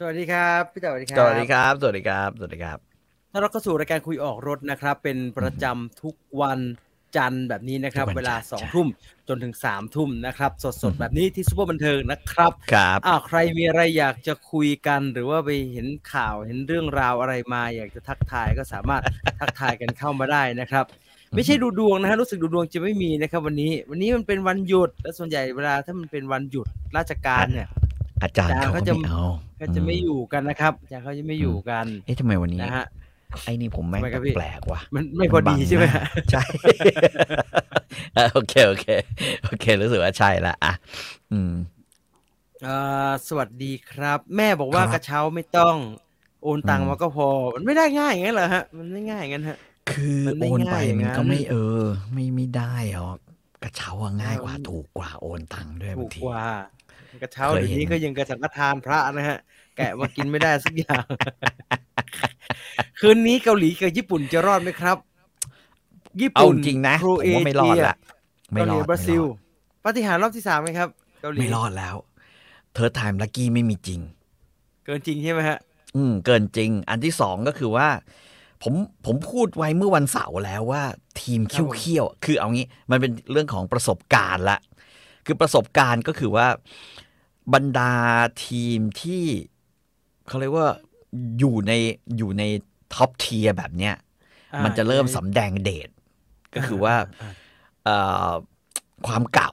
สวัสดีครับพี่ต่อสวัสดีครัสวัสดีครับ สวัสดีครับ สวัสดีครับถ้าเราเข้าสู่รายการคุยออกรถนะครับ เป็นประจำทุกวันจันทร์แบบนี้นะครับทุกวันเวลาจันทร์สองใช่ทุ่มจนถึงสามทุ่มนะครับสอืดมๆแบบนี้ที่ซูเปอร์บันเทิงนะครับครับอ้าวใครมีอะไรอยากจะคุยกันหรือว่าไปเห็นข่าวเห็นเรื่องราวอะไรมา อยากจะทักทายก็สามารถทักทายกันเข้ามาได้นะครับ ไม่ใช่ดูดวงนะฮะรู้สึกดูดวงจะไม่มีนะครับ วันนี้ วันนี้มันเป็นวันหยุดและส่วนใหญ่เวลาถ้ามันเป็นวันหยุดราชการเนี่ย อาจารย์อาจารย์เขาเขาก็จะไม่เอาก็จะไม่อยู่กันนะครับอาจารย์เขาจะไม่อยู่กัน เอ๊ะทำไมวันนี้นะฮะไอ้นี่ผมแม่งทำไมครับพี่แปลกๆว่ะมันไม่พอดีบังใช่ไหมน้าฮะใช่เออโอเคโอเคโอเค รู้สึกว่าใช่ละอะอืมเอ่อสวัสดีครับ แม่บอกว่าครับกระเช้าไม่ต้อง โอนตังอืค์มมาก็พอ มันไม่ได้ง่ายอย่างนั้นเหรอฮะ มันไม่ง่ายอย่างนั้นฮะ คือมันไม่โอนไปง่ายอย่างมันก็นั้นไม่เออ ไม่ไม่ได้หรอกกระเช้าอะง่ายกว่าเออถูกกว่าโอนตังค์ด้วยถูบากงทีกว่า กระเช้าเคยเดี๋ยวนี้เห็นก็ยังกระสังฆทานพระนะฮะ แกะมากินไม่ได้สักอย่าง คืนนี้เกาหลีกับญี่ปุ่นจะรอดไหมครับ ญี่เอาปุ่นจริงนะโครผมเอว่าไม่รอดเชียละไม่เการหอลีดบราซิลไม่รอดปาฏิหารย์รอบที่สามไหมครับเกาหลีไม่รอดแล้ว เธอไทม์ลักกี้ไม่มีจริง เกินจริงใช่ไหมฮะ อืม เกินจริง อันที่สองก็คือว่า ผมผมพูดไว้เมื่อวันเสาร์แล้วว่า ทีมครับผมเคี้ยวๆคือเอางี้ มันเป็นเรื่องของประสบการณ์ละคือประสบการณ์ก็คือว่า บรรดาทีมที่เขาเรียกว่าอยู่ในอยู่ใน top tier แบบเนี้ยอ่ามันจะเริ่มอยู่ในสำแดงเดชก็คือว่าเอ่อความเก่า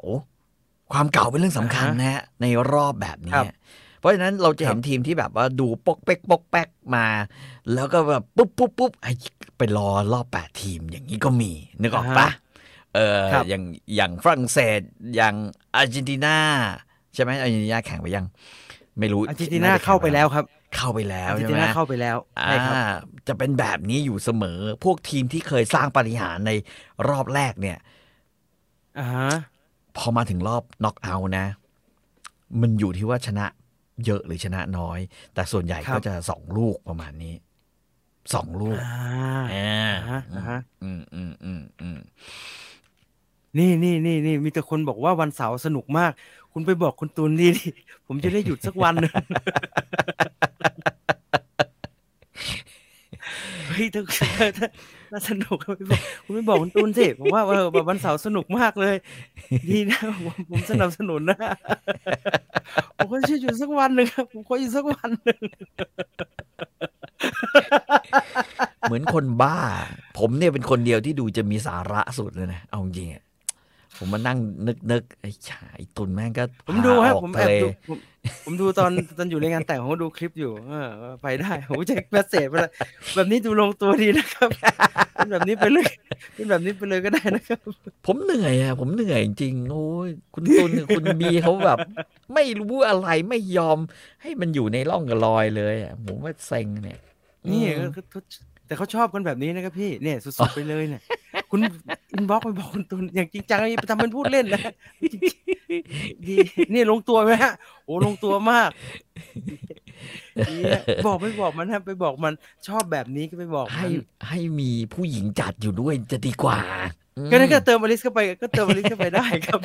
ความเก่าเป็นเรื่องสำคัญอ่าฮะนะฮะในรอบแบบนี้ครับเพราะฉะนั้นเราจะเห็นครับทีมที่แบบว่าดูปกเป๊กปกแป๊กมา แล้วก็แบบปุ๊บปุ๊บปุ๊บไอ้ไปรอรอบแปดทีมอย่างนี้ก็มี นึกออกปะเออครับอย่างอย่างฝรั่งเศสอย่างอาร์เจนตินา ใช่ไหมอาร์เจนตินาแข่งไปยัง ไม่รู้อาร์เจนตินาเข้าไปแล้วครับ เข้าไปแล้วอาร์เจนใช่ติไหมนาเข้าไปแล้วใช่ครับอ่าจะเป็นแบบนี้อยู่เสมอ พวกทีมที่เคยสร้างปาฏิหารย์ในรอบแรกเนี่ยอ่าฮะพอมาถึงรอบน็อกเอาท์นะ มันอยู่ที่ว่าชนะเยอะหรือชนะน้อย แต่ส่วนใหญ่ก็จะสองลูกประมาณนี้สองลูกอ่าอ่าอ่าฮะอ่าฮะอืมอืมอืมอืมนี่นี่นี่นี่มีแต่คนบอกว่าวันเสาร์สนุกมาก คุณไปบอกคุณตูนนี่ดิผมจะได้หยุดสักวันหนึ่งเฮ้ยถ้าถ้าถ้าสนุกก็ไปบอกคุณไปบอกคุณตูนสิผมว่าเออแบบวันเสาร์สนุกมากเลย ดีนะผมผมสนับสนุนนะผมก็จะหยุดสักวันหนึ่งครับผมขอหยุดสักวันหนึ่งเหมือนคนบ้า ผมเนี่ยเป็นคนเดียวที่ดูจะมีสาระสุดเลยนะเอาจริงๆอะ ผมมานั่งนึกนึกไอ้ชายตุนแม่งก็ผมดูฮะพาออกผมทะแอบเลดูผมผมดูตอนตอนอยู่ในงานแต่งผมก็ดูคลิปอยู่ เออว่าไปได้ผมจะแมสเซจไปเลยแบบนี้ดูลงตัวดีนะครับเป็นแบบนี้ไปเลยเป็นแบบนี้ไปเลยก็ได้นะครับ ผมเหนื่อยอะผมเหนื่อยจริงๆโอ้ยคุณตุนคุณบีเขาแบบ ไม่รู้อะไรไม่ยอมให้มันอยู่ในร่องกับรอยเลยอะผมว่าเซ็งเนี่ยนี่อืมก็ก็ แต่เขาชอบกันแบบนี้นะครับพี่เนี่ยสุดๆไปเลยเนี่ยคุณอินบ็อกไปบอกคุณตุนอย่างจริงจังไปทำเป็นพูดเล่นนะดีนี่ลงตัวไหมฮะโอ้ลงตัวมากดีฮะบอกไม่บอกมันฮะไปบอกมันชอบแบบนี้ก็ไปบอกมันให้ให้มีผู้หญิงจัดอยู่ด้วยจะดีกว่าอืมก็นั่นก็เติมอลิสเข้าไปก็เติมอลิสเข้าไปได้ครับ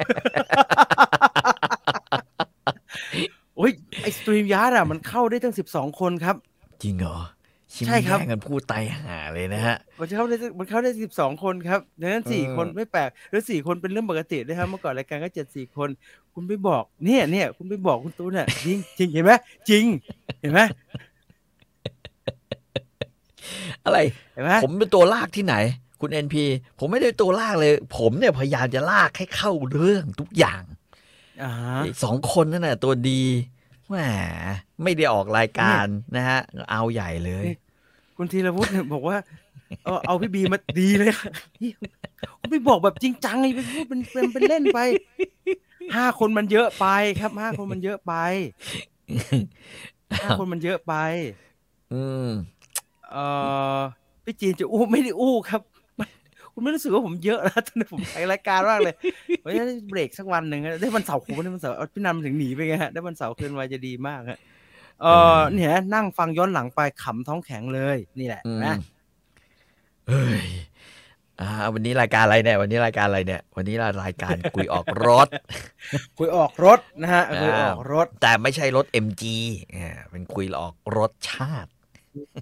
โอ้ยไอ StreamYard อะมันเข้าได้ตั้งสิบสองคนครับ จริงเหรอชิม ใช่ครับแย่งกันพูดตายห่าเลยนะฮะ มันเข้าได้มันเข้าได้สิบสองคนครับดังนั้นสี่เออคนไม่แปลกแล้วสี่คนเป็นเรื่องปกตินะครับเมื่อก่อนรายการก็เจ็ดสี่คน คุณไปบอก เนี่ยเนี่ยคุณไปบอกคุณตูนเนี่ยจริงจริงเห็นไหมจริง เห็นไหมอะไรเห็นไหมผมเป็นตัวลากที่ไหน คุณเอ็นพีผมไม่ได้ตัวลากเลย ผมเนี่ยพยายามจะลากให้เข้าเรื่องทุกอย่างอ่าไอ้สองคนนั่นแหละตัวดี แหมไม่ได้ออกรายการนะฮะ เอาใหญ่เลย คุณธีรวุฒิเนี่ยบอกว่า เอาเอาพี่บีมาดีเลยค่ะคุณไปบอกแบบจริงจังไงไปพูดเป็นเป็นเป็นเล่นไปห้าคนมันเยอะไปครับห้าคนมันเยอะไปห้าคนมันเยอะไป อืมเอ่อพี่จีนจะอู้ไม่ได้อู้ครับ คุณไม่รู้สึกว่าผมเยอะแล้วตอนนี้ผมไปรายการมากเลยวันนี้เบรกสักวันหนึ่งฮะได้วันเสาร์คุณได้วันเสาร์เอาพี่นันถึงหนีไปไงฮะได้วันเสาร์คืนไวจะดีมากฮะเออเนี่ยนั่งฟังย้อนหลังไปขำท้องแข็งเลยนี่แหละอืมนะเฮ้ยอ่าวันนี้รายการอะไรเนี่ยวันนี้รายการอะไรเนี่ย วันนี้รายการคุยออกรถ คุยออกรถนะฮะคุยออกรถ แต่ไม่ใช่รถ MG อ่าเป็นคุยออกรถชาติ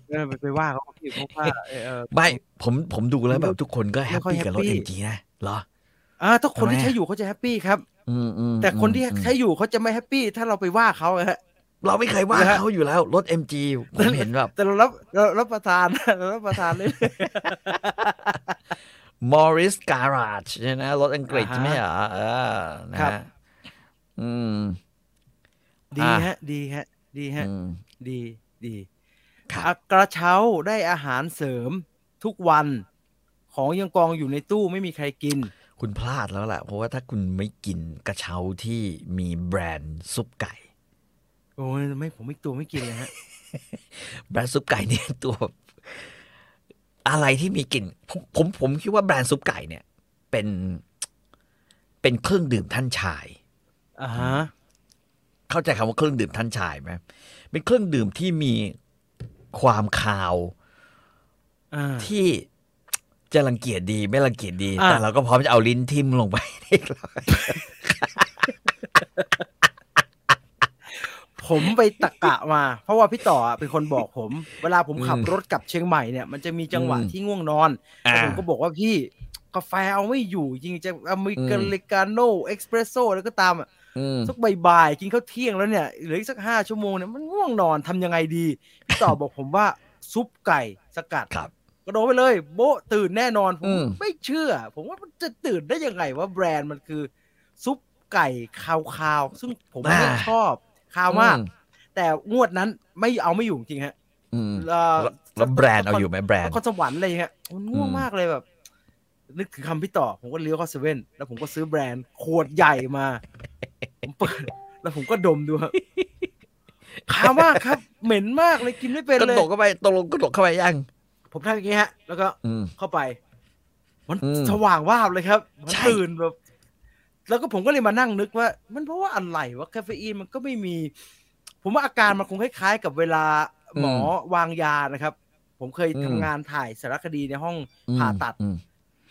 เออไปไปว่าเขาพี่เขาว่าเออเออไม่ผมผมดูแล้วแบบทุกคนก็แฮปไม่ค่อยปี้กับรถ happy MG นะเหรออ่าถ้าคนที่ทำไมใช้อยู่เขาจะแฮปปี้ครับอืมอืมแต่คนที่อืมใช้อยู่เขาจะไม่แฮปปี้ถ้าเราไปว่าเขาอะฮะเราไม่เคยว่านะฮะเขาอยู่แล้วรถ MG ผมเห็นแบบแต่เรารับเรารับประทานเรารับประทานเลย Morris Garage ใช่ไหมรถอังกฤษอ่าฮะใช่ไหมเหรอเออนะครับฮะอืม ดีอะฮะ ดีฮะ ดีฮะอืมดีดีครับอะ กระเช้าได้อาหารเสริมทุกวัน ของยังกองอยู่ในตู้ไม่มีใครกิน คุณพลาดแล้วแหละเพราะว่าถ้าคุณไม่กินกระเช้าที่มีแบรนด์ซุปไก่ โอ้ยไม่ผมไม่ตัวไม่กินเลยฮะแบรนด์ซุปไก่เนี่ยตัวแบบอะไรที่มีกลิ่นผมผมผมคิดว่าแบรนด์ซุปไก่เนี่ย เป็นเป็นเครื่องดื่มท่านชายอ่าฮะเข้าใจคำว่าเครื่องดื่มท่านชายไหมเป็นเครื่องดื่มที่มี ความคาวอ่าที่จะรังเกียจดีไม่รังเกียจดีอะแต่เราก็พร้อมจะเอาลิ้นทิ่มลงไปให้เราผมไปตะกะมา เพราะว่าพี่ต่ออะเป็นคนบอกผม เวลาผมขับอืมรถกลับเชียงใหม่เนี่ยมันจะมีจังหวะอืมที่ง่วงนอนอ่าแล้วผมก็บอกว่าพี่กาแฟเอาไม่อยู่จริงจะอเมริกันอืมเลกาโน่เอ็กซ์เพรสโซ่แล้วก็ตามอะอืมสักบ่ายๆกินข้าวเที่ยงแล้วเนี่ยเหลืออีกสักห้าชั่วโมงเนี่ยมันง่วงนอนทำยังไงดีพี่ ต่อบอกผมว่าซุปไก่สกัดครับกระโดดไปเลย โบ๊ะตื่นแน่นอนผมอืมไม่เชื่อ ผมว่ามันจะตื่นได้ยังไงว่าแบรนด์มันคือ ซุปไก่คาวๆซึ่งผมไม่ชอบคาวมากอืแต่งวดนั้นไม่เอาไม่อยู่จริงฮะอืมเอ่อแล้วแล้วแบรนด์เอาอยู่ไหมแบรนด์นครสวรรค์อะไรอย่างเงี้ยมันง่วงอืมมากเลยแบบ นึกถึงคำพี่ต่อ ผมก็เลี้ยวเข้าเซเว่นแล้วผมก็ซื้อแบรนด์ขวดใหญ่มา ผมเปิด แล้วผมก็ดมดู ครับขาวมากครับ เหม็นมากเลยกินไม่เป็นกระเลยโดดเข้าไปตกลงกระโดดเข้าไปยัง ผมทำอย่างงี้ฮะ แล้วก็อืมเข้าไป มันอืมสว่างวาบเลยครับมันใช่ตื่นแบบ แล้วก็ผมก็เลยมานั่งนึกว่า มันเพราะว่าอะไรวะคาเฟอีนมันก็ไม่มี ผมว่าอาการมันคงคล้ายๆ กับเวลาหมอวางยานะครับ ผมเคยทำงานถ่ายสารคดีในห้องอืมผ่าตัดอืม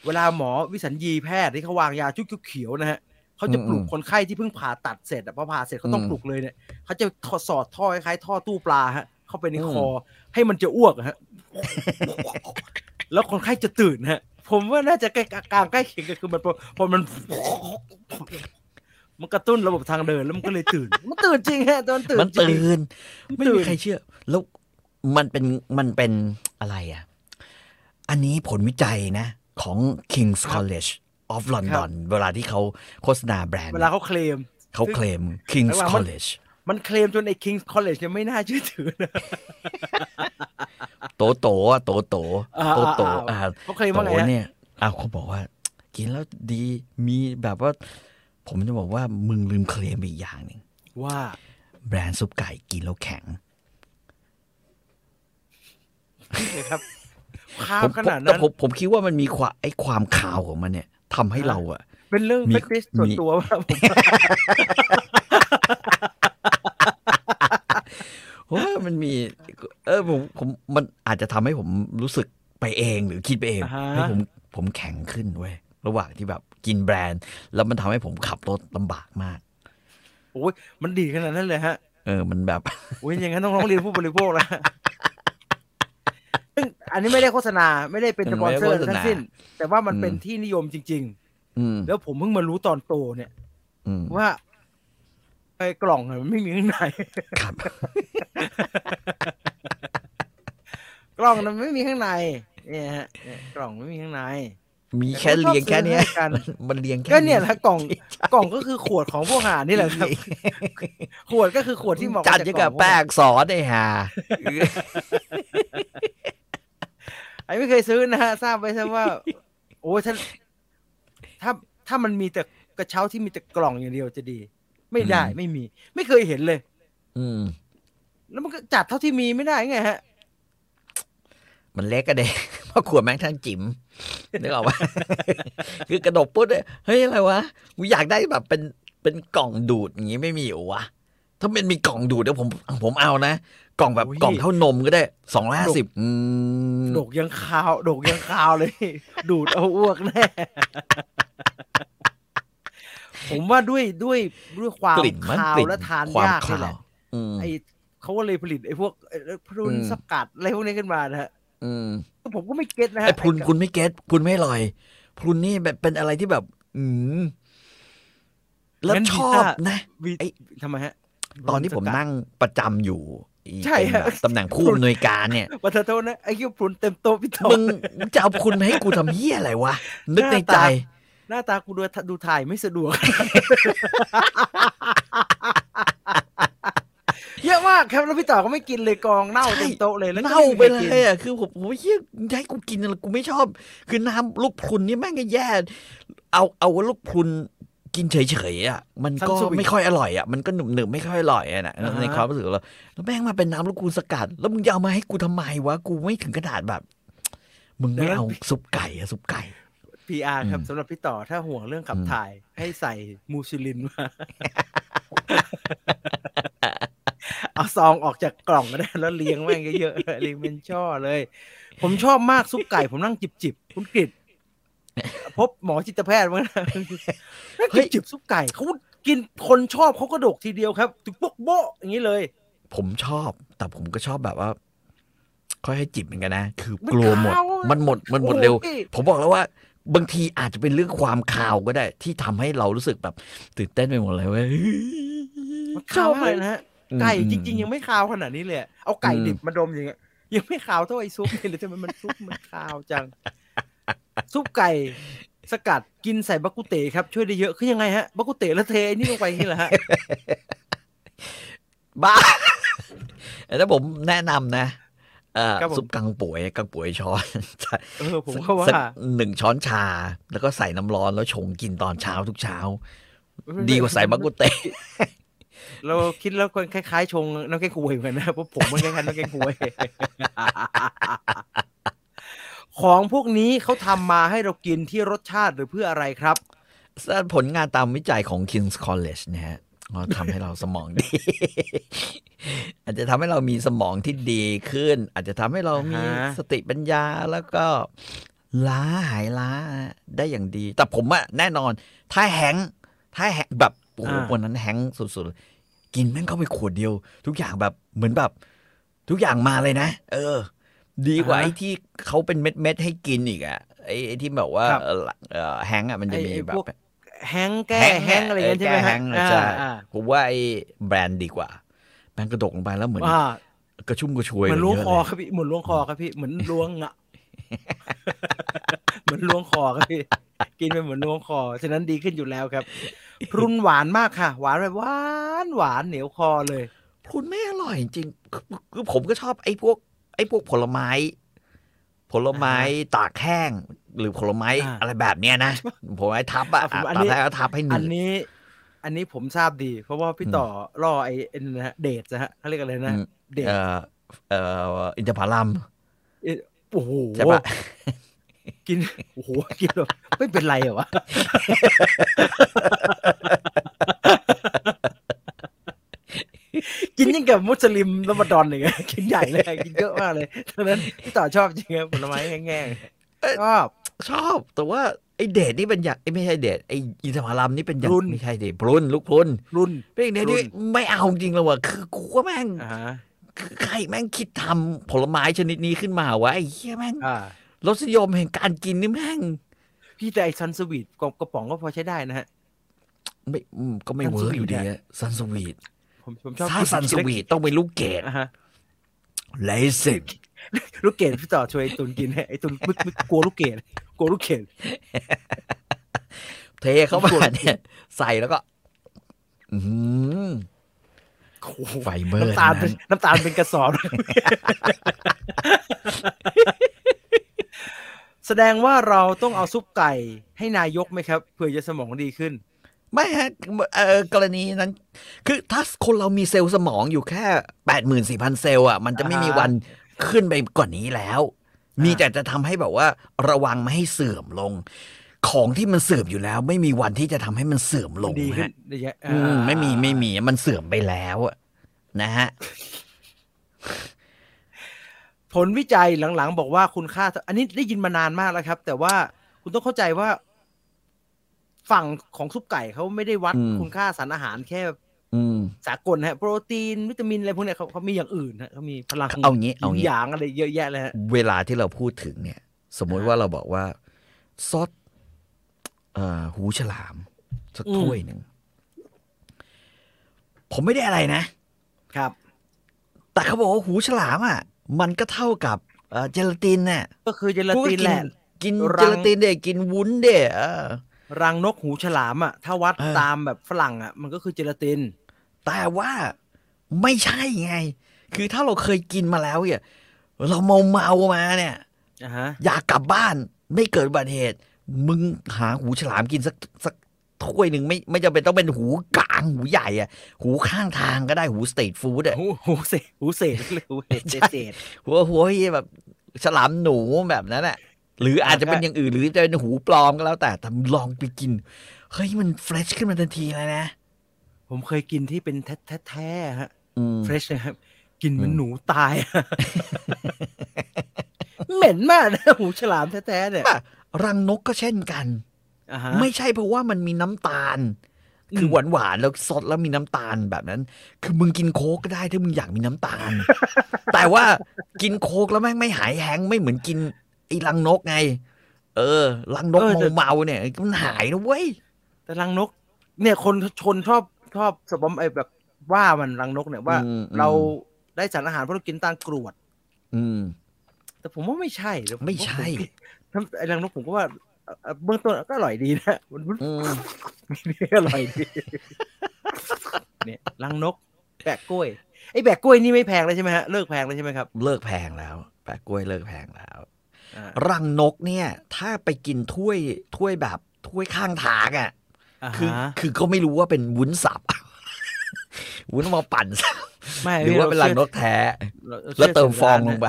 เวลาหมอวิสัญญีแพทย์ที่เขาวางยาชุกเขียวๆนะฮะ เขาจะปลุกอืมคนไข้ที่เพิ่งผ่าตัดเสร็จอะพอผ่าเสร็จเขาต้องอืมปลุกเลยเนี่ยเขาจะทอดสอดท่อคล้ายๆท่อตู้ปลาฮะ เข้าไปในอืมคอ ให้มันจะอ้วกอะฮะ แล้วคนไข้จะตื่นฮะ ผมว่าน่าจะใกล้อาการใกล้เคียงกันคือมันพอพอมัน มันกระตุ้นระบบทางเดินแล้วมันก็เลยตื่น มันตื่นจริงฮะตอนตื่นมันจริงตื่นไม่ตื่มีนใครเชื่อ แล้วมันเป็นมันเป็นอะไรอะ อันนี้ผลวิจัยนะ ของ King's College of London เวลาที่เขาโฆษณาแบรนด์ เวลาเขาเคลมเขาเคลม King's แล้วมัน College มันเคลมจนไอ้ King's College เนี่ยไม่น่าเชื่อถือนะโตโตอะโตโตอ่าโตโตอ่าอ่าเขาเคลมโตว่าไงฮะเนี่ยอ้าวเขาบอกว่า กินแล้วดีมีแบบว่า ผมจะบอกว่ามึงลืมเคลมอีกอย่างหนึ่งว่าแบรนด์ซุปไก่กินแล้วแข็งนี่ครับข้าผวมขนาดแต่นั้นผมผมคิดว่ามันมีความไอ้ความคาวของมันเนี่ย ทำให้เราอะเป็นเรื่องมีเฟติชส่วนมีตัวว่าผมเพราะว่ามันมี เออผมผมมันอาจจะทำให้ผมรู้สึกไปเองหรือคิดไปเองอ่าฮะให้ผมผมแข็งขึ้นเว้ยระหว่างที่แบบกินแบรนด์ แล้วมันทำให้ผมขับรถลำบากมากโอ้ยมันดีขนาดนั้นเลยฮะ เออมันแบบโอ้ยอย่างนั้นต้องร้องเรียนผู้บริโภคแล้วซึ่ง อันนี้ไม่ได้โฆษณาไม่ได้เป็นสปอนเซอร์ไม่ได้โฆษณาทั้งสิ้น แต่ว่ามันอืมเป็นที่นิยมจริงอืมๆแล้วผมเพิ่งมารู้ตอนโตเนี่ยอืมว่าไอ้กล่องอะมันไม่มีข้างในครับ กล่องมันไม่มีข้างในเนี่ยฮะเนี่ยกล่องไม่มีข้างใน มีแค่เรียงแค่เนี้ยแต่เขาชอบซื้อให้กันมันเรียงแค่ก็เนี่ยแหละกล่องกล่องก็คือขวดของพวกหานี่แหละครับ ขวดก็คือขวดที่เหมาะจัดจายังกล่กัอบงแป้งสอนไอ้ห่า ไอ้ไม่เคยซื้อนะฮะทราบไว้ซะว่า โอ้ยถ้าถ้าถ้ามันมีแต่กระเช้าที่มีแต่กล่องอย่างเดียวจะดี ไม่ได้อืมไม่มี ไม่เคยเห็นเลย อืม แล้วมันก็จัดเท่าที่มีไม่ได้ไงฮะ มันเล็กก็เด็เพราะขวดแม่งทั้งจิ๋มนึกออกปะคือกระดกปุ๊บเนี่ยเฮ้ยอะไรวะกูอยากได้แบบเป็นเป็นกล่องดูดอย่างงี้ไม่มีเหรอวะถ้ามันมีกล่องดูดเดี๋ยวผมผมเอานะ กล่องแบบโอ้ยกล่องเท่านมก็ได้สองร้อยห้าสิบอืมดกยังคาวดกยังคาวเลย ดูดเอาอ้วกแน่ผมว่าด้วยด้วยด้วยความกลิ่นมันคาวกลิ่นและทานความยากนี่คาแหวละอืมไอเขาก็เลยผลิตไอพวกไอ้พรุนอืมสกัดอะไรพวกนี้ขึ้นมานะฮะอืมผมก็ไม่เก็ตนะฮะไอ้พรุนคุณไม่เก็ตพรุนไม่อร่อยพรุนนี่แบบเป็นอะไรที่แบบ อืมแล้วงั้นชวีอต้าบนะวีไอ้ทำไมฮะ ตอนที่ผมสกัดนั่งประจำอยู่อี ใช่เป็นฮะแบบตำแหน่งผู้อำนวยการเนี่ยวัฒนโทษนะไอ้คิวพรุนเต็มโต๊ะพี่โตมึงจะเอาคุณมาให้กูทำเหี้ยอะไรวะ นึกในใจ หน้าตากูดูดูถ่ายไม่สะดวก เยอะมากครับแล้วพี่ต่อก็ไม่กินเลยกองเน่าใช่เต็มโต๊ะเลยแล้วก็เน่าไปม่มีเลใครกิยนอะคือผมผมเฮียจะให้กูกินอะไรกูไม่ชอบ คือน้ำลูกพรุนนี่แม่งก็แย่ เอาเอาว่าลูกพรุน กินเฉยๆอะมันก็ไม่ค่อยอร่อยอะมันก็หนึบหนึบๆไม่ค่อยอร่อยอะนะในความรู้สึกเราแล้วแม่งมาเป็นน้ำลูกกูสกัด แล้วมึงจะเอามาให้กูทำไมวะกูไม่ถึงขนาดแบบ มึงไม่เอาซุปไก่อะซุปไก่พีอาร์ครับอืมสำหรับพี่ต่อถ้าห่วงเรื่องขับอืมถ่าย ให้ใส่มูซิลินมาเอาซองออกจากกล่องก็ได้แล้วเลี้ยงแม่งเยอะๆเลี้ยงเป็นช่อเลย ผมชอบมากซุปไก่ ผมนั่งจิบจิบๆคุณกฤษ พบหมอจิตแพทย์มั้งนะนั่งจิบจิบซุปไก่เขากินคนชอบเขาก็ดกทีเดียวครับถึงโป๊กโบ๊ะอย่างนี้เลย ผมชอบ แต่ผมก็ชอบแบบว่าค่อยให้จิบเหมือนกันนะ คือมันกลัวหมดคาวอะมันหมดมันหมดเร็วโอ้ยผมบอกแล้วว่า บางทีอาจจะเป็นเรื่องความคาวก็ได้ ที่ทำให้เรารู้สึกแบบ ตื่นเต้นไปหมดเลยเว้ยมันคาวมากเลยนะฮะไก่จริงๆๆยังไม่คาวขนาดนี้เลยอะเอาไก่อืมดิบมาดมอย่างเงี้ยยังไม่คาวเท่าไอ้ซุปนี่เลยทำไมมันซุปมันคาวจัง ซุปไก่สกัดกินใส่บักกุเต๋ครับ ช่วยได้เยอะคือยังไงฮะบักกุเต๋แล้วเทไอ้นี่ลงไปนี่แหละฮะบ้าแต่ผมแนะนำนะเอ่อครับผมซุปกังป่วยกังป่วยช้อนเออผมก็ว่าสัหนึ่งช้อนชา แล้วก็ใส่น้ำร้อนแล้วชงกินตอนเช้าทุกเช้า ดีกว่าใส่บักกุเตเราคิดแล้วคนคล้ายๆ ชงน้ำแกงควยเหมือนกันนะเพราะผมมันคล้ายๆน้ำแกงควย ของพวกนี้เขาทำมาให้เรากินที่รสชาติหรือเพื่ออะไรครับ ผลงานตามวิจัยของ King's College นะฮะก็ทำให้เราสมองดี อาจจะทำให้เรามีสมองที่ดีขึ้น อาจจะทำให้เรามีอ่าฮะสติปัญญาแล้วก็ล้าหายล้าได้อย่างดี แต่ผมอะแน่นอน ถ้าแฮงค์ถ้าแฮงค์แบบโอ้โหวันนั้นแฮงค์สุดๆเลยกินแม่งเข้าไปขวดเดียว ทุกอย่างแบบเหมือนแบบ ทุกอย่างมาเลยนะ เออ ดีกว่าไอ้ที่เขาเป็นเม็ดเม็ดๆให้กินอีกอะไอ้ไอ้ที่แบบว่าครับเออเออแฮงค์อะมันจะมีไอ้แบพบวกแฮงก์แก้แฮงก์อะไรอย่างเงี้ยใช่ไหมแก้แฮฮะงก์อ่าใช่อ่าผมว่าไอ้แบรนด์ดีกว่า แบรนด์กระดกลงไปแล้วเหมือนอ่ากระชุ่มกระชวยเหมือนล้วงเยะคอเลยครับพี่เหมือนล้วงคอครับพี่เหมือนล้วงอะเหมือนล้วงคอครับพี่กินไปเหมือนล้วงคอฉะนั้นดีขึ้นอยู่แล้วครับพรุนหวานมากค่ะ หวานแบบหวานหวานเหนียวคอเลยพรุนไม่อร่อยจริงๆคือคือผมก็ชอบไอ้พวก ไอ้พวกผลไม้ ผลไม้ตากแห้งหรือผลไม้อ่าอะไรแบบเนี้ยนะผลไม้ทับอะอะผมอันตานี้กแห้งแล้วทับให้หอันืนดนี้ อันนี้ผมทราบดี เพราะว่าพี่ต่อล่อไอ้ไอ้นะฮะเดทนะฮะเขาเรียกอะไรนะอืมเดทเอ่อเอ่ออินทผลัมโอ้โหใช่ปะกินโอ้โหกินแบบไม่เป็นไรเหรอวะ กินยิ่งกับมุสลิมรอมฎอนเลยกินใหญ่เลยกินเยอะมากเลยดังนั้นพี่ต่อชอบจริงครับผลไม้แง่ๆชอบชอบแต่ว่าไอ้เดทนี่เป็นอย่างไอ้ไม่ใช่เดทไอ้อินทผลัมนี่เป็นอย่างพรุนไม่ใช่เดทพรุนลูกพรุนรุ่นเป็นอย่างเดทที่พรุนไม่เอาจริงเลยว่ะคือกูว่าแม่งอ่าฮะคือใครแม่งคิดทำผลไม้ชนิดนี้ขึ้นมาวะไอ้เหี้ยแม่งอ่ารสนิยมแห่งการกินนี่แม่ง พี่แต่ไอซันสวีทกระป๋องก็พอใช้ได้นะฮะไม่อืมก็ไม่ Sunsweet อยู่ดีอะอะ Sunsweet ผมผมชอบถ้า Sunsweet ต้องเป็นลูกเกดอ่าฮะ raisin ลูกเกดพี่ต่อช่วยไอ้ตุนกินให้ไอ้ตุนมึกมึกกลัวลูกเกดกลัวลูกเกดเทเข้ามาเนี่ย ใส่แล้วก็ อืมโอ้โหไฟเบอร์น้ำตาลเป็นนั้นน้ำตาลเป็นกระสอบแสดงว่าเราต้องเอาซุปไก่ให้นายกไหมครับ เพื่อจะสมองดีขึ้น ไม่ฮะเออกรณีนั้น คือถ้าคนเรามีเซลล์สมองอยู่แค่แปดหมื่นสี่พันเซลล์อะมันจะไม่มีอ่าฮะวันขึ้นไปกว่านี้แล้ว มีแต่จะทำให้แบบว่า ระวังไม่ให้เสื่อมลง ของที่มันเสื่อมอยู่แล้ว ไม่มีวันที่จะทำให้มันเสื่อมลงดีขึ้นฮะได้เยอะอืมอ่าไม่มีไม่มีมันเสื่อมไปแล้วอะนะฮะผลวิจัยหลังๆ บอกว่าคุณค่า อันนี้ได้ยินมานานมากแล้วครับ แต่ว่าคุณต้องเข้าใจว่า ฝั่งของซุปไก่เขาไม่ได้วัดอืมคุณค่าสารอาหารแค่อืมสากลฮะโปรตีนวิตามินอะไรพวกเนี้ยเขาเขามีอย่างอื่นฮะเขามีพลังเอางี้เอางี้หยางอะไรเยอะแยะเลยฮะเวลาที่เราพูดถึงเนี่ย สมมุติว่าเราบอกว่าซอสเอ่อหูฉลามสักอืมถ้วยหนึ่งผมไม่ได้อะไรนะ ครับ แต่เขาบอกว่าหูฉลามอะ มันก็เท่ากับเอ่อเจลาตินน่ะก็คือเจลาตินแหละกินรัเจงลาตินเด็กินวุ้นเด็เออ รังนกหูฉลามอะ ถ้าวัดเออตามแบบฝรั่งอะ มันก็คือเจลาติน แต่ว่าไม่ใช่ไง คือถ้าเราเคยกินมาแล้วเนี่ยเราเมาเมาๆมาเนี่ยอ่าฮะอยากกลับบ้านไม่เกิดอุบัติเหตุ มึงหาหูฉลามกินสักสักถ้วยหนึ่งไม่ไม่จำเป็นต้องเป็นหูกลางหูใหญ่อะหูข้างทางก็ได้หู street food อะหูหูเศษหูเศษหรือหูเศษใช่เศษหัวหัวเหี้ยแบบฉลามหนูแบบนั้นอะ หรืออาจจะเป็นอย่างอื่นหรือจะเป็นหูปลอมก็แล้วแต่แต่ลองไปกินเฮ้ยมัน fresh ขึ้นมาทันทีเลยนะ ผมเคยกินที่เป็นแท้แท้แท้ๆฮะอืม fresh นะครับ กินเหมือนอืมหนูตาย เหม็นมากนะหูฉลามแท้ๆเนี่ยป่ะรังนกก็เช่นกันอ่าฮะไม่ใช่เพราะว่ามันมีน้ำตาล คือมหวานหวานๆแล้วสดแล้วมีน้ำตาลแบบนั้น คือมึงกินโค้กก็ได้ถ้ามึงอยากมีน้ำตาล แต่ว่ากินโค้กแล้วแม่งไม่หายแฮงก์ไม่เหมือนกิน ไอ้รังนกไง เออรังนกเมาๆเนี่ยมันหายนะเว้ย แต่รังนก เนี่ยคนชนชอบชอบสบอมไอแบบว่ามันรังนกเนี่ยว่าอืม เราได้สารอาหารเพราะเรากินตาลกรวด อืม แต่ผมว่าไม่ใช่เดี๋ยวผไม่ใช่ว่าผมถ้าไอ้รังนกผมก็ว่าเอ่อเบื้องต้นก็อร่อยดีนะมันมันอืมอร่อยดีเนี่ยรังนก แบกกล้วยไอ้แบกกล้วยนี่ไม่แพงเลยใช่ไหมฮะเลิกแพงเลยใช่ไหมครับ เลิกแพงแล้ว แปะกล้วยเลิกแพงแล้วอ่า รังนกเนี่ย ถ้าไปกินถ้วยถ้วยแบบถ้วยข้างทางอะอ่าคือฮะคือก็ไม่รู้ว่าเป็นวุ้นสับวุ้นเอามาปั่นสับไม่หรือว่าเป็นรังนกแท้ราชื่แล้วเติมฟองลงชื่ไป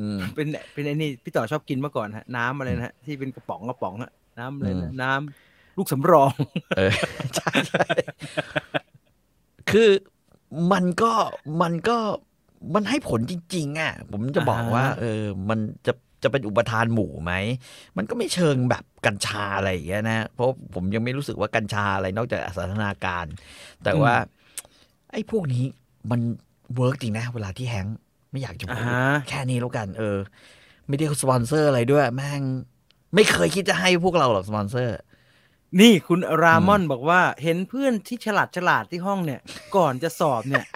อืมเป็นเป็นไอ้นี่พี่ต่อชอบกินเมื่อก่อนฮะ น้ำอะไรนะฮะที่เป็นกระป๋องกระป๋องฮะน้ำอะไรอืนะมน้ำลูกสำรองเออใช่ใช่คือมันก็มันก็มันให้ผลจริง ๆ อะ ผมจะบอกว่าอ่าฮะเออ มันจะ จะเป็นอุปทานหมู่ไหม มันก็ไม่เชิงแบบกัญชาอะไรอย่างเงี้ยนะ เพราะผมยังไม่รู้สึกว่ากัญชาอะไรนอกจากสันทนาการ แต่ว่า ไอ้พวกนี้มัน work จริงนะ เวลาที่ hang ไม่อยากจะอ่าพูดฮะแค่นี้แล้วกัน เออ ไม่ได้สปอนเซอร์อะไรด้วย แม่ง ไม่เคยคิดจะให้พวกเราหรอกสปอนเซอร์ นี่คุณรามอนบอกว่า เห็นเพื่อนที่ฉลาดฉลาดที่ห้องเนี่ย ก่อนจะสอบเนี่ย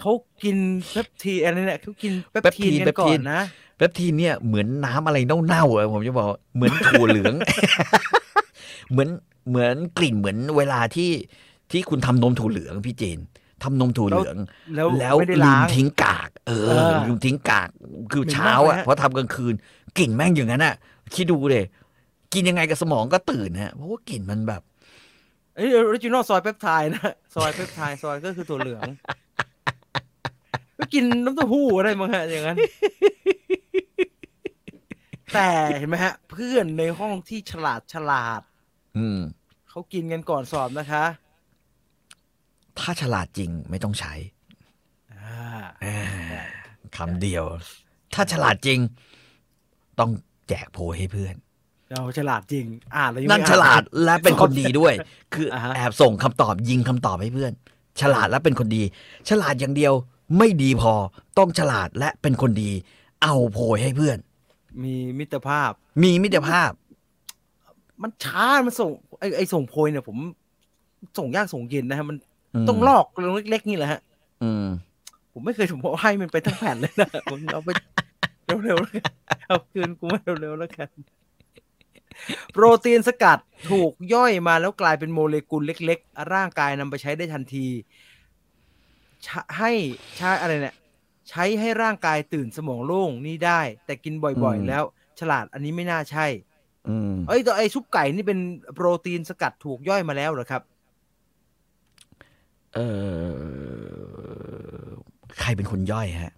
เขากินเปปทีนอะไรเนี่ยเขากินเปปทีนเปปทีนกันก่อนนะ เปปทีนเนี่ยเหมือนน้ำอะไรเน่าๆอะผมจะบอกเหมือนถั่วเหลือง เหมือนเหมือนกลิ่นเหมือนเวลาที่ที่คุณทำนมถั่วเหลืองพี่เจนทำนมถั่วเหลือง แล้วแล้วไม่ได้ลืล้ามงทิ้งกากเอเอออลืมทิ้งกากคือเหม็นเช้ามากเลยอะฮะพอทำกลางคืนกลิ่นแม่งอย่างนั้นอะคิดดูเลยกินยังไงกับสมองก็ตื่นฮะเพราะว่ากลิ่นมันแบบเอ้ย original soy peptide นะ soy peptide soy ก็คือตัวเหลืองก็กินน้ำเต้าหู้อะไรมั้งฮะอย่างนั้น แต่เห็นไหมฮะ เพื่อนในห้องที่ฉลาดฉลาด อืมเขากินกันก่อนสอบนะคะ ถ้าฉลาดจริงไม่ต้องใช้อ่าอ่าคำเดียว ถ้าฉลาดจริง ต้องแจกโพยให้เพื่อน เราฉลาดจริง อ่านแล้วยังนั่นไม่อ่ฉลาดและเป็นคนดีด้วย คืออ่าฮะแอบส่งคำตอบยิงคำตอบให้เพื่อน ฉลาดและเป็นคนดี ฉลาดอย่างเดียวไม่ดีพอต้องฉลาดและเป็นคนดี เอาโพยให้เพื่อน มีมิตรภาพ มีมิตรภาพ มันช้ามันส่งไอไอส่งโพยเนี่ย ผม ส่งยากส่งเย็นนะฮะมันมต้องลอกลงเล็กๆนี่แหละฮะ อืม ผมไม่เคยถูกบอกให้มันไปทั้งแผ่นเลยนะผมเอาไปเร็วๆแล้วกันเอาคืนกูมาเร็วๆแล้วกันโปรตีนสกัดถูกย่อยมาแล้วกลายเป็นโมเลกุลเล็ก ๆ ร่างกายนำไปใช้ได้ทันทีใช้ให้ใช้อะไรเนี่ย ใช้ให้ร่างกายตื่นสมองโล่งนี่ได้ แต่กินบ่อยอืมๆแล้ว ฉลาดอันนี้ไม่น่าใช่อืมเอ้ยแต่ไอซุปไก่นี่เป็นโปรตีนสกัดถูกย่อยมาแล้วเหรอครับ เออใครเป็นคนย่อยฮะ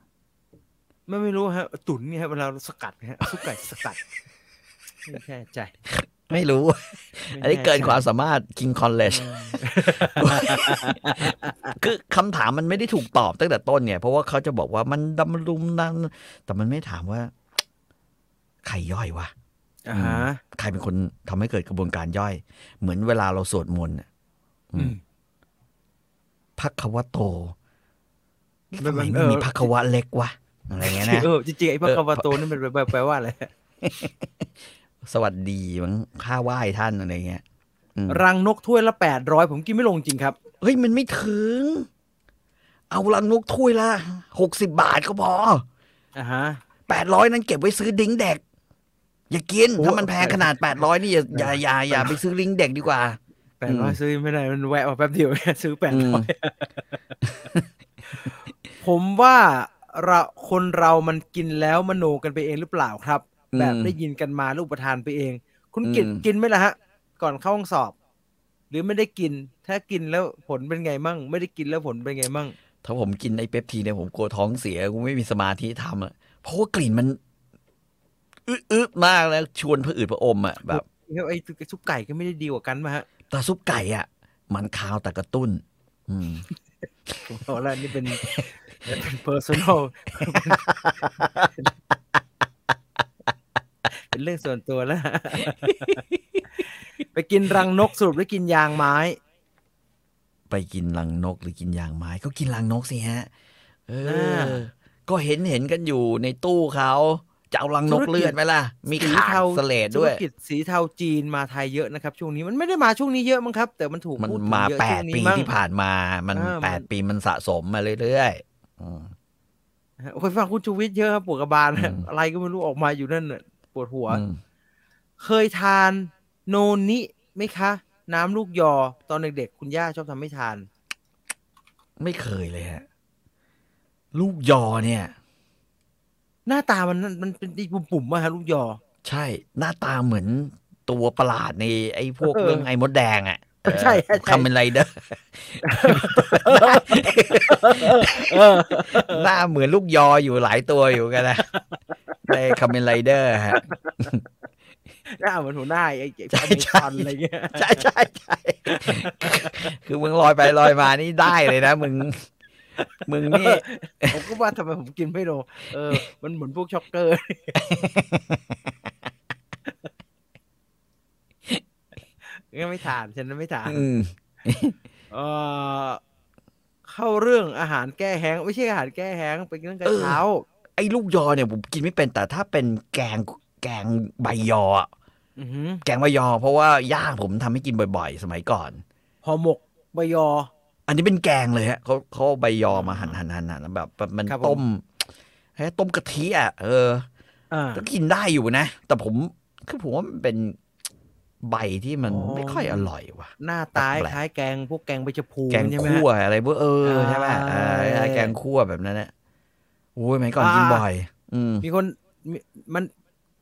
ไม่ไม่รู้ฮะ ตุ๋นเนี่ยฮะเวลาสกัดฮะซุปไก่สกัด ไม่แน่ใจ ไม่รู้ไม่อันนี้เกินแใจความสามารถ King College คือคำถามมันไม่ได้ถูกตอบตั้งแต่ต้นเนี่ย เพราะว่าเขาจะบอกว่ามันดำรุมนั่นแต่มันไม่ถามว่า ใครย่อยวะอ่าฮะใครเป็นคนทำให้เกิดกระบวนการย่อย เหมือนเวลาเราสวดมนต์น่ะอืมอืมพักควะโตมัทำนไมมันไม่เออมีพักควะเล็กวะอะไรเงี้ยนะเออจริงๆไอ้พระกวาโตนี่มันแปลแปลว่าอะไรฮะ สวัสดีมั้งข้าไหว้ท่านอะไรเงี้ยอืมรังนกถ้วยละแปดร้อยผมกินไม่ลงจริงครับ เฮ้ยมันไม่ถึง เอาลังนกถ้วยละหกสิบบาทก็พออ่าฮะแปดร้อยนั้นเก็บไว้ซื้อดิ้งเด็ก อย่ากินโอ้ถ้ามันแพงขนาดแปดร้อยนี่อย่าอย่าอย่าอย่าไปซื้อดิ้งเด็กดีกว่าแปดร้อยซื้อไม่ได้มันแวะมาแป๊บเดียวซื้อแปดอืร้อมยผมว่าเราคนเรามันกินแล้วมโนกันไปเองหรือเปล่าครับอืม แบบได้ยินกันมาแล้วอุปทานไปเอง คุณกินอืมกินไหมล่ะฮะ ก่อนเข้าห้องสอบ หรือไม่ได้กิน ถ้ากินแล้วผลเป็นไงมั่ง ไม่ได้กินแล้วผลเป็นไงมั่ง ถ้าผมกินไอ้เปปทีเนี่ยผมกลัวท้องเสียกูไม่มีสมาธิทำอะเพราะว่ากลิ่นมันอึดๆมากแล้วชวนผะอืดผะอมอะแบบไอ้ซุปไก่ก็ไม่ได้ดีกว่ากันมาฮะแต่ซุปไก่อะมันคาวแต่กระตุ้น อืมผมบอกแล้วนี่เป็นเป็น personal เป็นเรื่องส่วนตัวแล้ว ไปกินรังนกสรุปได้กินยางไม้ ไปกินรังนกหรือกินยางไม้ ก็กินรังนกสิฮะ เออ่อาก็เห็นเห็นกันอยู่ในตู้เขาจะเอารังนกเลือดไหมล่ะ มีสีขาเทาสเลดด้วยธุรกิจสีเทาจีนมาไทยเยอะนะครับ ช่วงนี้มันไม่ได้มาช่วงนี้เยอะมั้งครับ แต่มันถูกมันพูดถึงมาเยอะแปช่วดงนี้ปีมั้งที่ผ่านมา มันอ่าแปดมันปีมันสะสมมาเรื่อยๆอืมโอ้ยฟังคุณชูวิทย์เยอะครับปวดกระบาลอืมอะไรก็ไม่รู้ออกมาอยู่นั่นน่ะ ปวดหัวอืมเคยทานโนนิไหมคะ น้ำลูกยอตอนเด็กๆคุณย่าชอบทำให้ทาน ไม่เคยเลยฮะ ลูกยอเนี่ย หน้าตามันมันเป็นอีปุ่มๆมาฮะลูกยอ ใช่ หน้าตาเหมือนตัวประหลาดในไอ้พวกเออเรื่องไอ้มดแดงอะใช่ใช่ใช่คำเป็นไรเดอร์เออหน้าเหมือนลูกยออยู่หลายตัวอยู่กันนะ ในคำเป็นไรเดอร์ฮะหน้าเหมือนหัวหน้าไอ้ไอ้ใช่อเมใช่ซอนอะไรเงี้ยใช่ใช่ใช่คือมึงลอยไปลอยมานี่ได้เลยนะมึง มึงนี่ ผมก็ว่าทำไมผมกินไม่ลงเออ มันเหมือนพวกช็อกเกอร์งั้นไม่ทานฉันไม่ทานอืมเออเข้าเรื่องอาหารแก้แห้ง ไม่ใช่อาหารแก้แห้งเป็นเรื่องกระเช้า ไอ้ลูกยอเนี่ยผมกินไม่เป็นแต่ถ้าเป็นแกงแกงใบยออะอือหือแกงใบยอ เพราะว่าย่าผมทำให้กินบ่อย ๆ สมัยก่อนห่อหมกใบยอ อันนี้เป็นแกงเลยฮะเขาเขาเอาใบยอมาหั่นหั่นหั่นหั่นแบบแบบมันครับผมต้มให้ต้มกะทิอะเอออ่าก็กินได้อยู่นะ แต่ผมคือผมว่ามันเป็นใบที่มันอ๋อไม่ค่อยอร่อยว่ะ หน้าตาแปลกๆคล้ายแกงพวกแกงใบชะพูแกงใช่ไหมคั่วฮะอะไรพวกเอออ่าใช่ไหมเออแกงคั่วแบบนั้นนะ โอ้ยสมัยก่อนอ่ากิกินบ่อย อืมมีคนมีมัน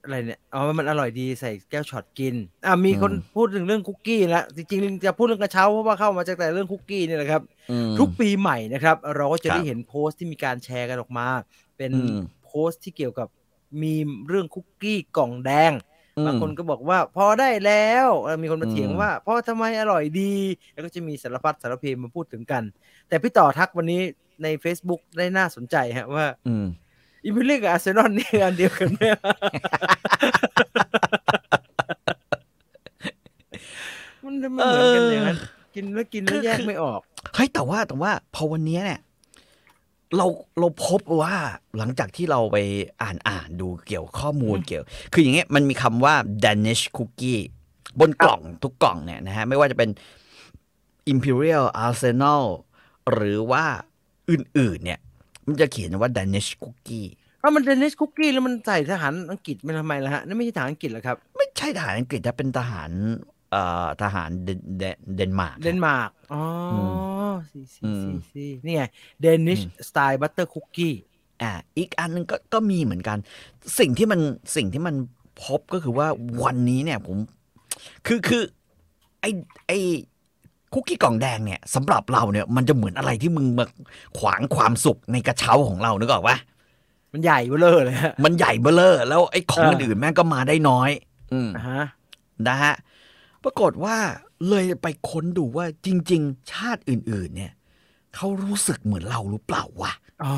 อะไรเนี่ยอ๋อมันอร่อยดีใส่แก้วช็อตกิน อ่ามีคนอืมพูดถึงเรื่องคุกกี้แล้วจริงๆจะพูดเรื่องกระเช้าเพราะว่าเข้ามาจากแต่เรื่องคุกกี้นี่แหละครับอืมทุกปีใหม่นะครับ เราก็จะครับได้เห็นโพสต์ที่มีการแชร์กันออกมา เป็นอืมโพสต์ที่เกี่ยวกับมีมเรื่องคุกกี้กล่องแดงอืมบางคนก็บอกว่าพอได้แล้วเอ่อมีคนมาเถียงอืมว่าเพราะทำไมอร่อยดี แล้วก็จะมีสารพัดสารเพมาพูดถึงกัน แต่พี่ต่อทักวันนี้ ใน Facebook ได้น่าสนใจฮะว่าอืมอิมพิเรียกับอาร์เซนอลนี่อันเดียวกันไหมมันมันเหมือนกันอย่างนั้นกินแล้วกินแล้วแยกไม่ออกเฮ้ยแต่ว่าแต่ว่าพอวันเนี้ยเนี่ยเราเราพบว่าหลังจากที่เราไปอ่านอ่านดูเกี่ยวข้อมูลเกี่ยว คืออย่างเงี้ยมันมีคำว่า Danish cookie บนกล่องทุกกล่องเนี่ยนะฮะ ไม่ว่าจะเป็น Imperial Arsenal หรือว่า อื่นๆ เนี่ย มันจะเขียนว่า Danish cookie ถ้ามันเดนิสคุกกี้แล้วมันใส่ทหารอังกฤษมันทำไมล่ะฮะนั่นไม่ใช่ทหารอังกฤษเหรอครับ ไม่ใช่ทหารอังกฤษจะเป็นทหารเอ่อทหารเดนเดนเดนมาร์กเดนมาร์กอ๋ออมซีอืซีมซีซีนี่ไง Danish อืม style butter cookie อ่าอีกอันหนึงก็ก็มีเหมือนกัน สิ่งที่มันสิ่งที่มันพบก็คือว่าวันนี้เนี่ยผม คือคือไอไอ คุกกี้กล่องแดงเนี่ยสำหรับเราเนี่ยมันจะเหมือนอะไรที่มึงมาขวางความสุขในกระเช้าของเรานึกออกปะมันใหญ่เบ้อเลยเลยฮะมันใหญ่เบ้อเลอแล้วไอ้ของเอออื่นๆแม่งก็มาได้น้อย อืมอ่าฮะนะฮะปรากฏว่าเลยไปค้นดูว่าจริง ๆ ชาติอื่น ๆ เนี่ยเขารู้สึกเหมือนเราหรือเปล่าวะอ๋อ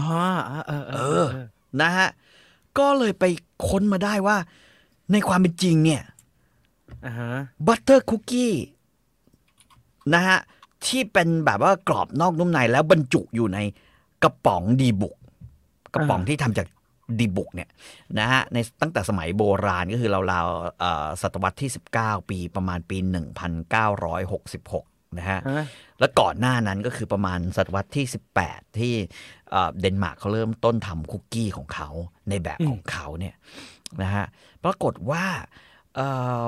เออเออเอเอออนะฮะก็เลยไปค้นมาได้ว่า ในความเป็นจริงเนี่ยอ่าฮะบัตเตอร์คุกกี้ นะฮะที่เป็นแบบว่ากรอบนอกนุ่มในแล้วบรรจุอยู่ในกระป๋องดีบุก กระป๋องที่ทำจากดีบุกเนี่ยนะฮะในตั้งแต่สมัยโบราณก็คือราวๆเอ่อศตวรรษที่ 19 ปีประมาณปี 1966นะฮะฮะแล้วก่อนหน้านั้นก็คือประมาณศตวรรษที่ 18 ที่เอ่อเดนมาร์กเขาเริ่มต้นทำคุกกี้ของเขาในแบบของเขาเนี่ยนะฮะปรากฏว่าเอ่อ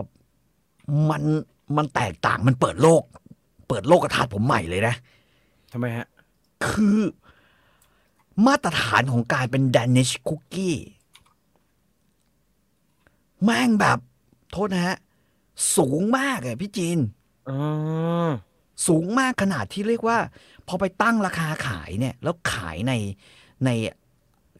มันมันแตกต่างมันเปิดโลก เปิดโลกกระทาดผมใหม่เลยนะทำไมฮะ คือมาตรฐานของการเป็น Danish คุกกี้แม่งแบบ โทษนะฮะ สูงมากอะพี่จีนอ๋อสูงมากขนาดที่เรียกว่า พอไปตั้งราคาขายเนี่ย แล้วขายในใน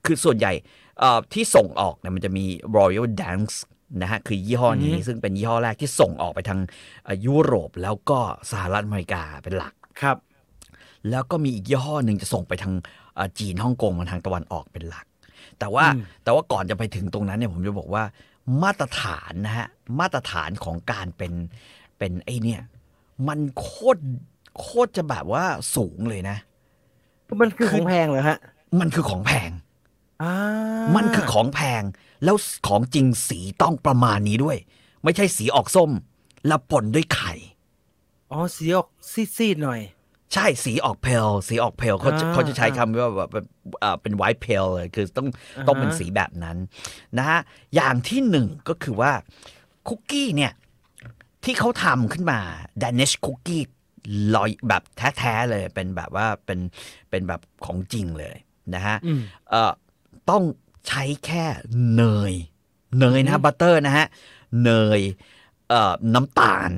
คือส่วนใหญ่เอ่อที่ส่งออกเนี่ยมันจะมี Royal Dance นะฮะคือยี่ห้อนี้ซึ่งเป็นยี่ห้อแรกที่ส่งออกไปทางเอ่อยุโรปแล้วก็สหรัฐอเมริกาเป็นหลักครับ แล้วก็มีอีกยี่ห้อหนึ่งจะส่งไปทางเอ่อจีนฮ่องกงมาทางตะวันออกเป็นหลัก แต่ว่าอืมแต่ว่าก่อนจะไปถึงตรงนั้นเนี่ยผมจะบอกว่ามาตรฐานนะฮะมาตรฐานของการเป็นเป็นไอเนี่ย มันโคตรโคตรจะแบบว่าสูงเลยนะ มันคือของแพงเหรอฮะ มันคือของแพงอ่า มันคือของแพงแล้วของจริงสีต้องประมาณนี้ด้วย ไม่ใช่สีออกส้ม แล้วปนด้วยไข่ อ๋อสีออกซีดๆหน่อย ใช่สีออกเพลสีออกเพลเขาจะอ่าเขาจะใช้คำว่าแบบแบบเอ่อเป็นไวท์เพลเลยคือต้องอ่าฮะต้องเป็นสีแบบนั้นนะฮะอย่างที่หนึ่งก็คือว่าคุกกี้เนี่ย ที่เขาทำขึ้นมา Danish cookie ลอยแบบแท้ ๆ เลยเป็นแบบว่าเป็นเป็นแบบของจริงเลยนะฮะอืมเอ่อ ต้องใช้แค่เนย เนยนะ butter นะฮะ เนยเอ่อน้ำตาล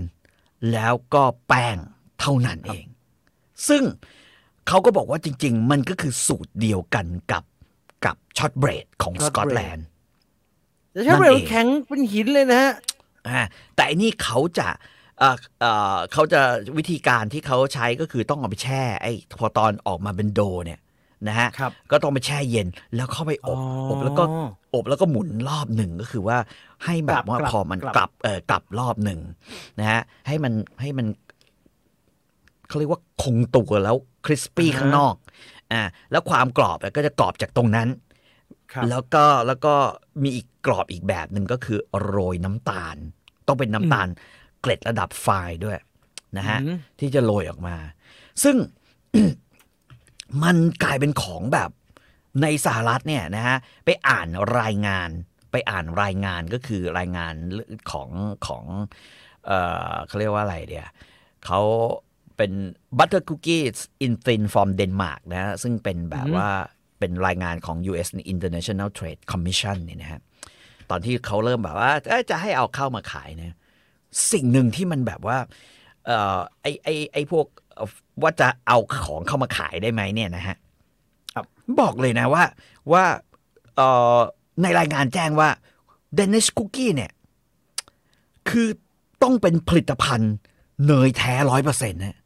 แล้วก็แป้งเท่านั้นเอง ซึ่งเขาก็บอกว่าจริง ๆ มันก็คือสูตรเดียวกันกับกับช็อตเบรดของ Short สกอตแลนด์แต่ใช่นั่นเร็วเองแข็งเป็นหินเลยนะฮะอ่าแต่อันนี้เขาจะเอ่อเอ่อเขาจะวิธีการที่เขาใช้ก็คือต้องเอาไปแช่ไอ้พอตอนออกมาเป็นโดเนี่ย นะฮะครับก็ต้องไปแช่เย็นแล้วเข้าไปอบอบแล้วก็อบแล้วก็หมุนรอบหนึ่งก็คือว่าให้แบบว่ากลับพอมันกลับกลับเออกลับรอบหนึ่งนะฮะให้มันให้มันเขาเรียกว่าคงตัวแล้วคริสปี้ข้างนอกอ่าแล้วความกรอบอะก็จะกรอบจากตรงนั้นครับแล้วก็แล้วก็มีอีกกรอบอีกแบบหนึ่งก็คือโรยน้ำตาล ต้องเป็นน้ำตาลเกล็ดระดับไฟล์ด้วยนะฮะอืมที่จะโรยออกมา ซึ่ง มันกลายเป็นของแบบในสหรัฐเนี่ยนะฮะไปอ่านรายงานไปอ่านรายงานก็คือรายงานของของเอ่อเขาเรียกว่าอะไรเดียเขาเป็น butter cookies in thin from Denmark นะฮะซึ่งเป็นแบบว่าเป็นรายงานของ US International Trade Commission เนี่ยนะฮะตอนที่เขาเริ่มแบบว่าเอ้ยจะให้เอาเข้ามาขายเนี่ยสิ่งหนึ่งที่มันแบบว่าเอ่อไอไอไอพวกเอ่อ ว่าจะเอาของเข้ามาขายได้ไหมเนี่ยนะฮะครับบอกเลยนะว่าว่าเอ่อในรายงานแจ้งว่า Danish Cookie เนี่ย คือต้องเป็นผลิตภัณฑ์เนยแท้ร้อยเปอร์เซ็นต์นะ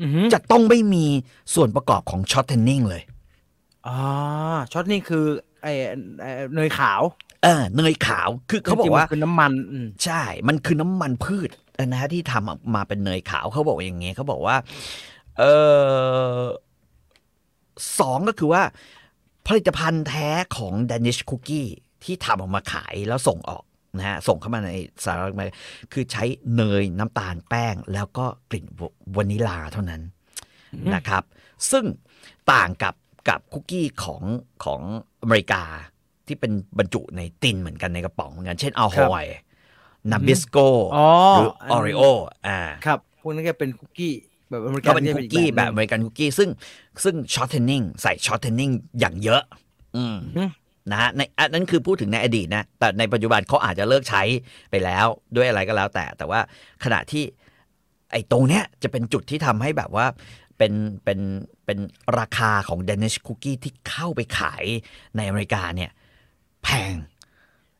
อือหือจะต้องไม่มีส่วนประกอบของ shortening เลยอ่าช็อตนี่คือไอ้ไอ้เนยขาว เออเนยขาวคือเขาบอกว่าจริงๆมันคือน้ำมันอืมใช่ มันคือน้ำมันพืชนะฮะที่ทำออกมาเป็นเนยขาวเขาบอกว่าอย่างเงี้ยเขาบอกว่า เออสองก็คือว่า ผลิตภัณฑ์แท้ของ Danish Cookie ที่ทำออกมาขายแล้วส่งออกนะฮะส่งเข้ามาในสหรัฐอเมริกาคือใช้เนยน้ำตาลแป้ง แล้วก็กลิ่นวานิลาเท่านั้นนะครับ ซึ่งต่างกับกับคุกกี้ของของอเมริกา ที่เป็นบรรจุใน tin เหมือนกันในกระป๋องเหมือนกัน เช่น Ahoy Nabisco อ๋อหรืออัน Oreo อ่าครับพวกนั้นก็เป็นคุกกี้แบบอเมริกัก็เป็นจะคุกอีกี้แบบหอนึ่ง American cookie ซึ่งซึ่ง shortening ใส่ shortening อย่างเยอะอืมอืมนะฮะในอันนั้นคือพูดถึงในอดีตนะ แต่ในปัจจุบันเขาอาจจะเลิกใช้ไปแล้วด้วยอะไรก็แล้วแต่ แต่ว่าขณะที่ไอ้ตรงเนี้ยจะเป็นจุดที่ทำให้แบบว่าเป็นเป็นเป็นราคาของ Danish Cookie ที่เข้าไปขายในอเมริกาเนี่ย แพง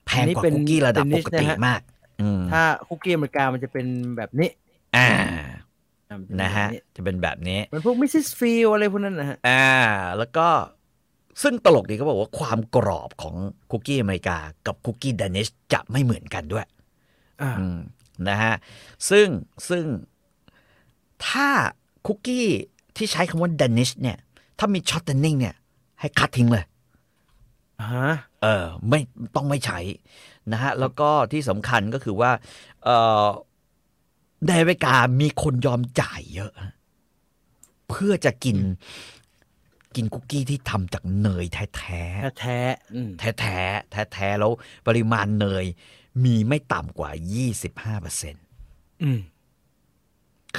แพงกว่าคุกกี้ระดับปกติมากอืมถ้าคุกกี้อเมริกามันจะเป็นแบบนี้ อ่าอ่ามัจนะฮะแบบจะเป็นแบบนี้เหมือนพวก Mrs. Fields อะไรพวกนั้นนะฮะอ่า แล้วก็ซึ่งตลกดีเขาบอกว่าความกรอบของคุกกี้อเมริกา กับคุกกี้ดานิชจะไม่เหมือนกันด้วยอ่าอืมนะฮะ ซึ่งซึ่งถ้าคุกกี้ที่ใช้คำว่าดานิชเนี่ย ถ้ามีช็อตเทนนิ่งเนี่ย ให้คัดทิ้งเลยอ่า ฮะเออไม่ต้องไม่ใช้นะฮะแล้วก็ที่สำคัญก็คือว่าเออในอเมริกามีคนยอมจ่ายเยอะ เพื่อจะกินกินคุกกี้ที่ทำจากเนยแท้แท้แท้ๆอืมๆแท้แท้แท้แท้ๆแล้วปริมาณเนยมีไม่ต่ำกว่า25เปอร์เซ็นอืม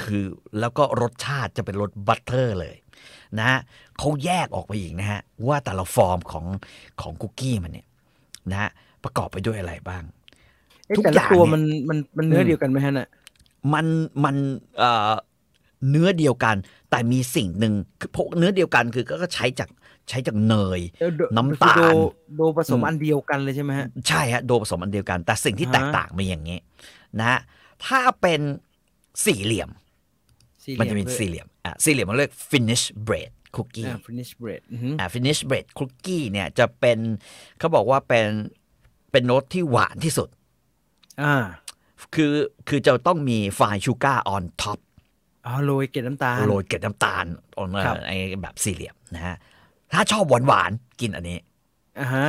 คือแล้วก็รสชาติจะเป็นรสบัตเตอร์เลย นะฮะเขาแยกออกไปอีกนะฮะว่าแต่ละฟอร์มของของคุกกี้มันเนี่ยนะฮะประกอบไปด้วยอะไรบ้างเอ๊ะทุกแต่อละย่างตัวเนี่ยมันมันมันเนื้ออืมเดียวกันไหมฮะน่ะมันมันเอ่อเนื้อเดียวกัน แต่มีสิ่งหนึ่งคือพวกเนื้อเดียวกันคือก็ใช้จากใช้จากเนยเออโดน้ำตาลโดโดผสมอืมอันเดียวกันเลยใช่ไหมฮะใช่ฮะโดผสมอันเดียวกัน แต่สิ่งที่อ่าแตกต่างมีอย่างนี้ นะฮะถ้าเป็นสี่เหลี่ยมสี่เหมันลี่ยจะเป็นด้วยสี่เหลี่ยม อะสี่เหลี่ยมมันเรียก finish bread cookie อ่า finish bread อือหืออ่า finish bread cookie เนี่ยจะเป็นเขาบอกว่าเป็นเป็นรสที่หวานที่สุด อ่า คือคือจะต้องมี fine sugar on top อ๋อโรยเกล็ดน้ำตาลโรยเกล็ดน้ำตาลออนครับไอ้แบบสี่เหลี่ยมนะฮะถ้าชอบหวานหวานๆกินอันนี้อ่าฮะ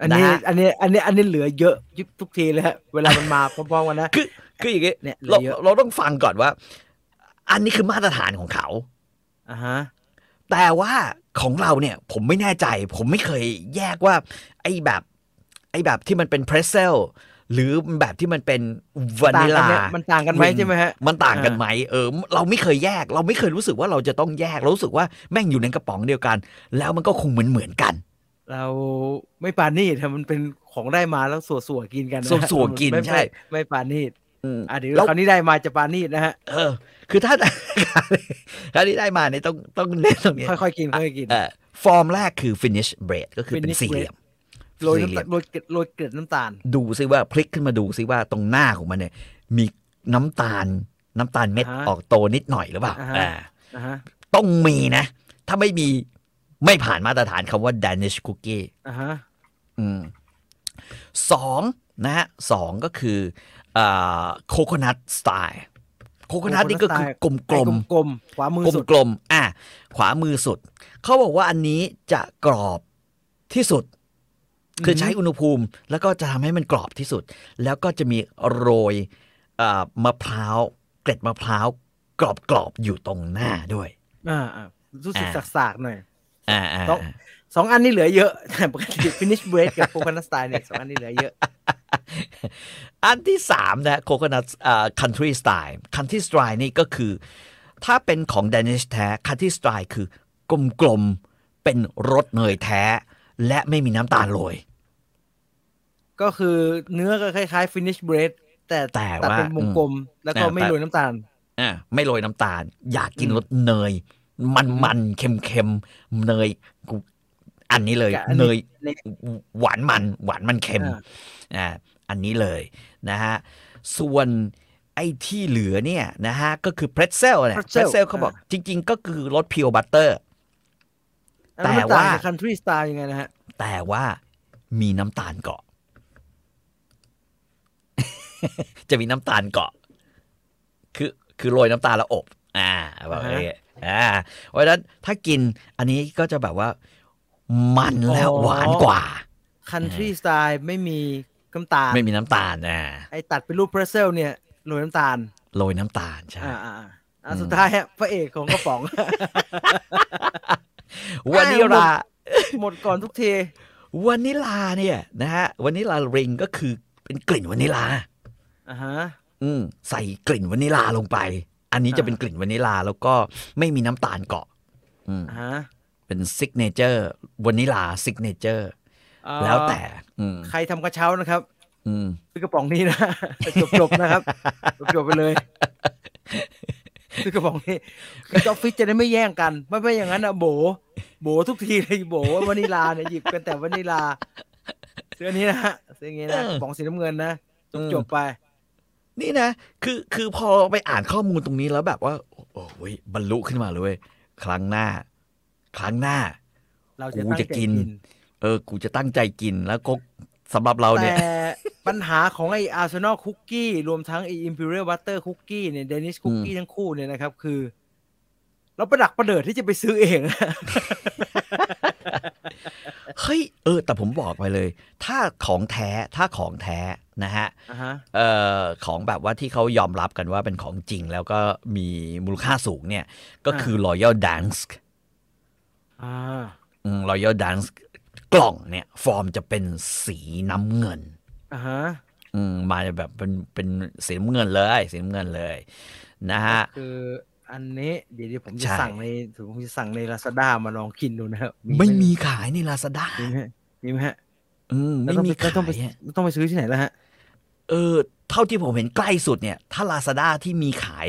อันนี้นะฮะอันนี้อันนี้อันนี้เหลือเยอะยุบทุกทีเลยฮะเวลามันมาพร้อมๆกันนะคือคืออย่างงี้เนี่ยเหลืเราอเยอะเราต้องฟังก่อนว่า อันนี้คือมาตรฐานของเขาอ่าฮะแต่ว่าของเราเนี่ย ผมไม่แน่ใจ ผมไม่เคยแยกว่า ไอ้แบบ ไอ้แบบที่มันเป็นเพรสเซลหรือแบบที่มันเป็นวาต่านิงลกันลาไหมมันต่างกันไหมใช่ไหมฮะ มันต่างกันอ่าไหมเออ เราไม่เคยแยก เราไม่เคยรู้สึกว่าเราจะต้องแยก เรารู้สึกว่าแม่งอยู่ในกระป๋องเดียวกัน แล้วมันก็คงเหมือนเหมือนๆกัน เราไม่ปานีแต่มันเป็นของได้มาแล้วสัวๆกินกันนะฮะสัวๆกินไม่ใช่ไม่ไม่ปานีด อืมอะเดี๋ยวแล้วคราวนี้ได้มาจะปานีดนะฮะ เออ คือถ้าคราวนี้ได้มาเนี่ยต้องต้องเน้นตรงนี้ ค่อยๆกินค่อยๆกินเออฟอร์มแรกคือ finish bread ก็คือเป็น finish สี่เหลี่ยมโรยสี่เหลี่ยน้ำมตาลโรยเกล็ดโรยเกล็ดน้ำตาล ดูซิว่าพลิกขึ้นมาดูซิว่าตรงหน้าของมันเนี่ย มีน้ำตาลน้ำตาลเม็ดอ่าฮะออกโตนิดหน่อยหรือเปล่าอ่าฮะอ่านะฮะต้องมีนะ ถ้าไม่มีไม่ผ่านมาตรฐานคำว่า Danish cookie อ่าฮะอืมสองนะฮะสองก็คือ coconut style coconut นี่ก็คือกลมกลมกลมๆขวามือกลมสุดกลมๆอะขวามือสุด เขาบอกว่าอันนี้จะกรอบที่สุด คือใช้อุณหภูมิ แล้วก็จะทำให้มันกรอบที่สุด แล้วก็จะมีโรยเอ่อมะพร้าวเกล็ดมะพร้าวกรอบๆอยู่ตรงหน้าด้วย อ่าอ่ารู้สึกอ่าสากๆหน่อยอ่าอ่าต้อง สองอันนี้เหลือเยอะแต่ปกติ finish bread กับ coconut style เนี่ยสองอันนี้เหลือเยอะ อันที่สามนะโคโคนัทอ่า country style country style นี่ก็คือ ถ้าเป็นของ Danish แท้ country style คือกลมๆ เป็นรสเนยแท้ และไม่มีน้ำตาลโรย ก็คือเนื้อก็คล้ายๆ finish bread แต่แต่แต่ว่าเป็นวงกลม แล้วก็อ่าไม่แต่โรยน้ำตาลอะไม่โรยน้ำตาล อยากกินอืมรสเนย มันมันเค็มเค็มๆเนยกู อันนี้เลยกับอันเนนี้ยเนี่ยหวานมัน หวานมันเค็มอ่าอ่าอันนี้เลยนะฮะส่วนไอ้ที่เหลือเนี่ยนะฮะก็คือเพรสเซลเนี่ยเพร pretzel สเซลเขาบอกจริง ๆ ก็คือรส pure butter อันนั้นมันแต่ว่าต่างจาก country style ยังไงนะฮะแต่ว่ามีน้ำตาลเกาะ จะมีน้ำตาลเกาะ คือคือโรยน้ำตาลแล้วอบ อ่าแบบนี้อ่าเพราะฉะนั้นถ้ากินอันนี้ก็จะแบบว่า มันและอ๋อหวานกว่า country style ไม่มีน้ำตาล ไม่มีน้ำตาลอ่าไอ้ตัดเป็นรูป pretzel เนี่ยโรยน้ำตาลโรยน้ำตาลใช่อ่าอ่าอ่าอะอืมสุดท้ายฮะพระเอกของกระป๋องวานิลาหมดก่อนทุกทีวานิลาเนี่ยนะฮะวานิลาริงก็คือเป็นกลิ่นวานิลาอ่าฮะอืมใส่กลิ่นวานิลาลงไป อันนี้จะอ่าเป็นกลิ่นวานิลาแล้วก็ไม่มีน้ำตาลเกาะ อืมอ่าฮะ เป็น signature วานิลา signature เอ่อแล้วแต่อืมใครทำกระเช้านะครับอืมซื้อกระป๋องนี้นะจบๆนะครับจบๆไปเลยซื้อกระป๋องนี้คือออฟฟิศจะได้ไม่แย่งกัน ไม่ไม่อย่างนั้นอะโบโบทุกทีเลยโบว่าวานิลาเนี่ยหยิบกันแต่วานิลาซื้ออันนี้นะฮะซื้ออย่างนี้นะเออกระป๋องสีน้ำเงินนะจบเออจบไปนี่นะ คือ คือพอไปอ่านข้อมูลตรงนี้แล้วแบบว่า โอ้โหเว้ยบรรลุขึ้นมาเลยเว้ยครั้งหน้า ครั้งหน้าเราจะกูตั้งจะใจกิกินนเออ กูจะตั้งใจกินแล้วก็สำหรับเราเนี่ย แต่ปัญหาของไออาร์เซนอลคุกกี้รวมทั้งไออิมพีเรียล butter cookie เนี่ย Danish cookie ทั้งคู่เนี่ยนะครับ คือ เราประดักประเดิดที่จะไปซื้อเอง เฮ้ย เออ แต่ผมบอกไปเลย ถ้าของแท้ถ้าของแท้นะฮะอ่าฮะ เอ่อของแบบว่าที่เขายอมรับกันว่าเป็นของจริงแล้วก็มีมูลค่าสูงเนี่ย ก็คือ Royal Dance อ่าอืม Royal Dance กล่องเนี่ย ฟอร์มจะเป็นสีน้ำเงินอ่าฮะอืมมาแบบเป็นเป็นสีน้ำเงินเลยสีน้ำเงินเลย นะฮะคืออันนี้เดี๋ยวเดี๋ยวผมจะใช่สั่งในผมจะสั่งในลาซาด้ามาลองกินดูนะครับไม่มีขายใน Lazada มีไหมมีไหมฮะอืมไม่มีแล้วต้องไปขายอะแล้วต้องไปซื้อที่ไหนแล้วฮะ เออ เท่าที่ผมเห็นใกล้สุดเนี่ย ถ้า Lazada ที่มีขาย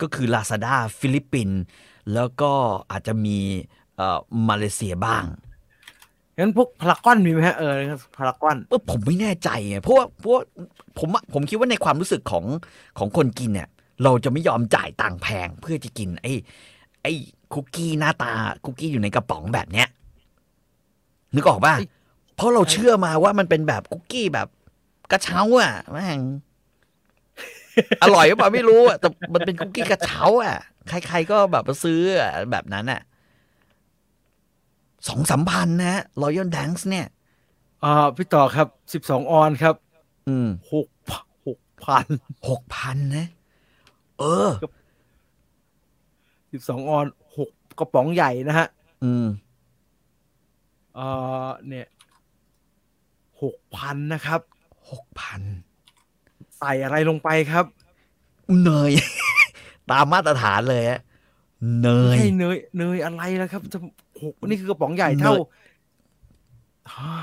ก็คือ Lazada ฟิลิปปินส์แล้วก็อาจจะมี เอ่อมาเลเซียบ้างงั้นพวกพารากอนมีไหมฮะเออพารากอนเออผมไม่แน่ใจไงเพราะว่าเพราะว่าผมอะผมคิดว่าในความรู้สึกของของคนกินเนี่ย เราจะไม่ยอมจ่ายตังค์แพงเพื่อจะกิน ไอ้ ไอ้คุกกี้หน้าตาคุกกี้อยู่ในกระป๋องแบบเนี้ยนึกออกป่ะไอ้เพราะเราเชื่อมาว่ามันเป็นแบบคุกกี้แบบกระเช้าอะแม่งอร่อยหรือเปล่าไม่รู้อะแต่มันเป็นคุกกี้กระเช้า อะ ใคร ๆ ก็แบบมาซื้ออะแบบนั้นอะ สองสามพันนะรอยัลแดนซ์เนี่ยอ่าพี่ต่อครับสิบสองออนครับ อืมหกหกพันหกพันนะ เออสิบสองออนหกกระป๋องใหญ่นะฮะ อืมเอ่อเนี่ยหกพันนะครับหกพันใส่อะไรลงไปครับ เนย ตามมาตรฐานเลยอะเนไม่ยใช่เนยเนยอะไรแล้วครับจะ หกนี่คือกระป๋องใหญ่เท่าเนยฮะ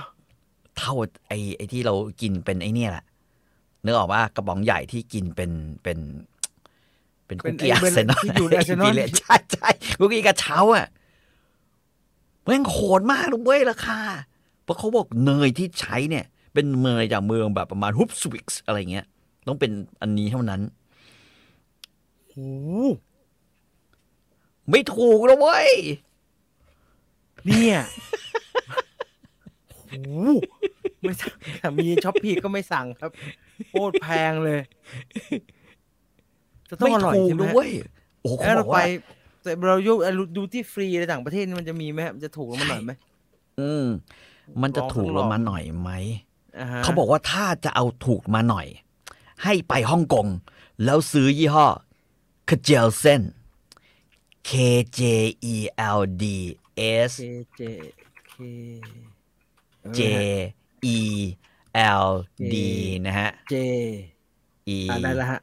เท่าไอ้ไอ้ที่เรากินเป็นไอ้เนี่ยแหละนึกออกว่ากระป๋องใหญ่ที่กินเป็นเป็นเป็นคุกกี้อาร์เซนอลที่อยู่ในอาร์เซนอลใช่ใช่คุกกี้กระเช้าอะแม่งโหดมากเลยเว้ยราคาเพราะเขาบอกเนยที่ใช้เนี่ย เป็นเนยจากเมืองแบบประมาณฮุบสวิกส์อะไรเงี้ย ต้องเป็นอันนี้เท่านั้นโอ้โหไม่ถูกแล้วเว้ย เนี่ยโอ้โหไม่สั่งแต่มีช้อปปี้ก็ไม่สั่งครับโคตรแพงเลย จะต้องไม่อร่อยถูกใช่ไหมนะฮะเว้ยโอ้โหเขาแล้วบเราอกไปว่าแต่เรายุดูที่ฟรีในต่างประเทศนี่มันจะมีไหมฮะมันจะถูกลงมาหน่อยไหมอืมมันจะลองถูกลลองงมาหน่อยไหมอ่าฮะเขาบอกว่าถ้าจะเอาถูกมาหน่อย ให้ไปฮ่องกง แล้วซื้อยี่ห้อคเจลเซน K J E L D S เคเจเค J E L D นะฮะเจ E อ่านได้แล้วฮะ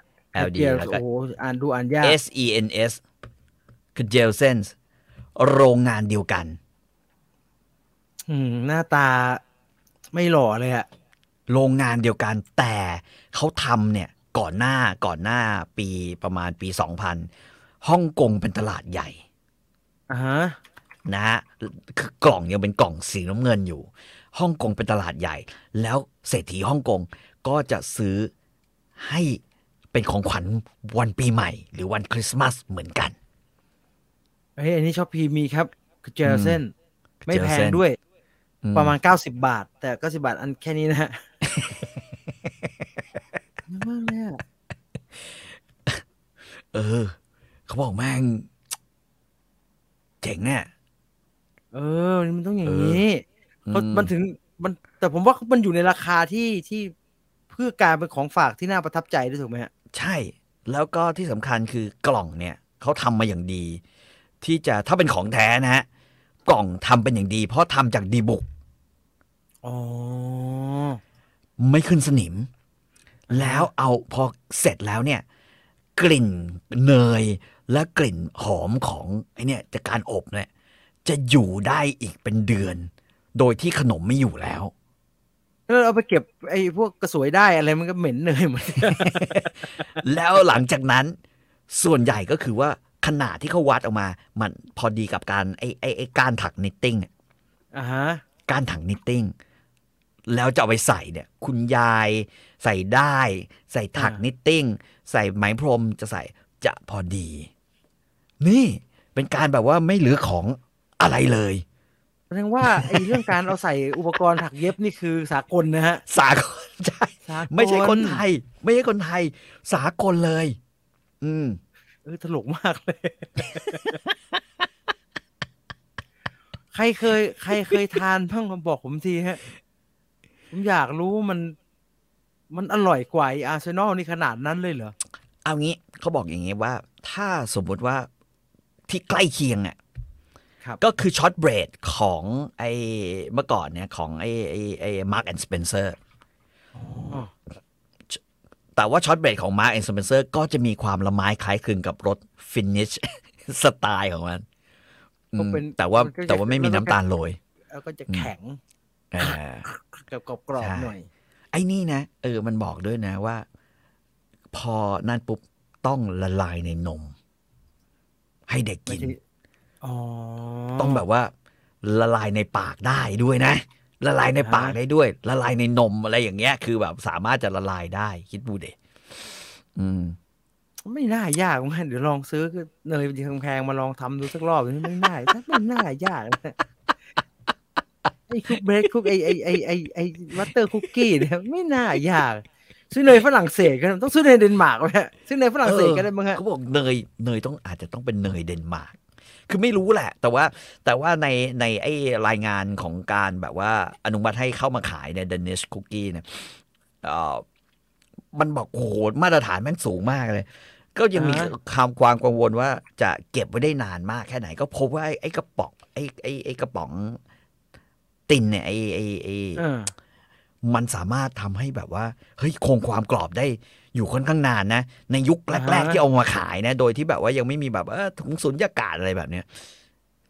L D เจียแล้วก็โอ้โหอ่านดูอ่านยาก S E N S คเจลเซนโรงงานเดียวกัน อืม หน้าตาไม่หล่อเลยอะโรงงานเดียวกันแต่เขาทำเนี่ยก่อนหน้าก่อนหน้าปีประมาณปี 2000ฮ่องกงเป็นตลาดใหญ่อ่าฮะ นะฮะคือกล่องยังเป็นกล่องสีน้ำเงินอยู่ฮ่องกงเป็นตลาดใหญ่ แล้วเศรษฐีฮ่องกงก็จะซื้อให้เป็นของขวัญวันปีใหม่ หรือวันคริสต์มาสเหมือนกันเฮ้ยอันนี้ชอปพีมีครับคือเจลเซนไม่แพง Gelsen ด้วยอืมประมาณเก้าสิบบาท แต่เก้าสิบาทอันแค่นี้นะฮะมากเลยอะเออ เขาบอกแม่ง เจ๋งเนี่ย เออนี่มันต้องอย่างนี้อืเพราะมันถึงมันแต่ผมว่ามันอยู่ในราคาที่ที่เพื่อการเป็นของฝากที่น่าประทับใจด้วยถูกไหมฮะใช่ แล้วก็ที่สำคัญคือกล่องเนี่ยเขาทำมาอย่างดี ที่จะถ้าเป็นของแท้นะฮะกล่องทำเป็นอย่างดี เพราะทำจากดีบุกอ๋อไม่ขึ้นสนิม แล้วเอาพอเสร็จแล้วเนี่ย กลิ่นเนยและกลิ่นหอมของไอเนี่ยจากการอบเนี่ย จะอยู่ได้อีกเป็นเดือน โดยที่ขนมไม่อยู่แล้วแล้วเอาไปเก็บไอ้พวกกระสวยได้อะไรมันก็เหม็นเนยหมดแล้วหลังจากนั้น ส่วนใหญ่ก็คือว่าขนาดที่เขาวัดออกมา มันพอดีกับการไอ้ไอ้ไอ้การถัก knitting เนี่ยอ่าฮะการถัก knitting แล้วจะเอาไปใส่เนี่ย คุณยายใส่ได้ ใส่ถัก knitting ใส่ไหมพรมจะใส่จะพอดี นี่เป็นการแบบว่าไม่เหลือของ อะไรเลยแสดงว่าไอ้เรื่องการเอาใส่อุปกรณ์ถักเย็บนี่คือสากลนะฮะ สากลใช่สากลไม่ใช่คนไทย ไม่ใช่คนไทย สากลเลย อืมเออตลกมากเลย ใครเคย ใครเคยทานบ้างมาบอกผมทีฮะ ผมอยากรู้ว่ามัน มันอร่อยกว่าอาร์เซนอลนี่ขนาดนั้นเลยเหรอ เอางี้เขาบอกอย่างนี้ว่า ถ้าสมมติว่าที่ใกล้เคียงอะครับ ก็คือ shortbread ของไอเมื่อก่อนเนี่ยของไอไอไอ Marks & Spencerอ๋อแต่ว่า shortbread ของ Marks & Spencer ก็จะมีความละม้ายคล้ายคลึงกับรส Finnish style ของมันอืมแต่ว่าแต่ว่าไม่มีน้ำตาลโรยแล้วก็จะแข็งเออกับกรอบใช่ๆหน่อย ไอ้นี่นะ เออมันบอกด้วยนะว่า พอนั่นปุ๊บต้องละลายในนม ให้เด็กไม่กินใช่อ๋อ ต้องแบบว่าละลายในปากได้ด้วยนะ ละลายในปากอ่าฮะได้ด้วย ละลายในนมอะไรอย่างเงี้ย คือแบบสามารถจะละลายได้ คิดดูเด็อืม ไม่น่ายากมั้งเดี๋ยวลองซื้อเนยแพงๆมาลองทำดูสักรอบนี่ไม่น่าไม่น่ายากนะไอ้คุกเบรดคุกไอไอไอไอไอ butter cookie เนี่ยไม่น่ายากซื้อเนยฝรั่งเศสกันต้องซื้อเนยเดนมาร์กไหมฮะซื้อเนยฝรั่งเศสกันได้มั้งฮะเขาบอกเนยเนยต้องอาจจะต้องเป็นเนยเดนมาร์ก คือไม่รู้แหละ แต่ว่าแต่ว่าในในไอ้รายงานของการแบบว่าอนุมัติให้เข้ามาขายใน Danish Cookie เนี่ยเอ่อมันบอกโอ้โหมาตรฐานแม่งสูงมากเลย ก็ยังมีอ่าความความกังวลว่าจะเก็บไว้ได้นานมากแค่ไหน ก็พบว่าไอ้ไอ้กระป๋องไอ้ไอ้ไอ้กระป๋องตินเนี่ยไอ้ไอ้ไอ้เออมันสามารถทำให้แบบว่า เฮ้ยคงความกรอบได้ อยู่ค่อนข้างนานนะ ในยุคแรกอ่าๆฮะที่เอามาขายนะ โดยที่แบบว่ายังไม่มีแบบเออถุงสุญญากาศอะไรแบบเนี้ย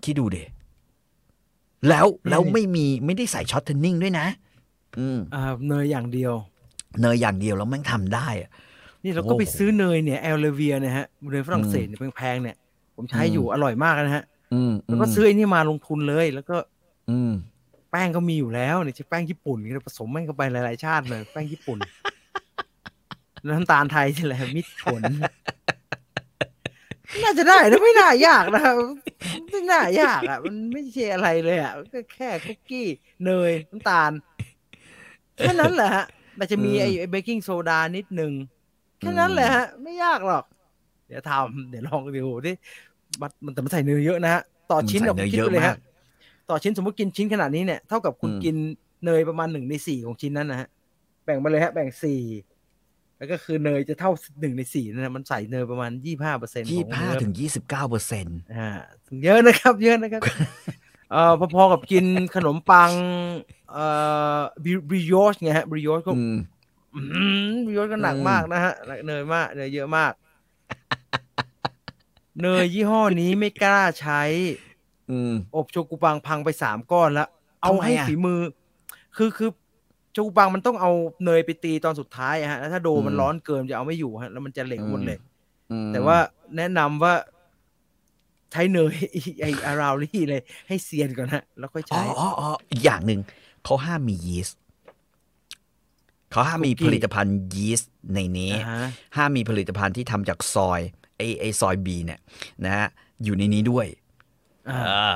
คิดดูเด่แล้วแล้วไม่มีไม่ได้ใส่ shortening ด้วยนะ อืมอ่าเนยอย่างเดียว เนยอย่างเดียวแล้วแม่งทำได้อะนี่เราก็โอ้โหไปซื้อเนยเนี่ยแอลเลเวียนะฮะเนยฝรั่งเศสเนี่ยแพงๆเนี่ย ผมใช้อยู่อร่อยมากนะฮะอืมแล้วก็ซื้อไอ้นี่มาลงทุนเลยแล้วก็ อืมแป้งก็มีอยู่แล้วเนี่ยใช้แป้งญี่ปุ่นก็ผสมแม่งเข้าไปหลายๆชาติเลยแป้งญี่ปุ่นแล้ว น้ำตาลไทยนี่แหละมิตรผล น่าจะได้นะไม่น่ายากนะครับไม่น่ายากอะ มันไม่ใช่อะไรเลยอะก็แค่คุกกี้เนยน้ำตาลแค่นั้นแหละฮะแต่จะมีไอ้ไอ้เบกกิ้งโซดานิดนึงแค่นั้นแหละฮะ ไม่ยากหรอก เดี๋ยวทำเดี๋ยวลองดูดิมันมันแต่มันใส่เนยเยอะนะฮะต่อชิ้นใส่เราเนยคิดเยอะไปเลยมาฮะกต่อชิ้นสมมติกินชิ้นขนาดนี้เนี่ยเท่ากับคุณอืมกินเนยประมาณหนึ่งในสี่ของชิ้นนั้นนะฮะแบ่งมาเลยฮะ แบ่งสี่ แล้วก็คือเนยจะเท่าหนึ่งในสี่นั่นนะมันใส่เนยประมาณยี่ห้าเปอร์เซ็นต์ยี่ห้าถึงยี่สิบเก้าเปอร์เซ็นต์อ่าเยอะนะครับเยอะนะครับเอ่อพอๆกับกินขนมปังเอ่อบริโยชไงฮะบริโยชก็อืมบริโยชก็หนักอืมมากนะฮะเนยมากเนยเยอะมาก เนยยี่ห้อนี้ไม่กล้าใช้อืมอบโชกุปังพังไปสามก้อนแล้ว เอาทำไมให้อะฝีมือ คือคือโชกุปังมันต้องเอาเนยไปตีตอนสุดท้ายอะฮะแล้วถ้าโดมันอืมร้อนเกินจะเอาไม่อยู่ฮะแล้วมันจะเหลวหมดเลยอืมแต่ว่าแนะนำว่าใช้เนยไออาราวลี่เลย ให้เซียนก่อนฮะแล้วค่อยอ๋อใช้ อ๋ออ๋ออีกอย่างหนึ่งเขาห้ามมียีสต์เขาห้ามมีคุกกี้ผลิตภัณฑ์ยีสต์ในนี้อ่าฮะห้ามมีผลิตภัณฑ์ที่ทำจากซอยไอไอซอยบีเนี่ย นะฮะอยู่ในนี้ด้วยอ่าเออ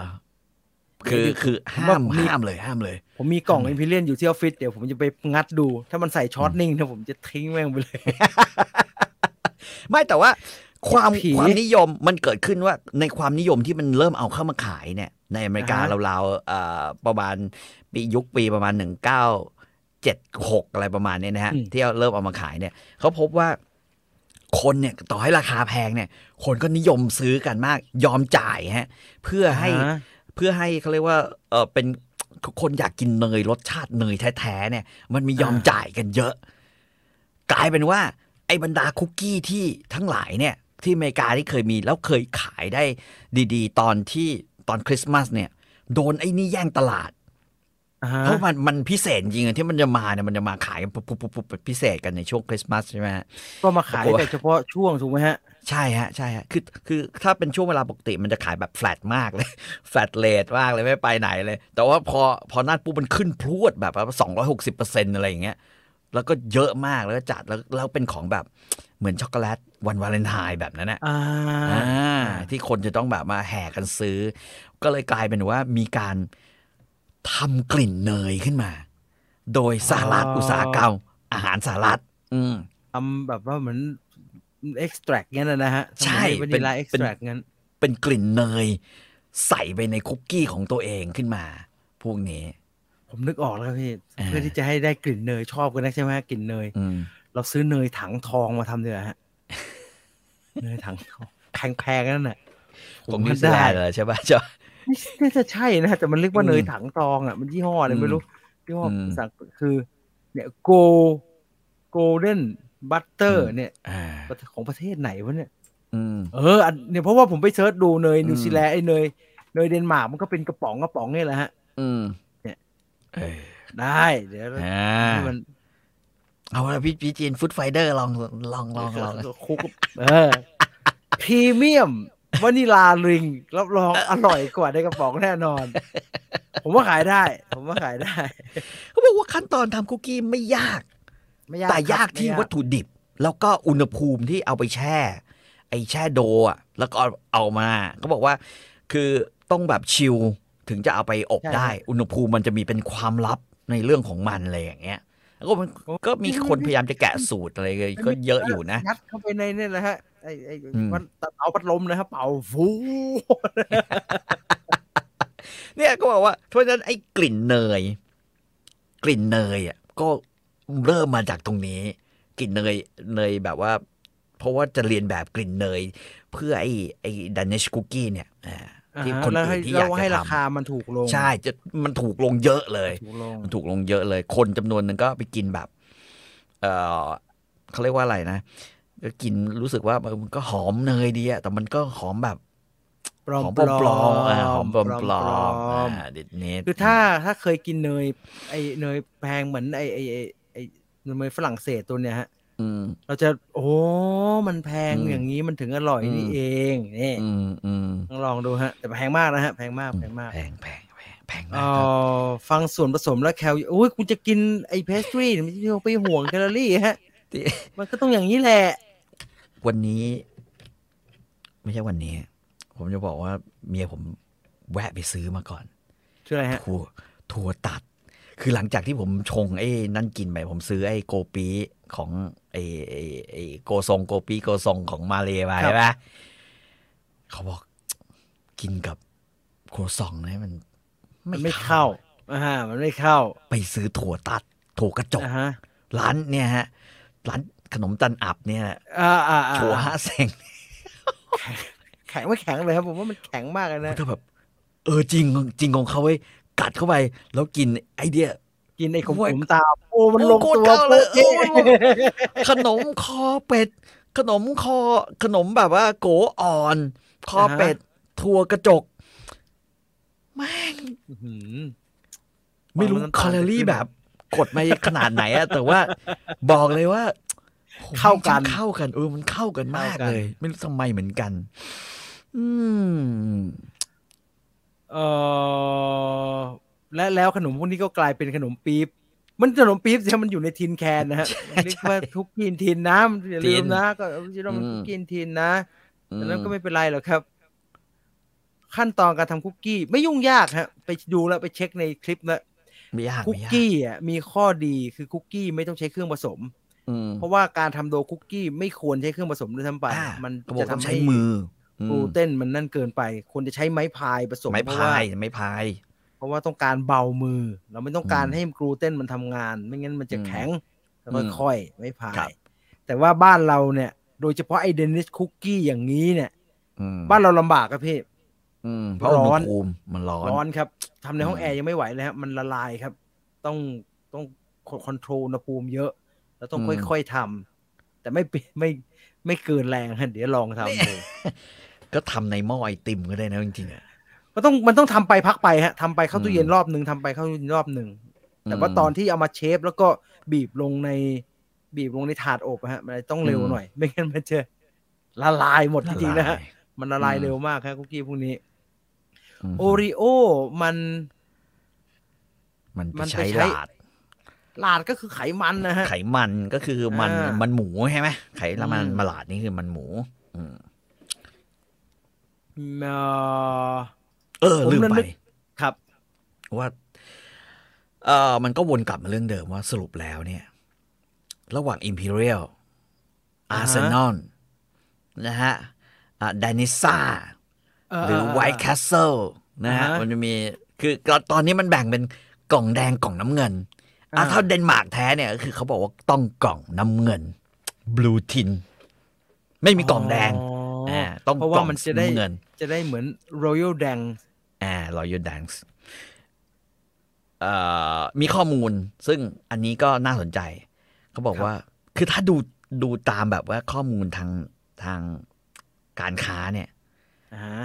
คือเดี๋ยวคือผมห้าว่ามผมมีห้ามเลยห้ามเลย ผมมีกล่องอิมพีเรียนอยู่ที่ออฟฟิศเดี๋ยวผมจะไปงัดดู ถ้ามันใส่ช็อตนิ่งนะผมจะทิ้งแม่งไปเลย ไม่แต่ว่าความผีความนิยมมันเกิดขึ้นว่าในความนิยมที่มันเริ่มเอาเข้ามาขายเนี่ย ในอเมริกาอ่าฮะราวๆเอ่อประมาณปียุคปีประมาณหนึ่งเก้าเจ็ดหกอะไรประมาณเนี้นะฮะที่เริ่มเอามาขายเนี่ยเขาพบว่าคนเนี่ยต่อให้ราคาแพงเนี่ย คนก็นิยมซื้อกันมาก ยอมจ่ายฮะ เพื่อให้อ่าฮะ เพื่อให้เขาเรียกว่าเออเป็นคนอยากกินเนยรสชาติเนยแท้ๆเนี่ย มันมียอมอ่าจ่ายกันเยอะ กลายเป็นว่า ไอ้บรรดาคุกกี้ที่ทั้งหลายเนี่ย ที่อเมริกาที่เคยมีแล้วเคยขายได้ดีๆ ตอนที่ตอนคริสต์มาสเนี่ย โดนไอ้นี่แย่งตลาดอ่าฮะเพราะมันมันพิเศษจริงๆอะที่มันจะมาเนี่ยมันจะมาขายกันปุ๊บปุ๊บปุ๊บปุ๊บพิเศษกันในช่วงคริสต์มาสใช่ไหมฮะก็มาขายปรากฏว่าแต่เฉพาะช่วงถูกไหมฮะ ใช่ฮะใช่ฮะคือคือถ้าเป็นช่วงเวลาปกติมันจะขายแบบแฟลตมากเลย flat rate มากเลยไม่ไปไหนเลย แต่ว่าพอพอนั่นปุ๊บมันขึ้นพรวดแบบว่าสองร้อยหกสิบเปอร์เซ็นอะไรอย่างเงี้ยแล้วก็เยอะมากแล้วก็จัดแล้วแล้วเป็นของแบบเหมือนช็อกโกแลตวันวาเลนไทน์แบบนั้นนะอ่าอ่าที่คนจะต้องแบบมาแห่กันซื้อ ก็เลยกลายเป็นว่ามีการทำกลิ่นเนยขึ้นมา โดยสหรัฐอุตสาหกรรมอาหารสหรัฐอืมทำแบบว่าเหมือน เอ็กซ์แทรกงั้นนะนะฮะใช่วาเป็นินลาเอ็กซ์เป็นแทรกงั้น เป็นกลิ่นเนย ใส่ไปในคุกกี้ของตัวเองขึ้นมา พวกนี้ ผมนึกออกแล้วครับพี่อ่าเพื่อที่จะให้ได้กลิ่นเนยชอบกันนะใช่ไหมกลิ่นเนยอืมเราซื้อเนยถังทองมาทำเนีกว่ยฮะเนยถังทองแพงๆนั่นน่ะของนิวซีแลนด์เหรอใช่ป่ะใช่ปะไม่น่าจะใช่นะแต่มันเรียกว่าอืมเนยถังทองอะมันยี่ห้ออะไรไม่รู้ยี่ห้ออมสั่งคือ เนี่ยโก Golden Butter เนี่ยอ่าของประเทศไหนวะเนี่ยอืมเอออันเนี่ยเพราะว่าผมไป search ดูเนยอืมนิวซีแลนด์ไอ้เนยเนยเดนมาร์กมันก็เป็นกระป๋องกระป๋องนี่แหละฮะอืมเนี่ยเออได้ เดี๋ยวอ่าให้มันเอาละพี่พี่จีนฟุตไฟเดอร์ลองลองลองลองคุกเออพรีเมียมวานิลาริงรับรองอร่อยกว่าในกระป๋องแน่นอน ผมว่าขายได้ ผมว่าขายได้ เขาบอกว่าขั้นตอนทำคุกกี้ไม่ยาก ไม่ยากแต่ยากครับที่ไม่วัตถุดิบ แล้วก็อุณหภูมิที่เอาไปแช่ ไอ้แช่โดอะแล้วก็เอาเอามาเขาบอกว่า คือต้องแบบชิลถึงจะเอาไปอบได้ อุณหภูมิมันจะมีเป็นความลับในเรื่องของมันอะไรอย่างเงี้ยแล้วก็มันก็มีคนพยายามจะแกะสูตรอะไรก็เยอะอยู่นะยัดเข้าไปในนี่แหละฮะไอ้ไอ้อืมมันเอาพัดลมนะครับเป่าฟูเนี่ยก็บอกว่าเพราะฉะนั้นไอ้กลิ่นเนย กลิ่นเนยอะก็ เริ่มมาจากตรงนี้ กลิ่นเนยเนยแบบว่า เพราะว่าจะเรียนแบบกลิ่นเนย เพื่อไอ้ไอ้ดันเนชคุกกี้เนี่ยอ่าที่คนแล้วอื่ให้นที่อแล้ยากวให้จะราทคามันถูกลงำใช่จะมันถูกลงเยอะเลยถูกลงมันถูกลงเยอะเลย คนจำนวนหนึ่งก็ไปกินแบบ เออเขาเรียกว่าอะไรนะก็กินรู้สึกว่ามันก็หอมเนยดีอะแต่มันก็หอมแบบปลอมหอมปลอปลอมมๆอ่าหอมปลอมปลอมปลอมอ่าเด็ดเน็ตคือถ้าถ้าเคยกินเนยไอ้เนยแพงเหมือนไอ้ไอ้ ไอ้ไอ้เนยฝรั่งเศสตัวเนี้ยฮะอืมเราจะโอ้มันแพงอืมอย่างนี้มันถึงอร่อยอืมนี่เองนี่อืมอืมต้องลองดูฮะ แต่แพงมากนะฮะแพงมากแพงมากแพงแพงแพงแพงเอมากครับอฟังส่วนผสมแล้วแคลโอ้ยคุณจะกินไอ้เพสทรีไม่ใช่ไปห่วงแคลอรี่ฮะที่มันก็ต้องอย่างนี้แหละ วันนี้ ไม่ใช่วันนี้ ผมจะบอกว่าเมียผมแวะไปซื้อมาก่อนชื่ออะไรฮะถั่วถั่วตัด คือหลังจากที่ผมชงไอ้นั่นกินไปผมซื้อไอ้โกปีของไอ้ไอ้ไอ้โกซงโกปีโกซงของมาเลมาครับใช่ไหมเขาบอกกินกับโครซองเนี่ยมันมันไม่เข้าอ่ามันไม่เข้า ไปซื้อถั่วตัดถั่วกระจกอ่าฮะร้านเนี่ยฮะ ร้านขนมจันอับเนี่ยอ่าอ่าอ่าถั่วห้าเซงแข็งไม่แข็งเลยครับผมว่ามันแข็งมากเลยนะถ้าแบบ เออจริงจริงของเขาเว้ย กัดเข้าไป แล้วกินไอเดีย กินไอ้ขมโอ้ยๆตามโอ้มันโอ้ลงโคตรตัวเข้าเลยโป๊ะโอ้มันลงขนมคอเป็ด ขนมคอขนมแบบว่า โกอ่อน คอเป็ดถั่วกระจกแม่งอื้อหือไม่รู้ความน้ำแคตาลลอรี่จะขึ้นแบบ กดมาขนาดไหนอะแต่ว่าบอกเลยว่าโหเข้ากันเข้ากันเออมันเข้ากันมากเข้ากันเลย ไม่รู้ทำไมเหมือนกัน อืม เออและแล้วขนมพวกนี้ก็กลายเป็นขนมปี๊บมันขนมปี๊บที่มันอยู่ในทินแคนนะฮะมันเรียกว่าทุกกินทินน้ำอย่าลืมนะ ก็ที่เรามันทุกกินทินนะดังนั้นก็ไม่เป็นไรหรอกครับ ขั้นตอนการทำคุกกี้ ไม่ยุ่งยากฮะ ไปดูแล้วไปเช็คในคลิปแล้วไม่ยากคุกไม่ยากกี้อะมีข้อดีคือคุกกี้ไม่ต้องใช้เครื่องผสมอืมเพราะว่าการทำโดคุกกี้ไม่ควรใช้เครื่องผสมด้วยซ้ำไปอ่ามันเขาบอกจะต้องทำใช้ให้มืออืม กลูเตนมันนั่นเกินไปควรจะใช้ไม้พายผสมไม้พาย เพราะว่า ไม้พาย เพราะว่าต้องการเบามือ เราไม่ต้องการอืมให้กลูเตนมันทำงาน ไม่งั้นมันจะอืมแข็งแล้วอืมค่อยๆไม้พายครัยบแต่ว่าบ้านเราเนี่ย โดยเฉพาะไอ Danish cookie อย่างนี้เนี่ยอืมบ้านเราลำบากครับพี่อืมเพราะอุณร้หอนภูมิมันร้อนร้อนครับทำในห้องอืมแอร์ยังไม่ไหวเลยครับมันละลายครับ ต้องต้องคอนโทรลอุณหภูมิเยอะ แล้วต้องค่อยๆทำแต่ไม่ปิไม่ไม่เกินแรงฮะเดี๋ยวลองทำดู ก็ทำในหม้อไอติมก็ได้นะจริงๆอะมันต้องมันต้องทำไปพักไปฮะทำไปเข้าตู้เย็นอืมรอบหนึ่งทำไปเข้าตู้เย็นรอบหนึ่งแต่อืมว่าตอนที่เอามาเชฟแล้วก็บีบลงในบีบลงในถาดอบอะฮะมันต้องเร็วหน่อย ไม่งั้นมันจะละลายหมดจริงๆนะฮะลายมันละลายอืมเร็วมากครับคุกกี้พวกนี้อืมโอริโอมันมันไปมันไปใช้ใช้หลาดลาดก็คือไขมันนะฮะไขมันก็คือมันอ่ามัมันหมูใช่ไหมไขมันอืมมาหลาดนี่คือมันหมู อืม เอ่อเออผมลืมนั่นไปนึกครับ ว่าเออมันก็วนกลับมาเรื่องเดิมว่าสรุปแล้วเนี่ย ระหว่าง Imperial อ่าฮะ Arsenal นะฮะอ่าดานิซ่าหรือ White Castle นะฮะอ่าฮะมันจะมีคือตอนนี้มันแบ่งเป็นกล่องแดงกล่องน้ำเงินอะอ่าถ้าเดนมาร์กแท้เนี่ยก็คือเขาบอกว่าต้องกล่องน้ำเงิน Blue Tin ไม่มีกล่องแดงอ๋ออ่าต้องเพราะกว่าล่องมันจะได้น้ำเงิน จะได้เหมือน Royal d a n อ่า Royal Dance เอ่อมีข้อมูลซึ่งอันนี้ก็น่าสนใจ เขาบอกครับว่า คือถ้าดูดูตามแบบว่าข้อมูลทางทางการค้าเนี่ยอ่าฮะ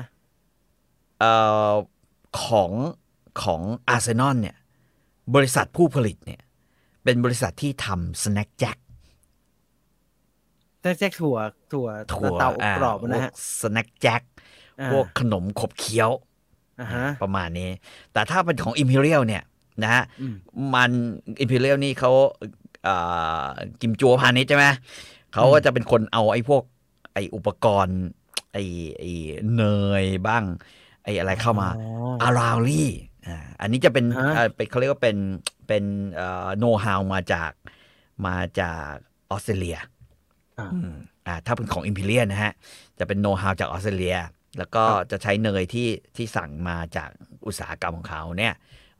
เอ่อของของอาร์เซนอลเนี่ย บริษัทผู้ผลิตเนี่ย เป็นบริษัทที่ทำ Snack Jack Jack Jack ถั่วถั่วถั่วลันเตาอบกรอบนะฮะ Snack Jack อ่า พวกขนมขบเคี้ยวอ่าฮะประมาณนี้ แต่ถ้าเป็นของ Imperial เนี่ยนะฮะอืมมัน Imperial นี่เขาเอ่อกิมจัวพาณิชย์ใช่ไหมเขาก็จะเป็นคนเอาไอ้พวกไอ้อุปกรณ์ ไอ้ไอ้เนยบ้าง ไอ้อะไรเข้ามาอ๋ออาราลี่อ่าอันนี้จะเป็นฮะเอ่อเป็นเขาเรียกว่าเป็นเป็นโน้ตฮาวมาจากมาจากออสเตรเลียอ่าอืมอ่าถ้าเป็นของ Imperial นะฮะ จะเป็นโน้ตฮาวจากออสเตรเลีย แล้วก็ครับจะใช้เนยที่ที่สั่งมาจากอุตสาหกรรมของเขาเนี่ย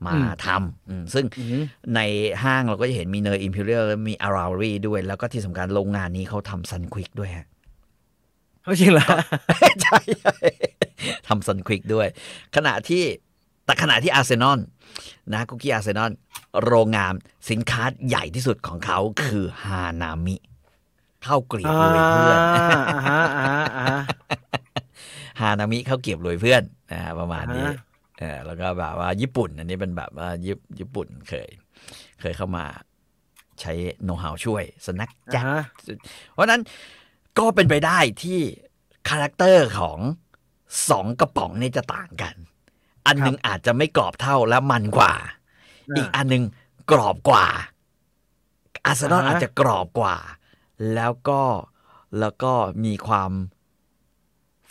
มาอืมทำอืมซึ่งอืมในห้างเราก็จะเห็นมีเนย Imperial และมีอาราลี่ด้วย แล้วก็ที่สำคัญโรงงานนี้เขาทำซันควิกด้วยฮะเขาจริงเหรอใช่ใช่ทำซันควิกด้วย ขณะที่แต่ขณะที่อาร์เซนอลนะคุกกี้อาร์เซนอลโรงงานสินค้าใหญ่ที่สุดของเขาคือฮานามิข้าวเกลียบอ่ารวยเพื่อนอ่า ฮะอ่าฮะอ่าฮะฮานามิข้าวเกรียบรวยเพื่อนนะฮะประมาณนี้อ่าฮะเออแล้วก็แบบว่าญี่ปุ่น อันนี้เป็นแบบว่าญี่ญี่ปุ่นเคย เคยเข้ามาใช้โน้ตฮาวช่วย Snack Jack อ่าฮะเพราะฉะนั้นก็เป็นไปได้ที่ character ของสองกระป๋องเนี่ยจะต่างกัน อันหนึ่งอาจจะไม่กรอบเท่าและมันกว่า อีกอันหนึ่งกรอบกว่า อาร์เซนอลอ่าฮะอาจจะกรอบกว่า แล้วก็แล้วก็มีความ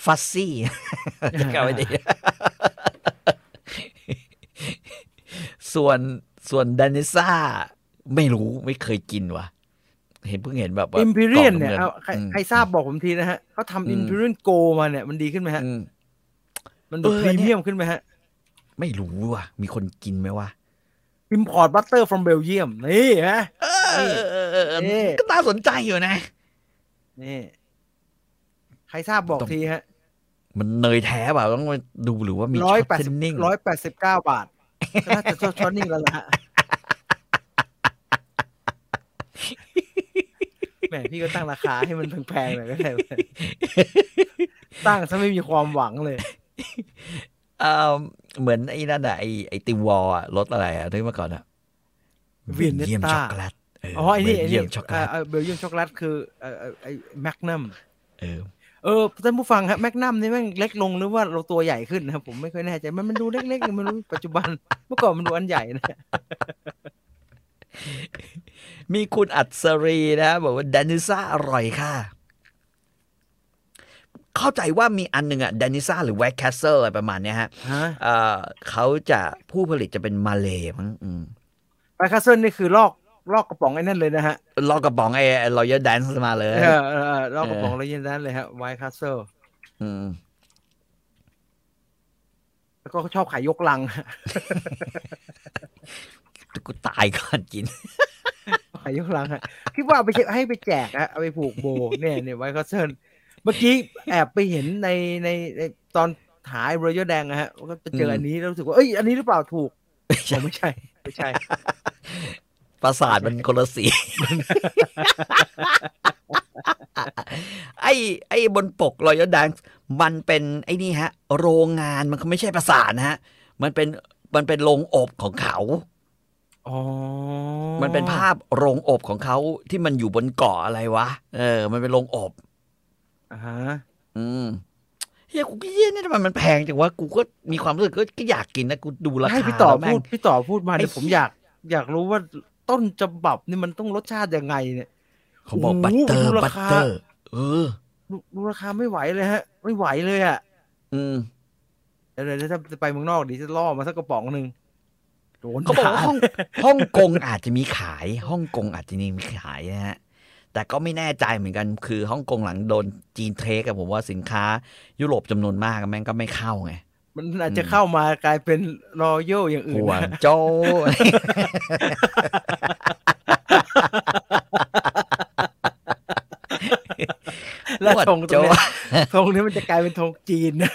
ฟัซซี่จะกล่าวไม่ดีส่วนส่วนดานิซ่า ไม่รู้ไม่เคยกินว่ะเห็นเพิ่งเห็นแบบว่าอิมพีเรียนเนี่ยกล่เอาองำใครอืมใครทราบบอกผมทีนะฮะเขาอืมทำอิมพีเรียนโกมาเนี่ย มันดีขึ้นไหมฮะอืมมันดูเออพรีเนี่ยเมียมขึ้นไหมฮะ ไม่รู้ว่ะ มีคนกินไหมวะ import butter from Belgium นี่ฮะเออเออเออเออเอ๊ะก็น่าสนใจอยู่นะนี่ใครทราบบอกต้องทีฮะ มันเนยแท้เปล่าต้องมาดูหรือว่ามีร้อยช็อตแปดเทสิบนนิ่งร้อยแปดสิบเก้าบาทก็น่าจะช้อนนิ่งแล้วล่ะฮะแหมพี่ก็ตั้งราคาให้มันแพงๆหน่อยก็ได้ตั้งซะไม่มีความหวังเลยเออเหมือนไอ้นั่นอะไอ้ไอ้ติวอลอะรสอะไรอะนึกมาก่อนอะ Viennetta เยี่ยมช็อกโกแลตเออไอ้นี่ไอ้นี่เยี่นี่ยมช็อกโกแลตเบลเยียมช็อกโกแลตคือเอ่อเอ่อไอ้ Magnum เออ เออท่านผู้ฟังครับ Magnum นี่แม่งเล็กลงหรือว่าเราตัวใหญ่ขึ้นนะครับผมไม่ค่อยแน่ใจมันมันดูเล็กๆมันรู้ปัจจุบัน เมื่อก่อนมันดูอันใหญ่นะมีคุณอัศรีนะบอกว่า Danisa อร่อยค่ะ เข้าใจว่ามีอันหนึ่งอะ Danisa หรือ White Castle อะไรประมาณเนี้ยฮะฮะเอ่อเขาจะผู้ผลิตจะเป็นมาเลมั้งอืม White Castle นี่คือลอก ลอกกระป๋องไอ้นั่นเลยนะฮะ ลอกกระป๋องไอ้ Royal Dansk มาเลยเออเออเออลอกกระป๋องแล้วยันนั้นเลยฮะ White Castle อืมแล้วก็เขาชอบขายยกลังกูตายก่อนกิน ขายยกลังฮะคิดว่าเอาไปให้ไปแจกฮะเอาไปผูกโบเนี่ยเนี่ย White Castle เมื่อกี้แอบไปเห็นในในในตอนหายเรยแดงนะฮะก็ไปเจออันนี้แล้วรู้สึกว่าเอ้ยอันนี้หรือเปล่าถูกผมไม่ใช่ ไม่ใช่ ปราสาทมันคนละสีไอ้ไอ้บนปก Royal Dansk มันเป็นไอ้นี่ฮะ โรงงานมันไม่ใช่ปราสาทนะฮะ มันเป็นมันเป็นโรงอบของเขาอ๋อมันเป็นภาพโรงอบของเขาที่มันอยู่บนเกาะอะไรวะ เออ มันเป็นโรงอบอ่าฮะอืมเฮียคุกกี้เฮียนี่ทำไมมันแพงจังวะกูก็มีความรู้สึกก็ก็อยากกินนะกูดูราคาให้พี่ต่อแล้วแม่พูงดพี่ต่อพูดมาเนี่ยไอ้ผมเหี้ยอยาก อยากรู้ว่า ต้นฉบับนี่มันต้องรสชาติยังไงเนี่ยเขาบอกโอ้โหบัตเตอดูร์ราบัตคาเตอร์ เออดูดูราคาไม่ไหวเลยฮะ ไม่ไหวเลยอะ อืมเดี๋ยวเดี๋ยวถ้าจะไปเมืองนอกดีจะล่อมาสักกระป๋องหนึ่งโดนเขาบอกว่าด่ฮ่องฮ่องกงอาจจะมีขายฮ่องกงอาจจะมีขายนะฮะแต่ก็ไม่แน่ใจเหมือนกันคือฮ่องกงหลังโดนจีนเทคกับผมว่าสินค้า ยุโรปจำนวนมากแม่งก็ไม่เข้าไง มันอาจจะเข้ามากลายเป็นรอยัลอย่างอื่นหัวนะโจแล้วธงตโจรงเนี้ยธงนี้มันจะกลายเป็นธงจีนนะ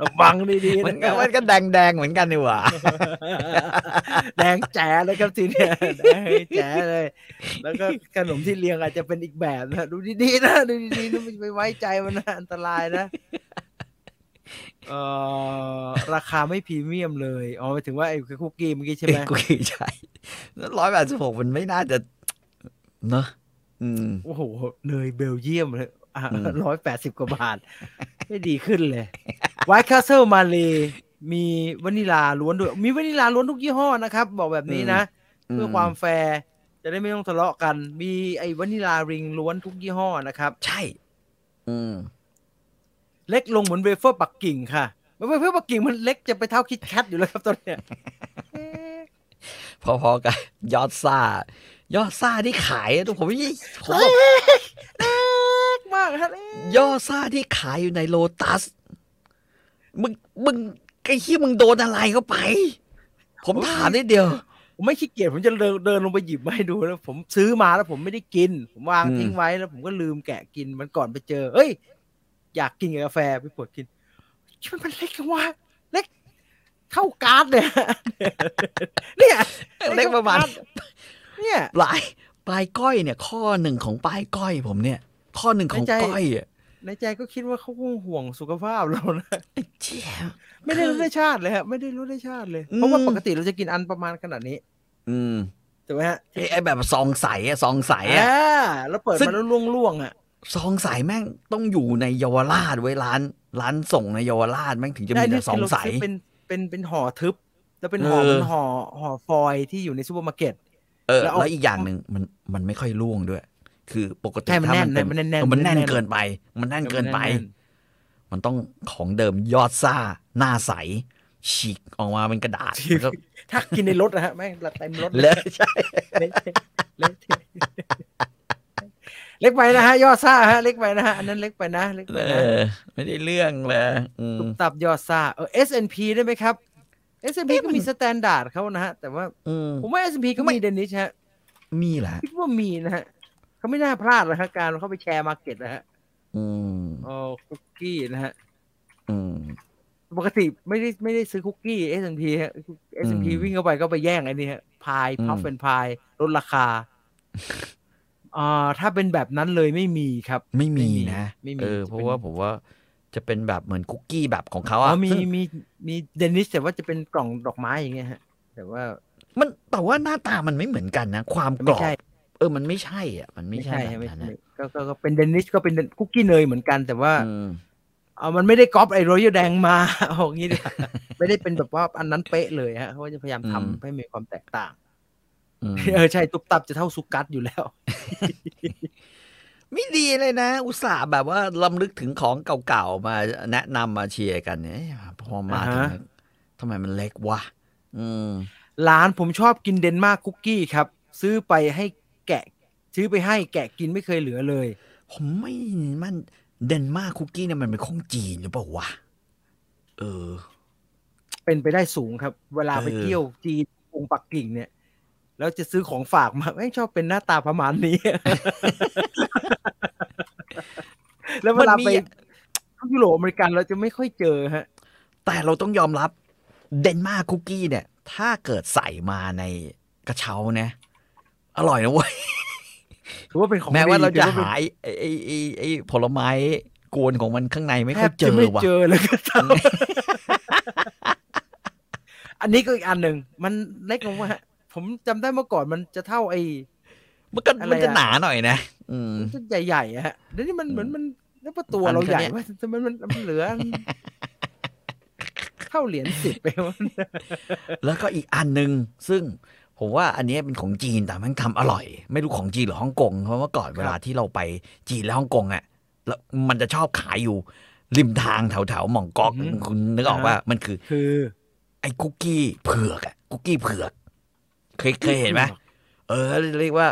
ระวังดีๆมันนะก็มันก็แดงแดงๆเหมือนกันนี่หว่า แดงแจ๋เลยครับทีเนี้ยแดงแจ๋เลย แล้วก็ขนมที่เรียงอาจจะเป็นอีกแบบนะ ดูดีๆนะ ดูดีๆนะไม่ไปไว้ใจมันนะอันตรายนะ เอ่อราคาไม่พรีเมียมเลยอ๋อหมายถึงว่าไอ้คุกกี้เมื่อกี้ใช่ไหมกูใช่ร้อยแปดสิบหกมันไม่น่าจะเนอะอืมโอ้โหเนยเบลเยียมเลยอืมร้อยแปดสิบกว่าบาท ไม่ดีขึ้นเลย White Castle มาเลมีวานิลาล้วนด้วย มีวานิลาล้วนทุกยี่ห้อนะครับ บอกแบบนี้นะ เพื่อความแฟร์จะได้ไม่ต้องทะเลาะกัน มีไอ้วานิลาริงล้วนทุกยี่ห้อนะครับ ใช่ อืม เล็กลงเหมือนเวเฟอร์ปักกิ่งค่ะเวเฟอร์ปักกิ่งมันเล็กจะไปเท่าคิดแคทอยู่แล้วครับตอนเนี้ยพอๆกับยอดซ่ายอดซ่าที่ขายอะผมไม่ผมบอกเล็กมากครับยอดซ่าที่ขายอยู่ในโลตัสมึงมึงไอ้ที่มึงโดนอะไรเข้าไป ผมถามนิดเดียวผมไม่ขี้เกียจผมจะเดินเดินลงไปหยิบมาให้ดูแล้วผมซื้อมาแล้วผมไม่ได้กิน ผมวางอืมทิ้งไว้แล้วผมก็ลืมแกะกินมันก่อนไปเจอ เอ้ย อยากกินกับกาแฟไปเปิดกินชิมันเล็กจังวะเล็กเท่าการ์ดเนี่ยเนี่ยเล็กประมาณเนี่ยปลายปลายก้อยเนี่ย ข้อหนึ่งของปลายก้อยผมเนี่ย ข้อหนึ่งของในใจก้อยอะในใจก็คิดว่าเขาคงห่วงสุขภาพเรานะไอ้เจี๊ยบไม่ได้รู้ได้ชาติเลยฮะไม่ได้รู้ได้ชาติเลยอืมเพราะว่าปกติเราจะกินอันประมาณขนาดนี้ อืมถูกไหมฮะไอ้ไอ้แบบซองใสอะซองใสอะอ่าแล้วเปิดซึ่งมาแล้วล่วงๆอะ ซองใสแม่งต้องอยู่ในเยาวราชไว้ยร้าน ร้านส่งในเยาวราชแม่งถึงจะมีได้แต่นี่ซองคือเราใสซื้อเป็นเป็นเป็นห่อทึบ แล้วเป็นห่อเออเป็นห่อห่อฟอยล์ที่อยู่ในซูเปอร์มาร์เก็ตเออแล้วเอาแล้วอีกอย่างหนึ่งมันมันไม่ค่อยร่วงด้วย คือปกติใช่มันถ้าแน่นเป็นมันแน่นๆเออมันแน่นมันแน่นเกินไป มันแน่นเกินไปแน่นมันต้องของเดิมยอดซ่าหน้าใส ฉีกออกมาเป็นกระดาษแล้วก็ถ้ากินในรถนะฮะแม่งเต็มรถเลอะใช่ เละเละเล็กไปนะฮะยอดซ่าฮะเล็กไปนะฮะอันนั้นเล็กไปนะเล็กไปเอนะอไม่ได้เรื่องเลยอืมตุบตับยอดซ่าเออ S&P ได้ไหมครับ S&P เอ๊ะก็มันมี standard เขานะฮะ แต่ว่าอืมผมว่า S&P ก็ไม่มี danish ฮะ มีแหละคิดว่ามีนะฮะเขาไม่น่าพลาดเลยฮะการเข้าไป share market นะฮะอืมอ๋อคุกกี้นะฮะอืมปกติไม่ได้ไม่ได้ซื้อคุกกี้ S&P ฮะ S&P อืมวิ่งเข้าไปก็ไปแย่งไอ้นี่ฮะพายอืมพัฟเป็นพายลดราคา อ่าถ้าเป็นแบบนั้นเลยไม่มีครับ ไม่มีไม่มีนะไม่มีเออจะเพเป็นราะว่าผมว่าจะเป็นแบบเหมือนคุกกี้แบบของเขาอ๋อะอมีซึ่งมีมีเดนิสแต่ว่าจะเป็นกล่องดอกไม้อย่างเงี้ยฮะ แต่ว่ามันแต่ว่าหน้าตามันไม่เหมือนกันนะ ความกรไม่อบใช่เออมันไม่ใช่อะ มันไม่ไม่ใช่ใช่แบบไม่นั้นใช่นะก็ก็ก็เป็นเดนิสก็เป็นคุกกี้เนยเหมือนกันแต่ว่าอืมเอามันไม่ได้ก๊อปไอ้รอยัลแดงมาเอาอย่างงี้ดีกว่าไม่ได้เป็นแบบว่าอันนั้นเป๊ะเลยฮะเขาจะพยายามทำให้มีความแตกต่างอืม เออใช่ตุบตับจะเท่าสุกัสอยู่แล้ว ไม่ดีเลยนะ อุตส่าห์แบบว่าลำลึกถึงของเก่าๆมาแนะนำมาเชียร์กันเนี่ยพอมาอ่าทำฮะไมทำไมมันเล็กวะอืมร้านผมชอบกินเดนมาร์กคุกกี้ครับ ซื้อไปให้แกะ ซื้อไปให้แกะกินไม่เคยเหลือเลย ผมไม่มันเดนมาร์กคุกกี้เนี่ยมันเป็นของจีนหรือเปล่าวะเออ เป็นไปได้สูงครับ เวลาไปเออเที่ยวจีนกรุงปักกิ่งเนี่ย แล้วจะซื้อของฝากมาไม่งชอบเป็นหน้าตาประมาณนี้ แล้วเวลาไปยุโรปอเมริกันเราจะไม่ค่อยเจอฮะ แต่เราต้องยอมรับเดนมาร์กคุกกี้เนี่ย ถ้าเกิดใส่มาในกระเช้านะ อร่อยนะเว้ยถือว่าเป็นของแม้ว่าเราจะถือเป็นหายไอ้ไอ้ไอ้ไอ้ผลไม้กวนของมันข้างในไม่แทค่อยบเจจะอไม่ว่ะเจอเลยก็ตามอันนี้ก็อีกอันหนึ่งมันเล็กลงว่า ผมจำได้เมื่อก่อนมันจะเท่าไอ้มันก็อะไรมันจะอะหนาหน่อยนะ อืมมันจะใหญ่ๆอะฮะเดี๋ยวนี้มันเหมือนมันแล้วว่าตัวอันเราแค่ใหญ่เนี้ยว่าทำไมมันมันเหลือเท่าเหรียญสิบไปวะแล้วก็อีกอันหนึ่งซึ่งผมว่าอันเนี้ยเป็นของจีนแต่มันทำอร่อย ไม่รู้ของจีนหรือฮ่องกงเพราะว่าก่อนเวลาที่เราไปจีนและฮ่องกงอะแล้วมันจะชอบขายอยู่ ริมทางแถวแถวๆหม่องก๊อกคุณนึกออกว่ามันคือ คือ ไอ้คุกกี้เผือกอะคุกกี้เผือก เคยเคยเห็นไหมเออเรียกว่า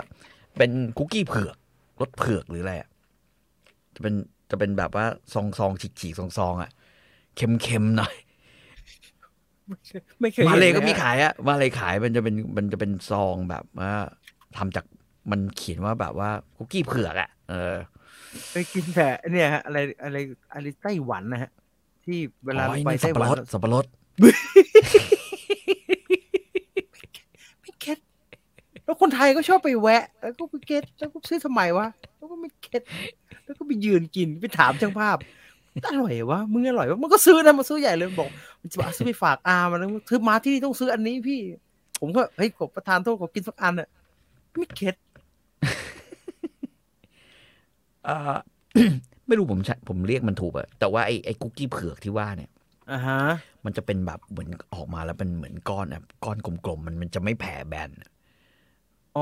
เป็นคุกกี้เผือกรสเผือกหรืออะไรอะจะเป็นจะเป็นแบบว่าซองซองฉีกฉีกซองซองๆอะเค็มเค็มๆหน่อยไม่เคยมาเลยห็นก็มีฮะขายอะมาเลยขายมันจะเป็นมันจะเป็นซองแบบว่าทำจากมันเขียนว่าแบบว่าคุกกี้เผือกอะเออเคยกินแต่เนี่ยฮะอะไรอะไรอะไรไต้หวันนะฮะที่เวลาอ๋อเราไอ้ไปนี่สัไต้บหปะวันรดสับปะรด ไม่เก็ต แล้วคนไทยก็ชอบไปแวะ แล้วก็ไปเก็ตแล้วก็ซื้อทำไมวะแล้วก็ไม่เก็ตแล้วก็ไปยืนกินไปถามช่างภาพอร่อยวะมึงอร่อยวะมันก็ซื้อนะมันซื้อใหญ่เลยบอกมันจะบอกซื้อไปฝากอามันซื้อมาที่นี่ต้องซื้ออันนี้พี่ ผมก็เฮ้ยขอประทานโทษขอกินสักอันอะไม่เก็ตเออไม่รู้ผมใช้ผมเรียกมันถูกอะแต่ว่าไอ้ไอ้คุกกี้เผือกที่ว่าเนี่ยอ่าฮะ มันจะเป็นแบบเหมือนออกมาแล้วเป็นเหมือนก้อนแบบก้อนกลมๆมันมันจะไม่แผ่แบนอ๋ อ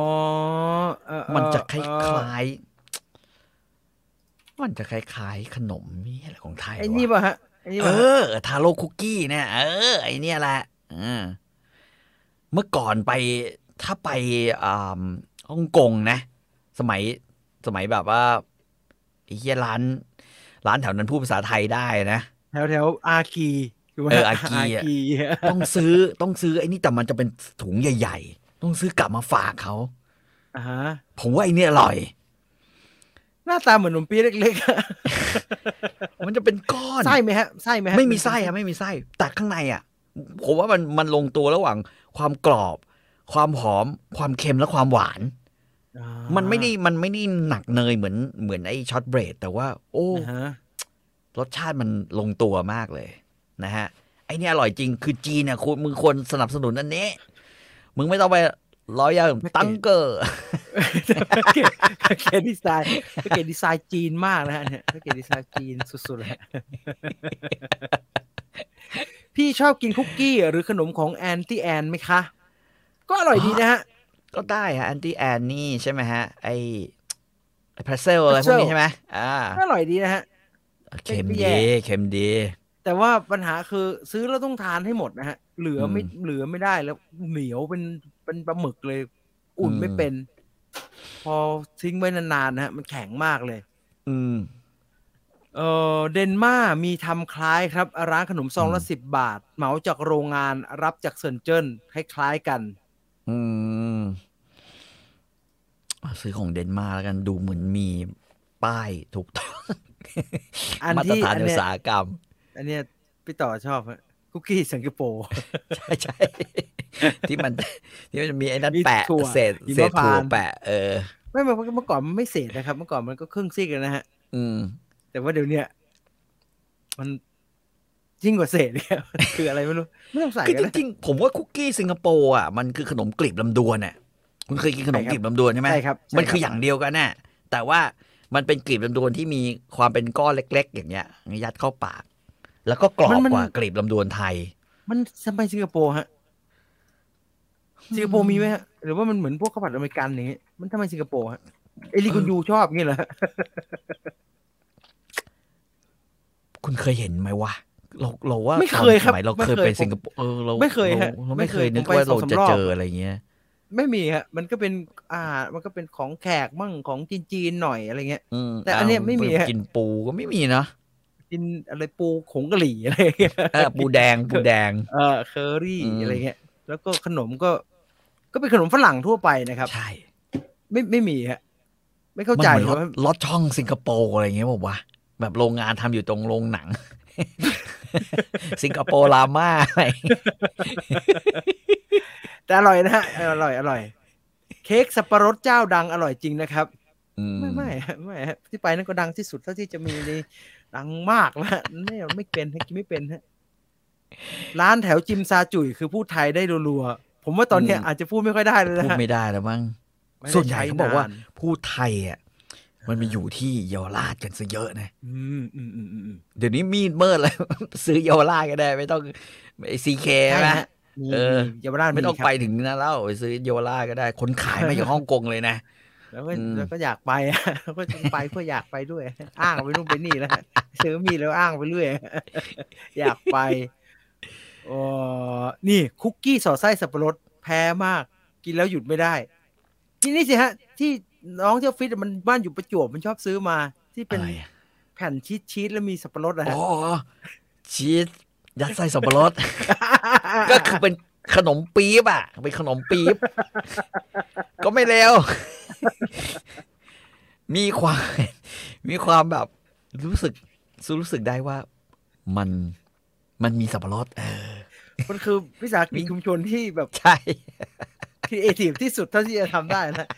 เอ่อมันจะคเอ่อล้ายๆมันจะคล้ายๆขนมนี่อะไรของไทยไอ้วะนี่ป่ะฮะไอ้นี่เอป่ะฮะอ ทาโร่คุกกี้เนี่ยเออ ไอเนี่ยแหละเออเมื่อก่อนไปถ้าไปอ่าฮ่องกงนะ สมัยสมัยแบบว่าไอ้เฮียร้าน ร้านแถวนั้นพูดภาษาไทยได้นะ แถวแถวอาคีถูกไหมเออฮะอาคีอะคีต้องซื้อต้องซื้อไอ้นี่แต่มันจะเป็นถุงใหญ่ๆ ต้องซื้อกลับมาฝากเขาอ่าฮะผมว่าไอ้เนี่ยอร่อย หน้าตาเหมือนขนมปี๊เล็กๆอะมันจะเป็นก้อนไส้ไหมฮะไส้ไหมฮะไม่มีไส้อะไม่มีไส้แต่ข้างในอะผมว่ามันมันลงตัวระหว่างความกรอบ ความหอม ความเค็มและความหวานอ่ามันไม่ได้มันไม่ได้หนักเนยเหมือนเหมือนไอ้ช็อตเบรดแต่ว่า โอ้อ่าฮะรสชาติมันลงตัวมากเลย นะฮะ ไอ้เนี่ยอร่อยจริงคือจีนเนี่ยคุณมึงควรสนับสนุนอันนี้ มึงไม่ต้องไปร้อยยางตั้งเกอร์เกตดีไซน์เกตดีไซน์จีนมากนะฮะเนี่ยเกตดีไซน์จีนสุดๆเลยฮะพี่ชอบกินคุกกี้หรือขนมของแอนตี้แอนไหมคะ ก็อร่อยดีนะฮะ ก็ได้ฮะแอนตี้แอนนี่ใช่ไหมฮะ ไอ้พรเซลอะไรพวกนี้ pretzel ใช่ไหมอ่าก็อร่อยดีนะฮะเค็มไม่แย่ดีเค็มดี แต่ว่าปัญหาคือซื้อแล้วต้องทานให้หมดนะฮะ เหลือไม่อืมเหลือไม่ได้แล้วเหนียวเป็นเป็นปลาหมึกเลย อุ่นอืมไม่เป็น พอทิ้งไว้นานๆนะฮะ มันแข็งมากเลย อืมเออเดนมาร์มีทำคล้ายครับ ร้านขนมซองละอืมสิบบาท เหมาจากโรงงานรับจากเซินเจิ้นคล้ายๆกัน อืมซื้อของเดนมาร์กแล้วกันดูเหมือนมีป้ายถูกต้องอันมาตรที่ฐานอันอุเนี้ตยสาหกรรม อันเนี้ยพี่ต่อชอบฮะคุกกี้สิงคโปร์ใช่ใช่ที่มันที่มันมีไอ้นั่นมีแปะถั่วเศษหิมเศษถั่วพานต์แปะ เออ ไม่เมื่อเมื่อก่อนมันไม่เศษนะครับ เมื่อก่อนมันก็ครึ่งซีกเลยนะฮะ อืม แต่ว่าเดี๋ยวเนี้ยมันยิ่งกว่าเศษเนี่ยคืออะไรไม่รู้ไม่ต้องใส่คือกัจนนะริงๆผมว่าคุกกี้สิงคโปร์อะมันคือขนมกลีบลำดวนน่ะคุณเคยกินขนมใช่ครับกลีบลำดวนใช่ไหมใช่ครับใช่มันคือรับอย่างเดียวกันน่ะแต่ว่ามันเป็นกลีบลำดวนที่มีความเป็นก้อนเล็ก ๆ อย่างเงี้ยยัดเข้าปาก แล้วก็กรอบกว่ากลีบลำดวนไทย มันทำไมสิงคโปร์ฮะสิงคโปร์มีไหมฮะหรือว่ามันเหมือนพวกข้าวผัดอเมริกันอย่างเงี้ยมันทำไมสิงคโปร์ฮะเอลิคุณยูชอบงี้เหรอคุณเคยเห็นไหมวะเราเราว่าไม่เคยตอนครับสมัยเราไม่เคยเคยไปผมสิงคโปร์เออเราไม่เคยฮะเราไม่ไม่เคเคยยนึกผมไปว่าเราสองจะสามรอบเจออะไรเงี้ย ไม่มีฮะ มันก็เป็นอ่า มันก็เป็นของแขกมั่งของจีนๆหน่อยอะไรเงี้ยอืมแต่อันเนี้ยาไม่มีฮะกินปูก็ไม่มีนะ กินอะไรปูขงกะหรี่อะไรเงี้ยเออปูแดงปูแดง เออเคอรี่อืมอะไรเงี้ย แล้วก็ขนมก็ ก็เป็นขนมฝรั่งทั่วไปนะครับ ใช่ ไม่ไม่มีฮะไม่เข้ามันใจเหมือนรถว่ารถช่องสิงคโปร์อะไรเงี้ยบอกว่าแบบโรงงานทำอยู่ตรงโรงหนัง สิงคโปร์ลาม่าอะไรแต่อร่อยนะฮะเอออร่อยอร่อย เค้กสับปะรดเจ้าดังอร่อยจริงนะครับอืมไม่ไม่ฮะไม่ฮะที่ไปนั่นก็ดังที่สุดเท่าที่จะมีใน ดังมากแล้วฮะไม่ไม่เป็นฮะกินไม่เป็นฮะร้านแถวจิมซาจุยคือพูดไทยได้รัวๆผมว่าตอนเนี้ยอาจจะพูดไม่ค่อยได้เลยนะพูดฮะไม่ได้แล้วมั้งไม่ได้ส่วนใหญ่เขาบอกว่าใช้นนพูดไทยอะมันมาอยู่ที่เยาวราชกันซะเยอะนะอืมอืมอืมอืมอืมเดี๋ยวนี้มีดเมิดเลยซื้อเยาวราชก็ได้ ไม่ต้องซีเคใช่ไหมฮะมีเออมีเยาวราชไม่ต้องครับไปถึงนั่นแล้วไปซื้อเยาวราชก็ได้ คนขายมาจากฮ่องกงเลยนะ แล้วก็อืมแล้วก็อยากไปอะแล้วก็จะไปเพื่ออยากไปด้วย อ้างไปนู่นไปนี่แล้วซื้อมีดแล้วอ้างไปเรื่อยอยากไปเออนี่คุกกี้สอดไส้สับปะรดแพ้มาก กินแล้วหยุดไม่ได้ที่นี่สิฮะ ที่น้องที่ออฟฟิศมันบ้านอยู่ประจวบมันชอบซื้อมา ที่เป็นอะไรอะแผ่นชีสชีสแล้วมีสับปะรดนะฮะอ๋อชีสยัดไส้สับปะรดก็คือเป็น ขนมปี๊บอะเป็นขนมปี๊บก็ไม่เลวมีความ มีความแบบ รู้สึกรู้สึกได้ว่า มันมันมีสับปะรดเออมันคือวิสาหกิจชุมชนที่แบบใช่ครีเอทีฟที่สุดเท่าที่จะทำได้นะ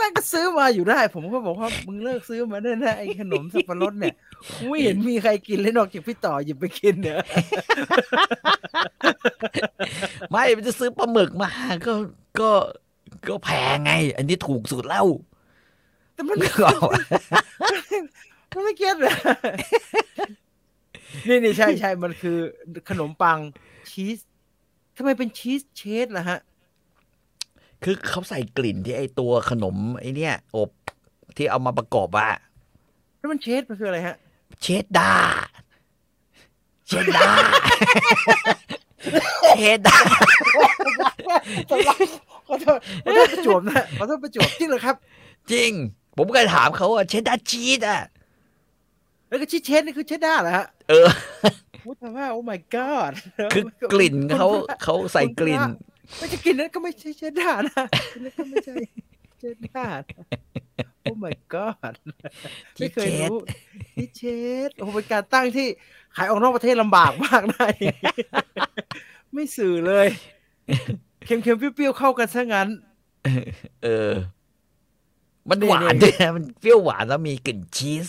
แล้วแม่งก็ซื้อมาอยู่ได้ ผมก็บอกว่ามึงเลิกซื้อมาได้นะไอ้ขนมสับปะรดเนี่ยกูไม่เห็นมีใครกินเลยนอกจากพี่ต่อหยิบไปกินเนี่ยไม่มันจะซื้อปลาหมึกมา ก็ก็ก็แพงไง อันนี้ถูกสุดแล้วแต่มันนึกออกปะมันไม่ get เลยนี่นี่ใช่ใช่มันคือขนมปังชีสทำไมเป็นชีสเชสล่ะฮะ คือเขาใส่กลิ่นที่ไอตัวขนมไอเนี้ยอบที่เอามาประกอบอะแล้วมันเชสมันคืออะไรฮะ cheddar cheddar cheddarขอโทษขอโทษประจวบนะขอโทษประจวบจริงเหรอครับ จริง ผมเคยถามเขาว่า cheddar cheese อะแล้วก็ชีสเชสนี่คือเชดด้าเหรอฮะเออพูดแต่ว่าโอ้ my god คือกลิ่นเขาเขาใส่กลิ่น ไม่จะกินนั้นก็ไม่ใช่เชดด้านะกินนั้นก็ไม่ใช่เชดด้านะโอ้ my god ไม่เคยรู้ชีสเชสโอ้โหเป็นการตั้งที่ขายออกนอกประเทศลำบากมากนะไม่สื่อเลย เค็มๆเปรี้ยวๆเข้ากันซะงั้น เออ มันนี่หวานนี่ด้วยนะมันเปรี้ยวหวานแล้วมีกลิ่นชีส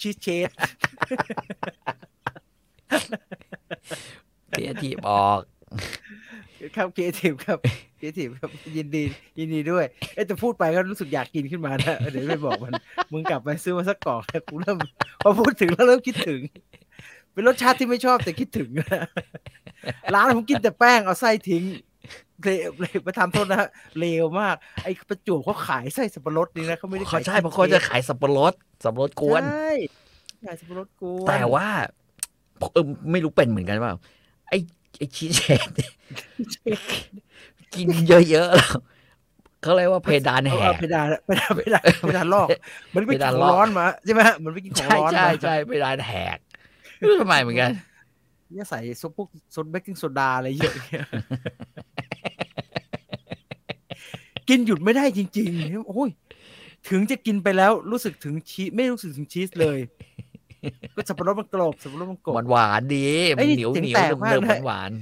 ชีสเชสเรียทีบออก ครับครีเอทีฟครับครีเอทีฟครับยินดี ยินดีด้วยเอ๊ะแต่พูดไปก็รู้สึกอยากกินขึ้นมานะเดี๋ยวไปบอกมัน มึงกลับไปซื้อมาสักกล่องนะกูเริ่มพอพูดถึงแล้วเริ่มคิดถึง เป็นรสชาติที่ไม่ชอบแต่คิดถึงนะร้านผมกินแต่แป้งเอาไส้ทิ้งเลวเลวประทำโทษนะฮะเลวมาก ไอ้ประจวบเขาขายไส้สับปะรดนี่นะเขาไม่ได้เขาขายใช่เพราะเขาจะขายสับปะรดสับปะรดกวนใช่ขายสับปะรดกวนแต่ว่าเออไม่รู้เป็นเหมือนกันว่าไอ้ ไอ้ชีสเชดเนี่ยกินเยอะๆแล้วเขาเรียกว่าเพดานแหเอากเพดานเพดานเพดานเพดานลอก มันไปกินเพดานของลอกร้อนมาใช่ไหมฮะมันไปกินของใช่ร้อนใช่มาใช่เพดานแหกไม่รู้ทำไมเหมือนกันเนี่ยใส่ซุปพวกซดเบกกิ้งโซดาอะไรเยอะแยะกินหยุดไม่ได้จริง ๆ โอ้ย ถึงจะกินไปแล้วรู้สึกถึงชีสไม่รู้สึกถึงชีสเลย ก็สับปะรดมันกรอบสับปะรดมันกรอบหวานหวานๆดีไอ้มันนี่เหนียวเสียงเหนียวแตกเดิมมากเดิมนะหวาน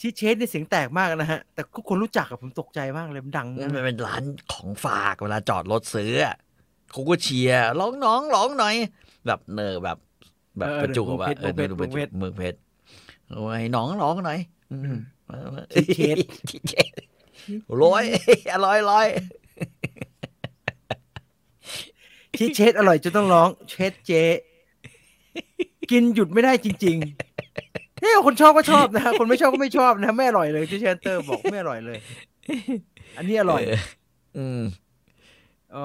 ชีสเชสเนี่ยเสียงแตกมากนะฮะ แต่ทุกคนรู้จักกับผมตกใจมากเลยมันดังๆนะมันเป็นร้านของฝากเวลาจอดรถซื้ออะเขาก็เชียร์ร้องน้องร้องหน่อย แบบเนอแบบ แบบประจุแบบเออเมืองดูเพประชรจุเมืองเพชรเมืองเพชรโอ้ยน้องร้องหน่อยอืมชีสเชสชีสเชสร้อยอร่อยร้อยชีสเชสอร่อยจนต้องร้องเชสเจ กินหยุดไม่ได้จริงๆเนี่ยคนชอบก็ชอบนะฮะคนไม่ชอบก็ไม่ชอบนะไม่อร่อยเลยที่เชนเตอร์บอกไม่อร่อยเลย อันนี้อร่อยเอืมเอ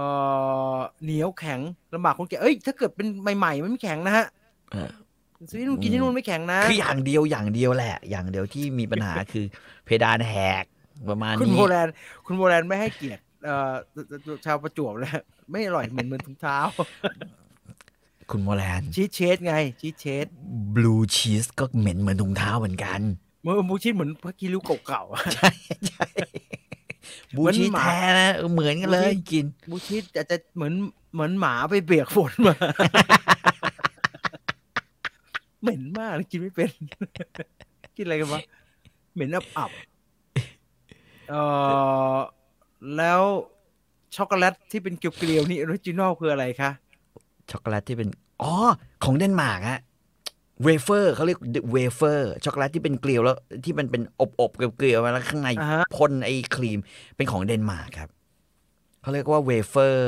อเหนียวแข็งลำบากคนแก่เอ้ยถ้าเกิดเป็นใหม่ๆมันไม่แข็งนะฮะเออซื้อที่นู่นกินที่นู่นไม่แข็งนะคืออย่างเดียวอย่างเดียวแหละ อย่างเดียวที่มีปัญหาคือ เพดานแหกประมาณคุณนี้โบแลนคุณโบแลนไม่ให้เกียรติเอ่อชาวประจวบเลยไม่อร่อยเหมือนเหมือนถุงเท้า คุณโมแลนด์ชีสเชสไงชีสเชสบลูชีสก็เหม็นเหมือนถุงเท้าเหมือนกันเมื่อมูชีสเหมือนพักกิริ้วเก่าๆอะใช่ใช่บลูเหมือนชีสหมาแท้นะเออเหมือนกันเลยบลูชีสกินมูชีสอาจจะเหมือนเหมือนหมาไปเบียกฝนมาเหม็นมากเลยกินไม่เป็น กินอะไรกันวะเหม็นอับอับๆเออแล้วช็อกโกแลตที่เป็นเกลียวๆนี่ original คืออะไรคะ ช็อกโกแลตที่เป็น อ๋อ ของเดนมาร์กอะเวเฟอร์เขาเรียกเวเฟอร์ช็อกโกแลตที่เป็นเกลียวแล้ว ที่มันเป็นอบๆเกลียวๆมาแล้วข้างในอ่าฮะพ่นไอ้ครีมเป็นของเดนมาร์กครับเขาเรียกว่าเวเฟอร์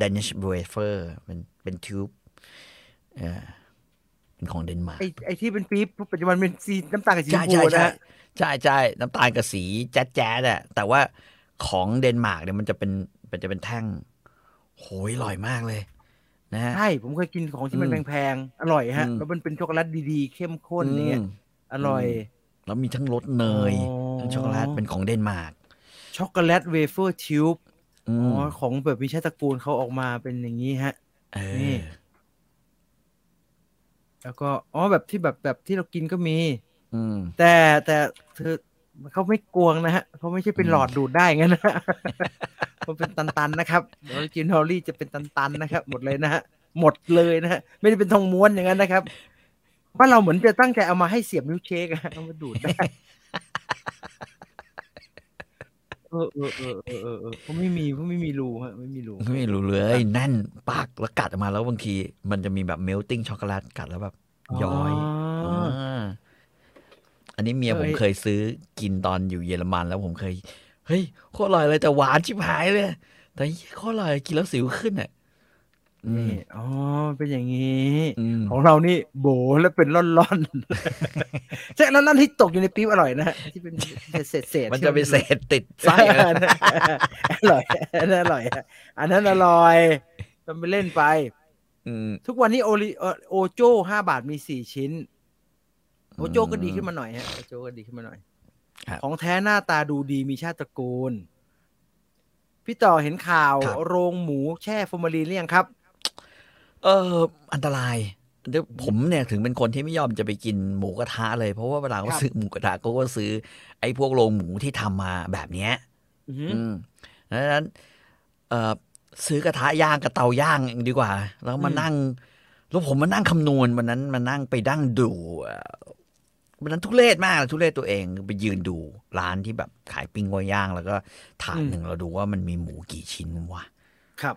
danish เวเฟอร์เป็นเป็น tube เออเป็นของเดนมาร์กไอ้ไอ้ที่เป็นปี๊บปัจจุบันเป็นสีน้ำตาลกับสีชใช่มพูใช่ใช่นะใช่ใช่น้ำตาลกับสีแจ๊ดแจ๊ดอะแต่ว่าของเดนมาร์กเนี่ยมันจะเป็นมันจะเป็นแท่งโหยอร่อยมากเลย นะฮะใช่ผมเคยกินของที่มันอืมแพงๆอร่อยฮะอืมแล้วมันเป็นช็อกโกแลตดีๆ เข้มข้นเนี่ยมอร่อย แล้วมีทั้งรสเนยอ๋อทั้งช็อกโกแลตเป็นของเดนมาร์กช็อกโกแลตเวเฟอร์ tube อือ๋มอของแบบมีชาติตระกูลเขาออกมาเป็นอย่างนี้ฮะเอนี่อแล้วก็อ๋อแบบที่แบบแบบที่เรากินก็มีอืมแต่แต่เธอ เขาไม่กลวงนะฮะเขาไม่ใช่เป็นอืมหลอดดูดได้งั้นนะมันเป็นตันๆนะครับ originally จะเป็นตันๆนะครับ หมดเลยนะฮะหมดเลยนะฮะไม่ได้เป็นทองม้วนอย่างนั้นนะครับบ้านเราเหมือนจะตั้งใจเอามาให้เสียบมิลค์เชคอะฮะเอามาดูดได้เออเออเออเออเออเออเขาไม่มีเขาไม่มีรูฮะไม่มีรูไม่รูเลยแน่นปากแล้วกัดออกมาแล้วบางที มันจะมีแบบ melting chocolate กัดแล้วแบบย้อย อ๋อาอันนี้เมียเอ้ยผมเคยซื้อกินตอนอยู่เยอรมันแล้วผมเคย เฮ้ยโคตรอร่อยเลยแต่หวานชิบหายเลยแต่เหี้ยโคตรอร่อยกินแล้วสิวขึ้นอะอืมนี่อ๋อ เป็นอย่างนี้อืมของเรานี่โบ๋แล้วเป็นร่อนๆ ใช่ร่อนๆที่ตกอยู่ในปี๊บอร่อยนะฮะที่เป็นเศษเศษๆมันจะเป็นเศษติดไส้ใช่นะอร่อยอันนั้นอร่อยอันนั้นอร่อยทำไปเล่นไปอืมทุกวันนี้โอริเอ่อโอโจห้าบาทมีสี่ชิ้น โอโจก็ดีขึ้นมาหน่อยฮะโอโจก็ดีขึ้นมาหน่อยครับของแท้หน้าตาดูดีมีชาติตระกูล พี่ต่อเห็นข่าวครับโรงหมูแช่ฟอร์มาลีนหรือยังครับ เอออันตรายเดี๋ยวผมเนี่ยถึงเป็นคนที่ไม่ยอมจะไปกินหมูกระทะเลยเพราะว่าเวลาเขาครับซื้อหมูกระทะเขาก็ซื้อ ไอ้พวกโรงหมูที่ทำมาแบบเนี้ยอือหืออืมดังนั้น เอ่อซื้อกระทะย่างกับเตาย่างดีกว่า แล้วมาอืมนั่ง แล้วผมมานั่งคำนวณวันนั้นมานั่งไปดั้งดูเอ่อ วันนั้นทุเรศมากทุเรศตัวเองไปยืนดูร้านที่แบบขายปิ้งกย่าง แล้วก็ถาดหนึ่งเราดูว่ามันมีหมูกี่ชิ้นวะครับ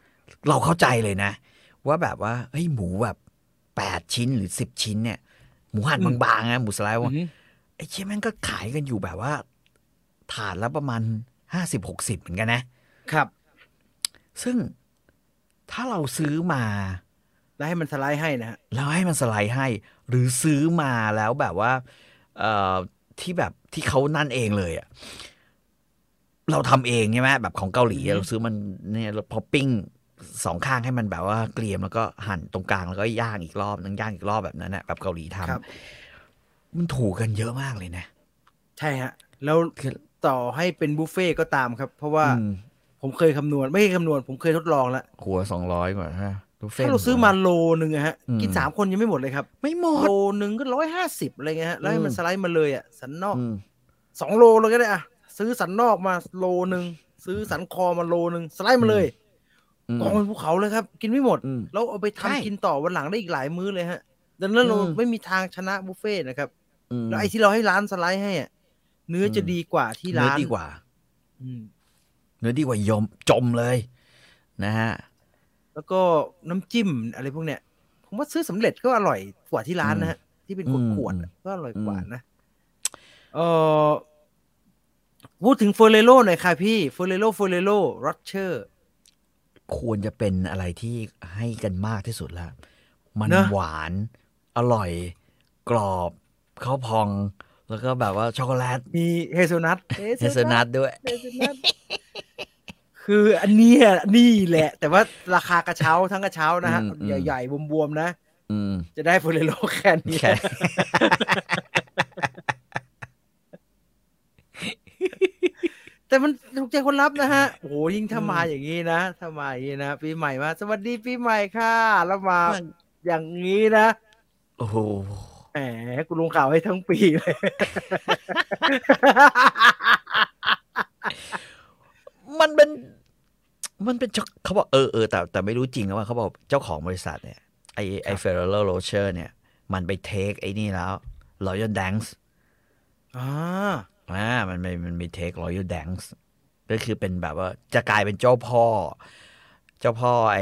เราเข้าใจเลยนะ ว่าแบบว่าเฮ้ยหมูแบบแปดชิ้นหรือสิบชิ้นเนี่ย หมูหั่นอืมบางๆนะหมูสไลด์อืว่าอหือไอ้เชี่ยแม่งก็ขายกันอยู่แบบว่า ถาดละประมาณห้าสิบหกสิบเหมือนกันนะครับ ซึ่งถ้าเราซื้อมา แล้วให้มันสไลด์ให้นะฮะแล้วให้มันสไลด์ให้ หรือซื้อมาแล้วแบบว่าเอ่อ ที่แบบที่เขานั่นเองเลยอะเราทำเองใช่ไหมแบบของเกาหลีอะอือฮึเราซื้อมันเนี่ยพอปิ้งสองข้างให้มันแบบว่าเกรียมแล้วก็หั่นตรงกลางแล้วก็ย่างอีกรอบนึงย่างอีกรอบแบบนั้นนะแบบเกาหลีทำครับมันถูกกันเยอะมากเลยนะ ใช่ฮะ แล้วคือต่อให้เป็นบุฟเฟ่ต์ก็ตามครับ เพราะว่าอืมผมเคยคำนวณ ไม่ใช่คำนวณ ผมเคยทดลองแล้วหัวสองร้อยกว่าฮะบุฟฟ่ ถ้าต์เราซื้อมาโลนึงอะฮะอืมกินสามคนยังไม่หมดเลยครับ ไม่หมดโลนึงก็ร้อยห้าสิบอะไรเงี้ยฮะแล้วให้มันอืมสไลด์มาเลยอะสันนอกอืมสองโลเลยก็ได้อะซื้อสันนอกมาโลนึงซื้อสันคอมาโลนึงสไลด์มาเลยอืมกองเป็นภูเขาเลยครับ กินไม่หมดอืมแล้วเอาไปใช่ทำกินต่อวันหลังได้อีกหลายมื้อเลยฮะดังนั้นเราอืมไม่มีทางชนะบุฟเฟ่ต์นะครับอืมแล้วไอ้ที่เราให้ร้านสไลด์ให้อะเนื้ออมจะดีกว่าที่เนื้อร้านดีกว่าอืมเนื้อดีกว่ายมจมเลย นะฮะ แล้วก็น้ำจิ้มอะไรพวกเนี้ย ผมว่าซื้อสำเร็จก็อร่อยกว่าที่ร้านนะฮะ ที่เป็นขวดอืมขวดอืมก็อร่อยกว่าอืมนะเออพูดถึง Ferrero หน่อยค่ะพี่ Ferrero Ferrero Rocherควรจะเป็นอะไรที่ให้กันมากที่สุดแล้วมันเนอะหวาน อร่อย กรอบข้าวพอง แล้วก็แบบว่าช็อกโกแลต มี hazelnut hazelnut ด้วย hazelnut คืออันเนี้ยนี่แหละ แต่ว่าราคากระเช้าทั้งกระเช้านะฮะอืมอืมใหญ่ๆบวมๆนะอืมจะได้ Ferrero แค่นี้แค่แต่มันถูกใจคนรับนะฮะโอ้โหยิ่งถ้ามาอย่างนี้นะถ้ามาอย่างนี้นะปีใหม่มา สวัสดีปีใหม่ค่ะแล้วมาอย่างนี้นะโอ้โหแหมกูลงข่าวให้ทั้งปีเลย มันเป็น มันเป็นเจ้าเขาบอกเออเออแต่แต่ไม่รู้จริงนะว่าเขาบอกเจ้าของบริษัทเนี่ยไอ้ไอ้ Ferrero Rocher เนี่ย มันไป take ไอ้นี่แล้ว Royal Dance อ่าอ่ามันมีมันมีเทค Royal Dance ก็คือเป็นแบบว่าจะกลายเป็นเจ้าพ่อ เจ้าพ่อไอ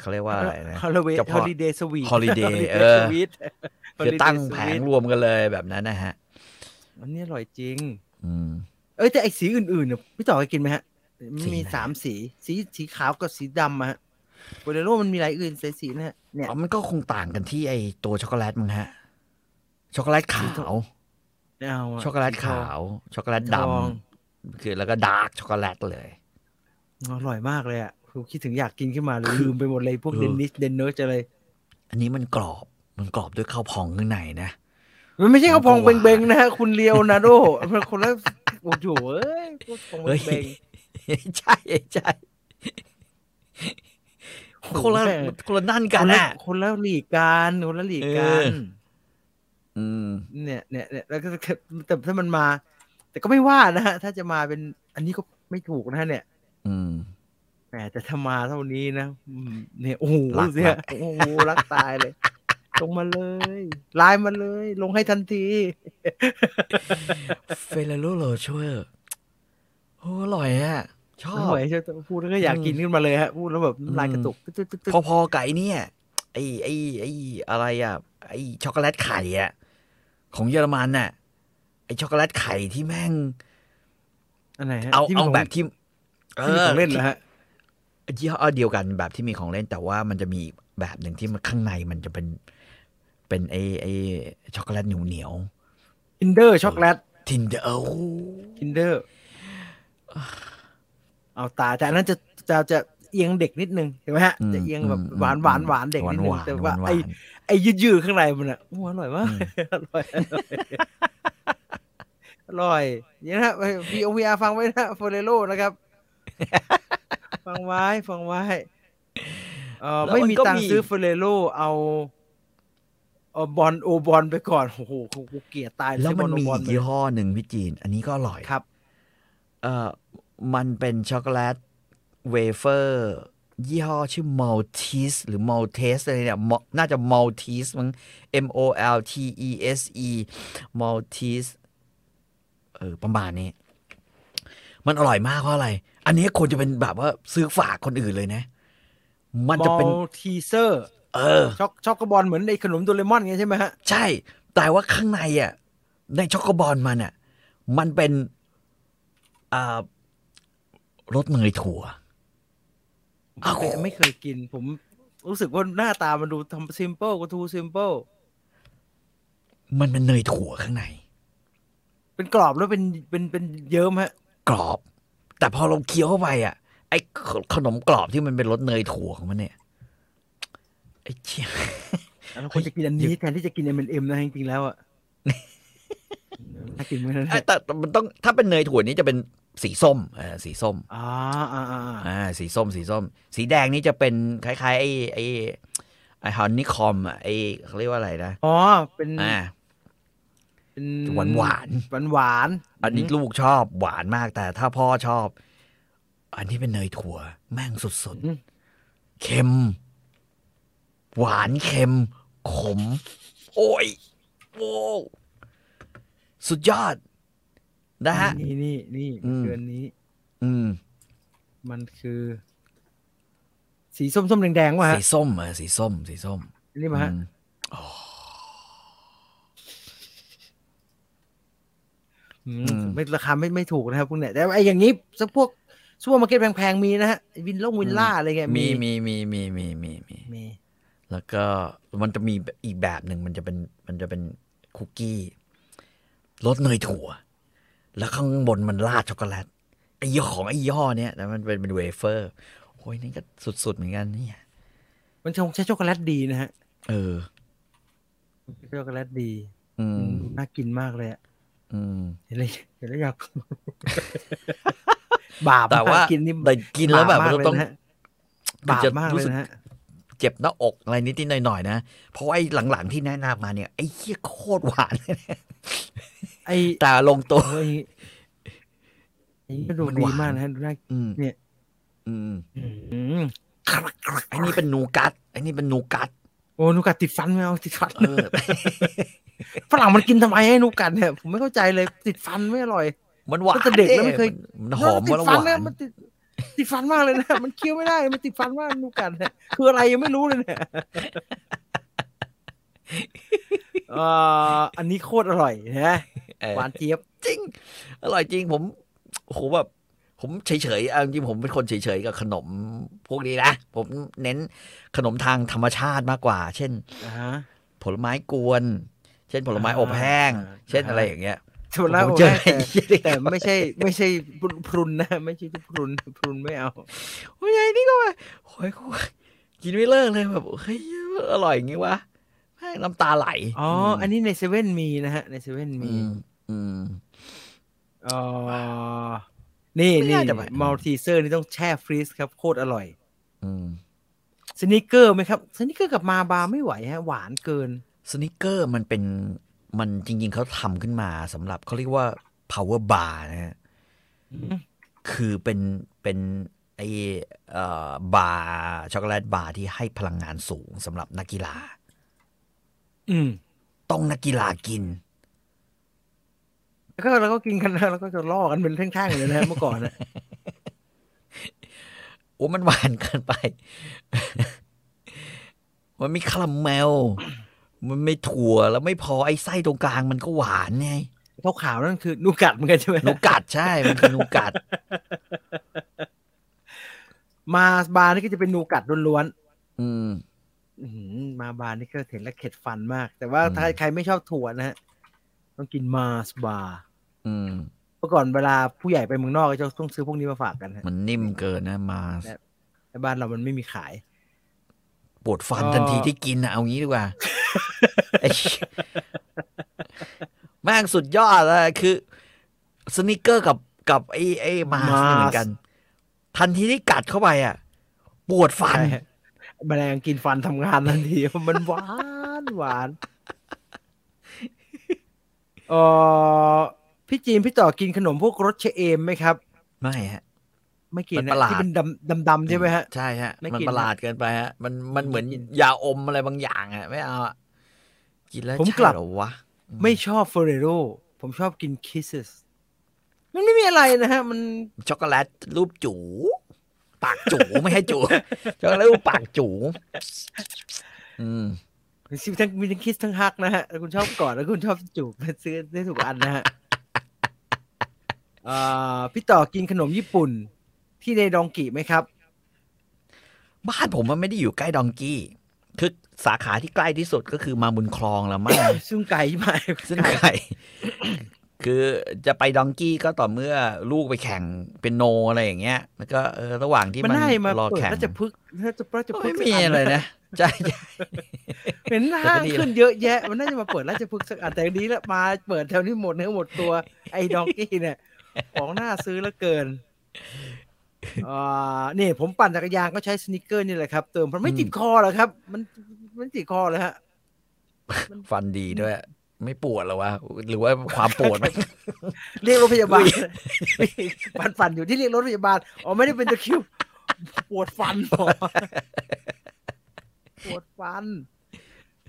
เขาเรียกว่าอะไรนะฮอลลีเวเจ้าฮพ่ออลิเดย์สวีท Holiday เออคือตั้งแผงรวมกันเลยแบบนั้นนะฮะอันนี้อร่อยจริง อืมเอ้ยแต่ไอสีอื่นๆเนี่ยพี่ต่อเคยกินไหมฮะ มันสีมีไหนสามสี สีสีขาวกับสีดำอะฮะโบเลโรมันมีหลายอื่นสีสีนะฮะเนี่ยอ๋อมันก็คงต่างกันที่ไอตัวช็อกโกแลตมั้งฮะ ช็อกโกแลตขาวไม่เอาะช็อกโกแลตสีทขาองวช็อกโกแลตทดองำคือแล้วก็ดาร์กช็อกโกแลตเลยอร่อยมากเลยอะคือคิดถึงอยากกินขึ้นมาเลยลืมไปหมดเลยพวกเออเดนนิสเดนเนอร์จะเลย อันนี้มันกรอบมันกรอบด้วยข้าวพองข้างในนะมันไม่ใช่ข้าวพองมันก็หวานเบงๆนะฮะคุณเลียวนาโดมันคนละโอ้โหเอ้ยข้าวพองเฮ้ยเบง ใช่ใช่ๆคนละโอ้โหแม่คนละนั่นคกันนละน่ะคนละหลีกกันคนละหลีกกันเอออืมเนี่ยเนี่ยเนี่ยแล้วก็แต่ถ้ามันมา แต่ก็ไม่ว่านะฮะถ้าจะมาเป็น อันนี้ก็ไม่ถูกนะฮะเนี่ย อืมแหมแต่ถ้ามาเท่านี้นะอืมเนี่ยโอ้โหรักเนี่ยรักโอ้โหรักตายเลยลงมาเลยไลน์มาเลย ลงให้ทันทีFerrero Rocher โอ้อร่อยอะชอบไม่ไหวใช่ไหมพูดแล้วก็อยากกินขึ้นมาเลยฮะพูดแล้วแบบน้ำลายกระตุกตึ๊ดตึ๊ดตึ๊ดตึ๊ดพอๆกับไอ้เนี่ยไอ้ไอ้ไอ้อะไรอะไอ้ช็อกโกแลตไข่อะของเยอรมันน่ะไอ้ช็อกโกแลตไข่ที่แม่งอันไหนฮะเอาที่มีเอาของแบบที่ที่มีของเล่นเหรอฮะยี่ห้อเดียวกันแบบที่มีของเล่นแต่ว่ามันจะมีอีกแบบหนึ่งที่มันข้างในมันจะเป็น เป็นไอ้ไอ้ช็อกโกแลตเหนียวเหนียว Kinder ช็อกโกแลต Kinder Kinder เอาตายแต่อันนั้นจะจะจะเอียงเด็กนิดนึงเห็นไหมฮะจะเอียงแบบหวานหวานหวานเด็กนิดนึงแต่ว่าไอ้ไอ้ยืดยืดๆข้างในมันอะโอ้อร่อยมากอร่อยอร่อยอร่อยนี่นะฮะพีโอ PR ฟังไว้นะ Ferrero นะครับ ฟังไว้ฟังไว้เออไม่มีตังค์ซื้อโฟเรโลเอาเอาบอลโอบอลไปก่อนโอ้โหกูเกลียดตายแล้วมันซื้อบอมีโอบออีลกไปยี่ห้อหนึ่งพี่จีน อันนี้ก็อร่อยครับ เอ่อมันเป็นช็อกโกแลตเวเฟอร์ ยี่ห้อชื่อ Maltese หรือ Maltese อะไรเนี่ย Mal- น่าจะ Maltese มั้ง M O L T E S E Maltese เออประมาณนี้ มันอร่อยมากเพราะอะไร อันนี้ควรจะเป็นแบบว่าซื้อฝากคนอื่นเลยนะ มันจะเป็น Teaser เออช็อก choco ball เหมือนไอ้ขนมโดเรมอนไงใช่ไหมฮะ ใช่ แต่ว่าข้างในอะ ใน choco ball มันอะ มันเป็นอ่า รสเนยถั่วอ้าวไม่ไม่เคยกิน ผมรู้สึกว่าหน้าตามันดูทำ simple ก็ too simpleมันเป็นเนยถั่วข้างใน เป็นกรอบแล้วเป็นเป็นเป็นเยิ้มฮะ กรอบ แต่พอเราเคี้ยวเข้าไปอะ ไอ้ขขนมกรอบที่มันเป็นรสเนยถั่วของมันเนี่ย ไอ้เชี่ยเราควรจะกินอันนี้แทนที่จะกิน M&M นะจริงๆแล้วอะ ถ้ากินไม่ได้ไอ้แต่แต่มันต้องถ้าเป็นเนยถั่วนี้จะเป็นสีส้มเออสีส้มอ่าอ่าอ่าอ่าสีส้ม สีส้ม สีแดงนี่จะเป็นคล้ายๆไอ้ไอ้ไอ้ฮันนี่คอมอะไอ้เขาเรียกว่าอะไรนะอ๋อเป็นอ่าเป็นหวานหวานหวานหวานๆอันนี้ลูกชอบหวานมากแต่ถ้าพ่อชอบ อันนี้เป็นเนยถั่ว แม่งสุดอืมๆเค็ม หวานเค็ม ขม โอ้ยโว้ว สุดยอด นะฮะ นี่นี่นี่อืมเดือนนี้ อืม มันคือ สีส้มส้มๆแดงๆว่ะฮะสีส้มเออสีส้ม สีส้ม นี่มาฮะอืมอืมอืมไม่ราคาไม่ไม่ถูกนะครับพวกเนี้ยแต่ไอ้อย่างนี้สักพวกซูเปอร์มาร์เก็ตแพงๆ มีนะฮะไอ้วิลล่งวิลล่าอะไรเงี้ยมีมีมีมีมีมีมีมีแล้วก็มันจะมีอีกแบบหนึ่งมันจะเป็นมันจะเป็นคุกกี้ รสเนยถั่ว แล้วข้างบนมันราดช็อกโกแลตไอ้ยี่ห้อของไอ้ยี่ห้อเนี้ยแต่มันเป็นเป็นเวเฟอร์โอ้ยนี่ก็สุด ๆ เหมือนกันเนี่ย มันคงใช้ช็อกโกแลตดีนะฮะ เออช็อกโกแลตดี อืมน่ากินมากเลยอะอืมเห็นเลยเห็นแล้วอยากบาปแต่ว่ากินนี่แต่กินแล้วแบบบาปมากเราเลยต้องนะฮะบาปมากเลยนะฮะ เจ็บหน้าอกอะไรนิดๆหน่อยๆนะ เพราะว่าไอ้หลังๆที่แนะนำมาเนี่ย ไอ้เหี้ยโคตรหวานเลยเนี่ยไอ้แต่ลงตัวเฮ้ยไอ้ก็ดูมันดีหวานมากนะฮะดูน่าอืมเนี่ย อืมอืมไอ้นี่เป็นนูกัตไอ้นี่เป็นนูกัตโอ้นูกัดติดฟันไม่เอาติดฟันเออฝรั่งมันกินทำไมให้นูกัดเนี่ยผมไม่เข้าใจเลยติดฟันไม่อร่อยมันหวานตั้งแต่เด็กแล้วไม่เคยมันหอมติมัดนหฟันวาเนี่ยนมัน ติดติดฟันมากเลยนะมันเคี้ยวไม่ได้มันติดฟันมากนูกัดเนี่ยคืออะไรยังไม่รู้เลยเนี่ยเอ่ออันนี้โคตรอร่อยนะเออหวานเจี๊ยบจริง อร่อยจริงผมโอ้โหแบบผมเฉยๆเอาจริงๆผมเป็นคนเฉยๆกับขนมพวกนี้นะ ผมเน้นขนมทางธรรมชาติมากกว่า เช่นอ่าฮะผลไม้กวน เช่นผลไม้อบแห้งอ่าเช่นอะไรอย่างเงี้ย ส่วนแล้วผมเจอแต่แต่ไม่ใช่ ไม่ใช่พรุนนะ ไม่ใช่พรุนพรุนไม่เอาโอ้ยไอ้นี่ก็ว่าโอ้ยกูกินไม่เลิกเลยแบบเฮ้ยอร่อยอย่างงี้วะแม่งน้ำตาไหล อ๋อ อันนี้ในเซเว่นมีนะฮะ ในเซเว่นอืมีมอืมอ๋อ นี่ไม่นี่น่าจะไป Malteser นี่ต้องแช่ freeze ครับ โคตรอร่อย อืม Snickers ไหมครับ Snickers กับ Mars Bar ไม่ไหวฮะ หวานเกิน Snickers มันเป็น มันจริง ๆเขาทำขึ้นมาสำหรับเขาเรียกว่า power bar นะฮะอืมคือเป็นเป็นไอ้เอ่อบาร์ช็อกโกแลตบาร์ที่ให้พลังงานสูงสำหรับนักกีฬา อืม ต้องนักกีฬากิน แล้วก็เราก็กินกันนะแล้วก็จะล่อกันเป็นแท่งๆเลยนะฮะเมื่อก่อนนะโอ้มันหวานเกินไป มันมีคาราเมล มันไม่ถั่วแล้วไม่พอไอ้ไส้ตรงกลางมันก็หวานไงขาวๆนั่นคือนูกัดเหมือนกันใช่ไหมนูกัดใช่ มันคือนูกัด มาบาร์นี่ก็จะเป็นนูกัดล้วนๆอืมอื้อหือมาบาร์นี่ก็เห็นแล้วเข็ดฟันมาก แต่ว่าอืมถ้าใครไม่ชอบถั่วนะฮะต้องกินมาสบาร์อืมเมื่อก่อนเวลาผู้ใหญ่ไปเมืองนอกก็จะต้องซื้อพวกนี้มาฝากกันฮะมันนิ่มเกินนะมาแต่บ้านเรามันไม่มีขาย ปวดฟันก็ทันทีที่กินอะเอางี้ดีกว่าไอ้แม่งสุดยอดเลยคือสนิเกอร์กับกับไอ้ไอ้มาสเนี่ยเหมือนกัน ทันทีที่กัดเข้าไปอะ ปวดฟันใช่ฮะแมลงกินฟันทำงานทันทีมันหวานหวานเออพี่จีนพี่ต่อกินขนมพวกรสเชเอมไหมครับ ไม่ฮะ ไม่กินมันนะประหลาดที่เป็นดำดำดำๆใช่ไหมฮะใช่ฮะไม่มันกินประหลาดเกินไปฮะ มันมันเหมือนไม่กินยาอมอะไรบางอย่างอะไม่เอาอะกินแล้วผมใช่กลับเหรอวะไม่ชอบเฟรโรผมชอบกินคิสเซสมันไม่มีอะไรนะฮะ มันช็อกโกแลตรูปจูปากจูไม่ให้จูช็อกโกแลตรูปปากจู อืมซิทั้งมีทั้งคิสทั้งฮักนะฮะแล้วคุณชอบกอดแล้วคุณชอบจูบซื้อได้ถูกอันนะฮะอ่าพี่ต่อกินขนมญี่ปุ่น ที่ในดองกิไหมครับ บ้านผมมันไม่ได้อยู่ใกล้ดองกี้คือสาขาที่ใกล้ที่สุดก็คือมาบุญคลองแล้วมั้ง ซึ่งไก่มาซึ่งไกล คือจะไปดองกี้ก็ต่อเมื่อลูกไปแข่งเป็นโนอะไรอย่างเงี้ย แล้วก็เออระหว่างที่มันมันได้มารอเปิดแข่งแล้วจะพึกแล้วจะแล้วจะพึไม่กมีอะไรนะใช่ใช่เห็นห้างขึ้นเยอะแยะ มันน่าจะมาเปิดแล้วจะพึกสักอันแต่อันนี้แล้วมาเปิดแถวนี้หมดเนื้อหมดตัวไอ้ดองกี้เนี่ย ของน่าซื้อแล้วเกิน อ่านี่ผมปั่นจักรยานก็ใช้สนิกเกอร์นี่แหละครับ เติมมันไม่ติดคอหรอกครับ มันมันติดคอเลยฮะฟันดีด้วย ไม่ปวดเหรอวะหรือว่าความปวดมันเรียกรถพยาบาลฟันฟันอยู่ที่เรียกรถพยาบาลอ๋อไม่ได้เป็นตะคริวปวดฟันหมอปวดฟัน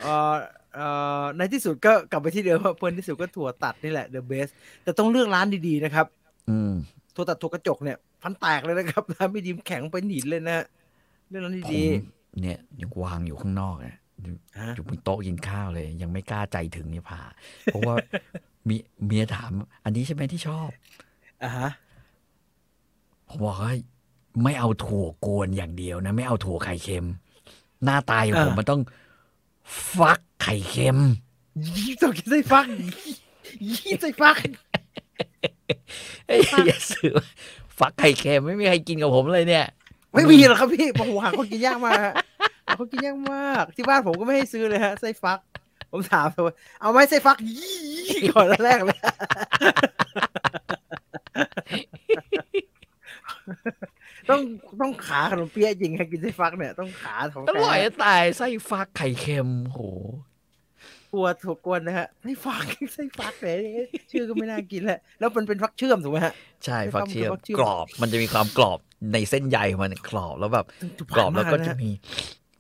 เอ่อเอ่อในที่สุดก็กลับไปที่เดิมว่าเพื่อนที่สุดก็ถั่วตัดนี่แหละ the best แต่ต้องเลือกร้านดีๆนะครับ อืมถั่วตัดถั่วกระจกเนี่ย ฟันแตกเลยนะครับร้านไม่ดีแข็งไปหนีดเลยนะเรื่องนั้นผมดีเนี่ยยังวางอยู่ข้างนอกนะอยู่ๆฮะอยู่บนโต๊ะกินข้าวเลย ยังไม่กล้าใจถึงนี่ผ่า เพราะว่ามีเมียถาม อันนี้ใช่ไหมที่ชอบอ่าฮะผมบอกว่าไม่เอาถั่วกวนอย่างเดียวนะ ไม่เอาถั่วไข่เค็ม หน้าตายของผมมันต้องฟักไข่เค็มยี่ต้องกินไส้ฟักยี่ไส้ฟักเอ้ยอย่าซื้อ ฟักไข่เค็มไม่มีใครกินกับผมเลยเนี่ย ไม่มีหรอกครับพี่โอ้โหหาคนกินยากมากฮะหาคนกินยากมาก ที่บ้านผมก็ไม่ให้ซื้อเลยฮะไส้ฟัก ผมถามไปว่าเอาไหมไส้ฟักยี่ก่อนแรกเลยต้องต้องขาขนมเปี๊ยะจริงครับกินไส้ฟักเนี่ยต้องขาของอแท้ร่อยจะตายไส้ฟักไข่เค็มโห กลัวถูกกวนนะฮะไส้ฟักไส้ฟักเนี่ยชื่อก็ไม่น่ากินแหละแล้วมันเป็นฟักเชื่อมถูกไหมฮะใช่ไส้ฟัฟักกเชื่อมฟักเชื่อมกรอบ มันจะมีความกรอบในเส้นใยของมันกรอบแล้วแบบกรอบแล้วก็จะมี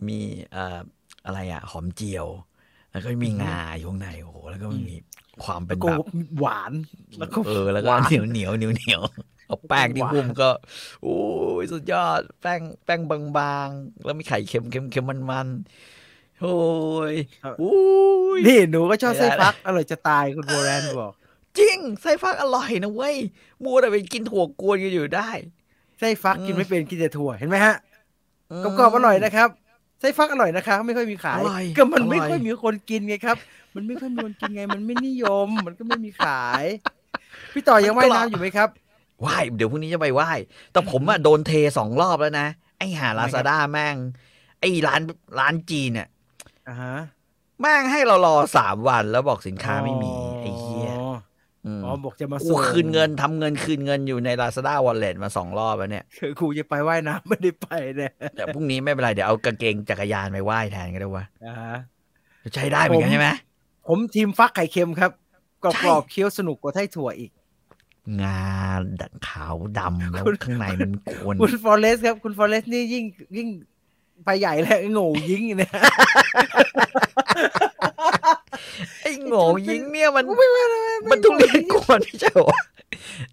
มีเอ่ออะไรอะ หอมเจียว แล้วก็มีงาอยู่ข้างในโอ้โหแล้วก็มีความเป็นโกแบบหวานแล้วก็เออแล้วก็หวานเหนียวเหนียวเหนียวเหนียวเอาแป้งที่หวานหุ้มก็โอ้ยสุดยอด แป้งแป้งบางๆ แล้วมีไข่เค็มเค็มเค็มมันมันๆ โอ้ยโอ้ยนี่หนูก็ชอบไม่ไส้ได้ฟัก อร่อยจะตายคุณโบแรนบอก จริงไส้ฟักอร่อยนะเว้ยมัวแต่ไปกินถั่วกวนกันอยู่ได้ไส้ฟักอืมกินไม่เป็นกินแต่ถั่วเห็นไหมฮะมกรอบๆอร่อยนะครับไส้ฟักอร่อยนะคะไม่ค่อยมีขายอร่อยก็มันไม่อร่อยค่อยมีคนกินไงครับ มันไม่ค่อยมีคนกินไง มันไม่นิยม มันก็ไม่มีขาย พี่ต่อยังว่ายน้ำอยู่ไหมครับไหว้เดี๋ยวพรุ่งนี้จะไปไหว้แต่ผมอะโดนเทสองรอบแล้วนะไอ้หาลาซาด้าแม่งไอ้ร้านร้านจีนเนี่ย อ่าฮะแม่งให้เรารอสามวันแล้วบอกสินค้าไม่มีไอ้เหี้ยอ๋อมอ๋อบอกจะมากูส่งคืนเงินทำเงินคืนเงินอยู่ใน Lazada Wallet มาสองรอบแล้วเนี่ยคือครูจะไปว่ายน้ำไม่ได้ไปเนี่ยแต่พรุ่งนี้ไม่เป็นไรเดี๋ยวเอากางเกงจักรยานไปไหว้แทนก็ได้วะอ่าฮะใช้ได้เหมือนกันใช่ไหมผมทีมฟักไข่เค็มครับกรใช่อบๆเคี้ยวสนุกกว่าไส้ถั่วอีก งาดขาวดำแล้วคุณข้างในมันกวนคุณฟอเรสครับ คุณฟอเรสนี่ยิ่งยิ่ง ไปใหญ่แล้วโง่ยิงเนี่ยไอ้โง่ยิงเนี่ยมันไม่ไม่ไม่มันทุเรียนกวนไม่ใช่เหรอ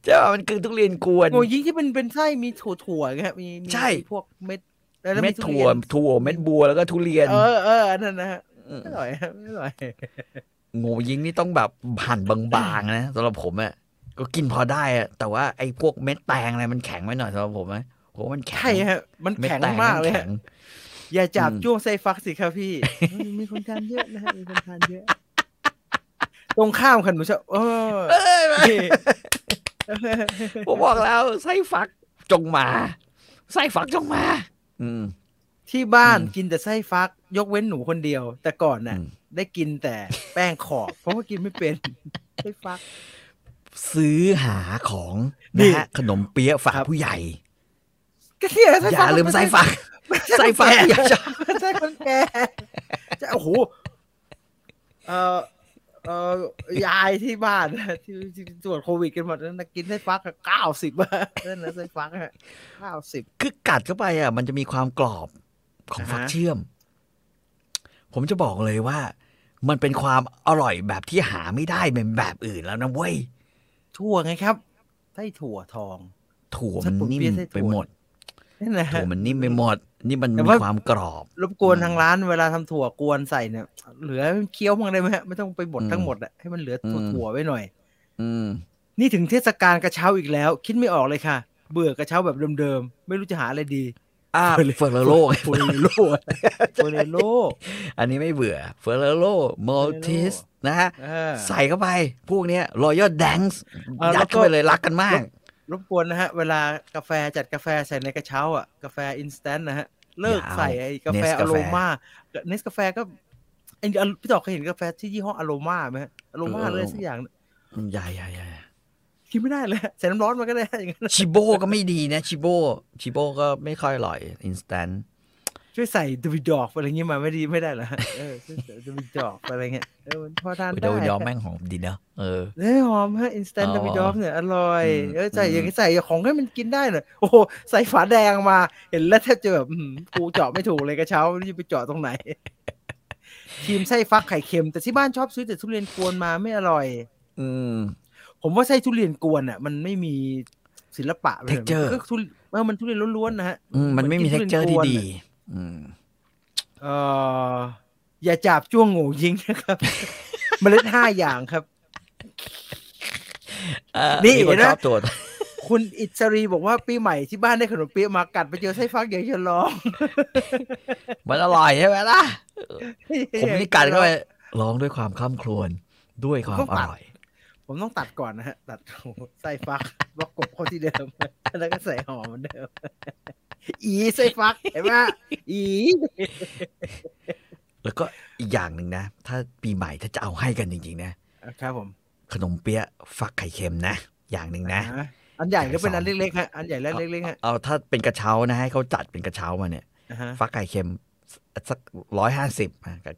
ใช่ป่ะมันคือทุเรียนกวนโง่ยิงที่เป็นเป็นไส้มีถั่วถั่วๆครับมีมีใช่พวกเม็ดแล้วเม็ดทุถั่วเรียนถั่วเม็ดบัวแล้วก็ทุเรียน เออเอออันนั่นนะฮะมไม่อร่อยครับไม่อร่อยโง่ยิงนี่ต้องแบบหั่นบางๆนะสำหรับผมอะก็กินพอได้อะแต่ว่าไอ้พวกเม็ดแตงอะไรมันแข็งไว้หน่อยสำหรับผมนะโหมันแข็งใช่ฮะมันเม็ดแข็งแตงมากเลยแข็ฮะง อย่าจับอืมจ้วงไส้ฟักสิครับพี่ มีคนทานเยอะนะฮะมีคนทานเยอะ ตรงข้ามค่ะหนูชอบเออเอ้ยนี่ผมบอกแล้วไส้ฟักจงมาไส้ฟักจงมา อืม ที่บ้านอืมกินแต่ไส้ฟัก ยกเว้นหนูคนเดียว แต่ก่อนน่ะอืมได้กินแต่แป้งขอบ เพราะว่ากินไม่เป็นไส้ฟัก ซื้อหาของนี่นะฮะขนมเปี๊ยะฝากครับผู้ใหญ่ก็เนี่ยไส้อฟัย่ากลืมไส้ฟัก ไส้ฟักอย่าชอบไส้คนแก่จะโอ้โหเออเออยายที่บ้านนะที่ที่ตรวจโควิดกันหมดนั้นนะกินไส้ฟักเก้าสิบอะนั่นนะไส้ฟักเก้าสิบคือกัดเข้าไปอะ มันจะมีความกรอบของอ่าฮะฟักเชื่อม ผมจะบอกเลยว่า มันเป็นความอร่อยแบบที่หาไม่ได้เป็นแบบอื่นแล้วนะเว้ยถั่วไงครับไส้ถั่วทอง ถั่วไส้มันปุ๋ยนิ่มเปี๊ยะไส้ถั่วไปหมด นั่นนะถั่ฮะมันนิ่มไปหมด นี่มันแต่มีว่าความกรอบ รบกวนอืมทางร้านเวลาทำถั่วกวนใส่เนี่ย เหลือให้มันเคี้ยวมั้างได้ไหมฮะไม่ต้องไปบดอืมทั้งหมดอะให้มันเหลืออมถั่วไว้หน่อย อืม นี่ถึงเทศกาลกระเช้าอีกแล้ว คิดไม่ออกเลยค่ะ เบื่อกระเช้าแบบเดิมๆ ไม่รู้จะหาอะไรดีอ่า Ferre Ferrero Ferrero Ferrero อันนี้ไม่เบื่อ Ferrero Maltesers นะฮะเออใส่เข้าไป พวกเนี้ย Royal Danskเออแล้ยัวดก็เข้าไปเลยรักกันมาก รบกวนนะฮะ เวลากาแฟจัดกาแฟใส่ในกระเช้าอะ กาแฟอินสแตนต์นะฮะ เลิกอย่าเอาใส่ไอ้กาแฟ Nescafe อโรมาเนสกาแฟก็ไอ้อันพี่ต่อเคยเห็นกาแฟที่ยี่ห้ออโรมาไหมฮะอโรมาเออเลยสักอย่างใหญ่ใหญ่ใหญ่กินไม่ได้เลยใส่น้ำร้อนมาก็ได้อย่างนั้นชิโบก็ไม่ดีนะ ชิโบชิโบก็ไม่ค่อยอร่อยอินสแตน ช่วยใส่ดวิดอกอะไรเงี้ยมาไม่ดีไม่ได้เหรอฮะเออช่วยใส่ดวิดอกอะไรเงี้ยเออมันพอทานโดได้ยยอมแม่งหอมดีเนอะเออเฮ้ยหอมฮะอินสแตนอ๋ต์อดวิดอกเนี่ยอร่อยอืมเออใส่อืมอย่างนี้ใส่ของให้มันกินได้หน่อยโอ้โหใส่ฝาแดงมา เห็นแล้วแทบจะแบบอื้อหือกูเจาะไม่ถูกเลยกระเช้าไม่รู้จะไปเจาะตรงไหนทีมไส้ฟักไข่เค็ม แต่ที่บ้านชอบซื้อแต่ทุเรียนกวนมาไม่อร่อย อืมผมว่าไส้ทุเรียนกวนอะ มันไม่มีศิลปะเลย texture ก็ทุเรียนเออมันทุเรียนล้วนๆนะฮะอืมมันไม่มี texture ที่ทุดียนกวน อะอืมเอออย่าจับจ้วงโง่ยิงนะครับ เมล็ดห้าอย่างครับอ่านี่มีคนนะชอบตัวคุณอิสรีบอกว่าปีใหม่ที่บ้านได้ขนมเปี๊ยะมากัดไปเจอไส้ฟักอย่างจะร้องมันอร่อยใช่ไหมล่ะผมนี่กัดเข้าไปร้องด้วยความคล่ำครวญด้วยความอร่อย ผมต้องตัดก่อนนะฮะ ตัดโอ้โหไส้ฟักบล็อกกบเข้าที่เดิมแล้วก็ใส่หอมเหมือนเดิม อีไส้ฟักเห็นไหมอีแล้วก็อีกอย่างหนึ่งนะ ถ้าปีใหม่ถ้าจะเอาให้กันจริงๆนะครับผม ขนมเปี๊ยะฟักไข่เค็มนะ อย่างหนึ่งนะอ่าอันใหญ่ก็เป็นสองอันเล็กๆฮะอันใหญ่และเล็กๆฮะเอาถ้าเป็นกระเช้านะให้เขาจัดเป็นกระเช้ามาเนี่ยอ่าฮะฟักไข่เค็มสักร้อยห้าสิบ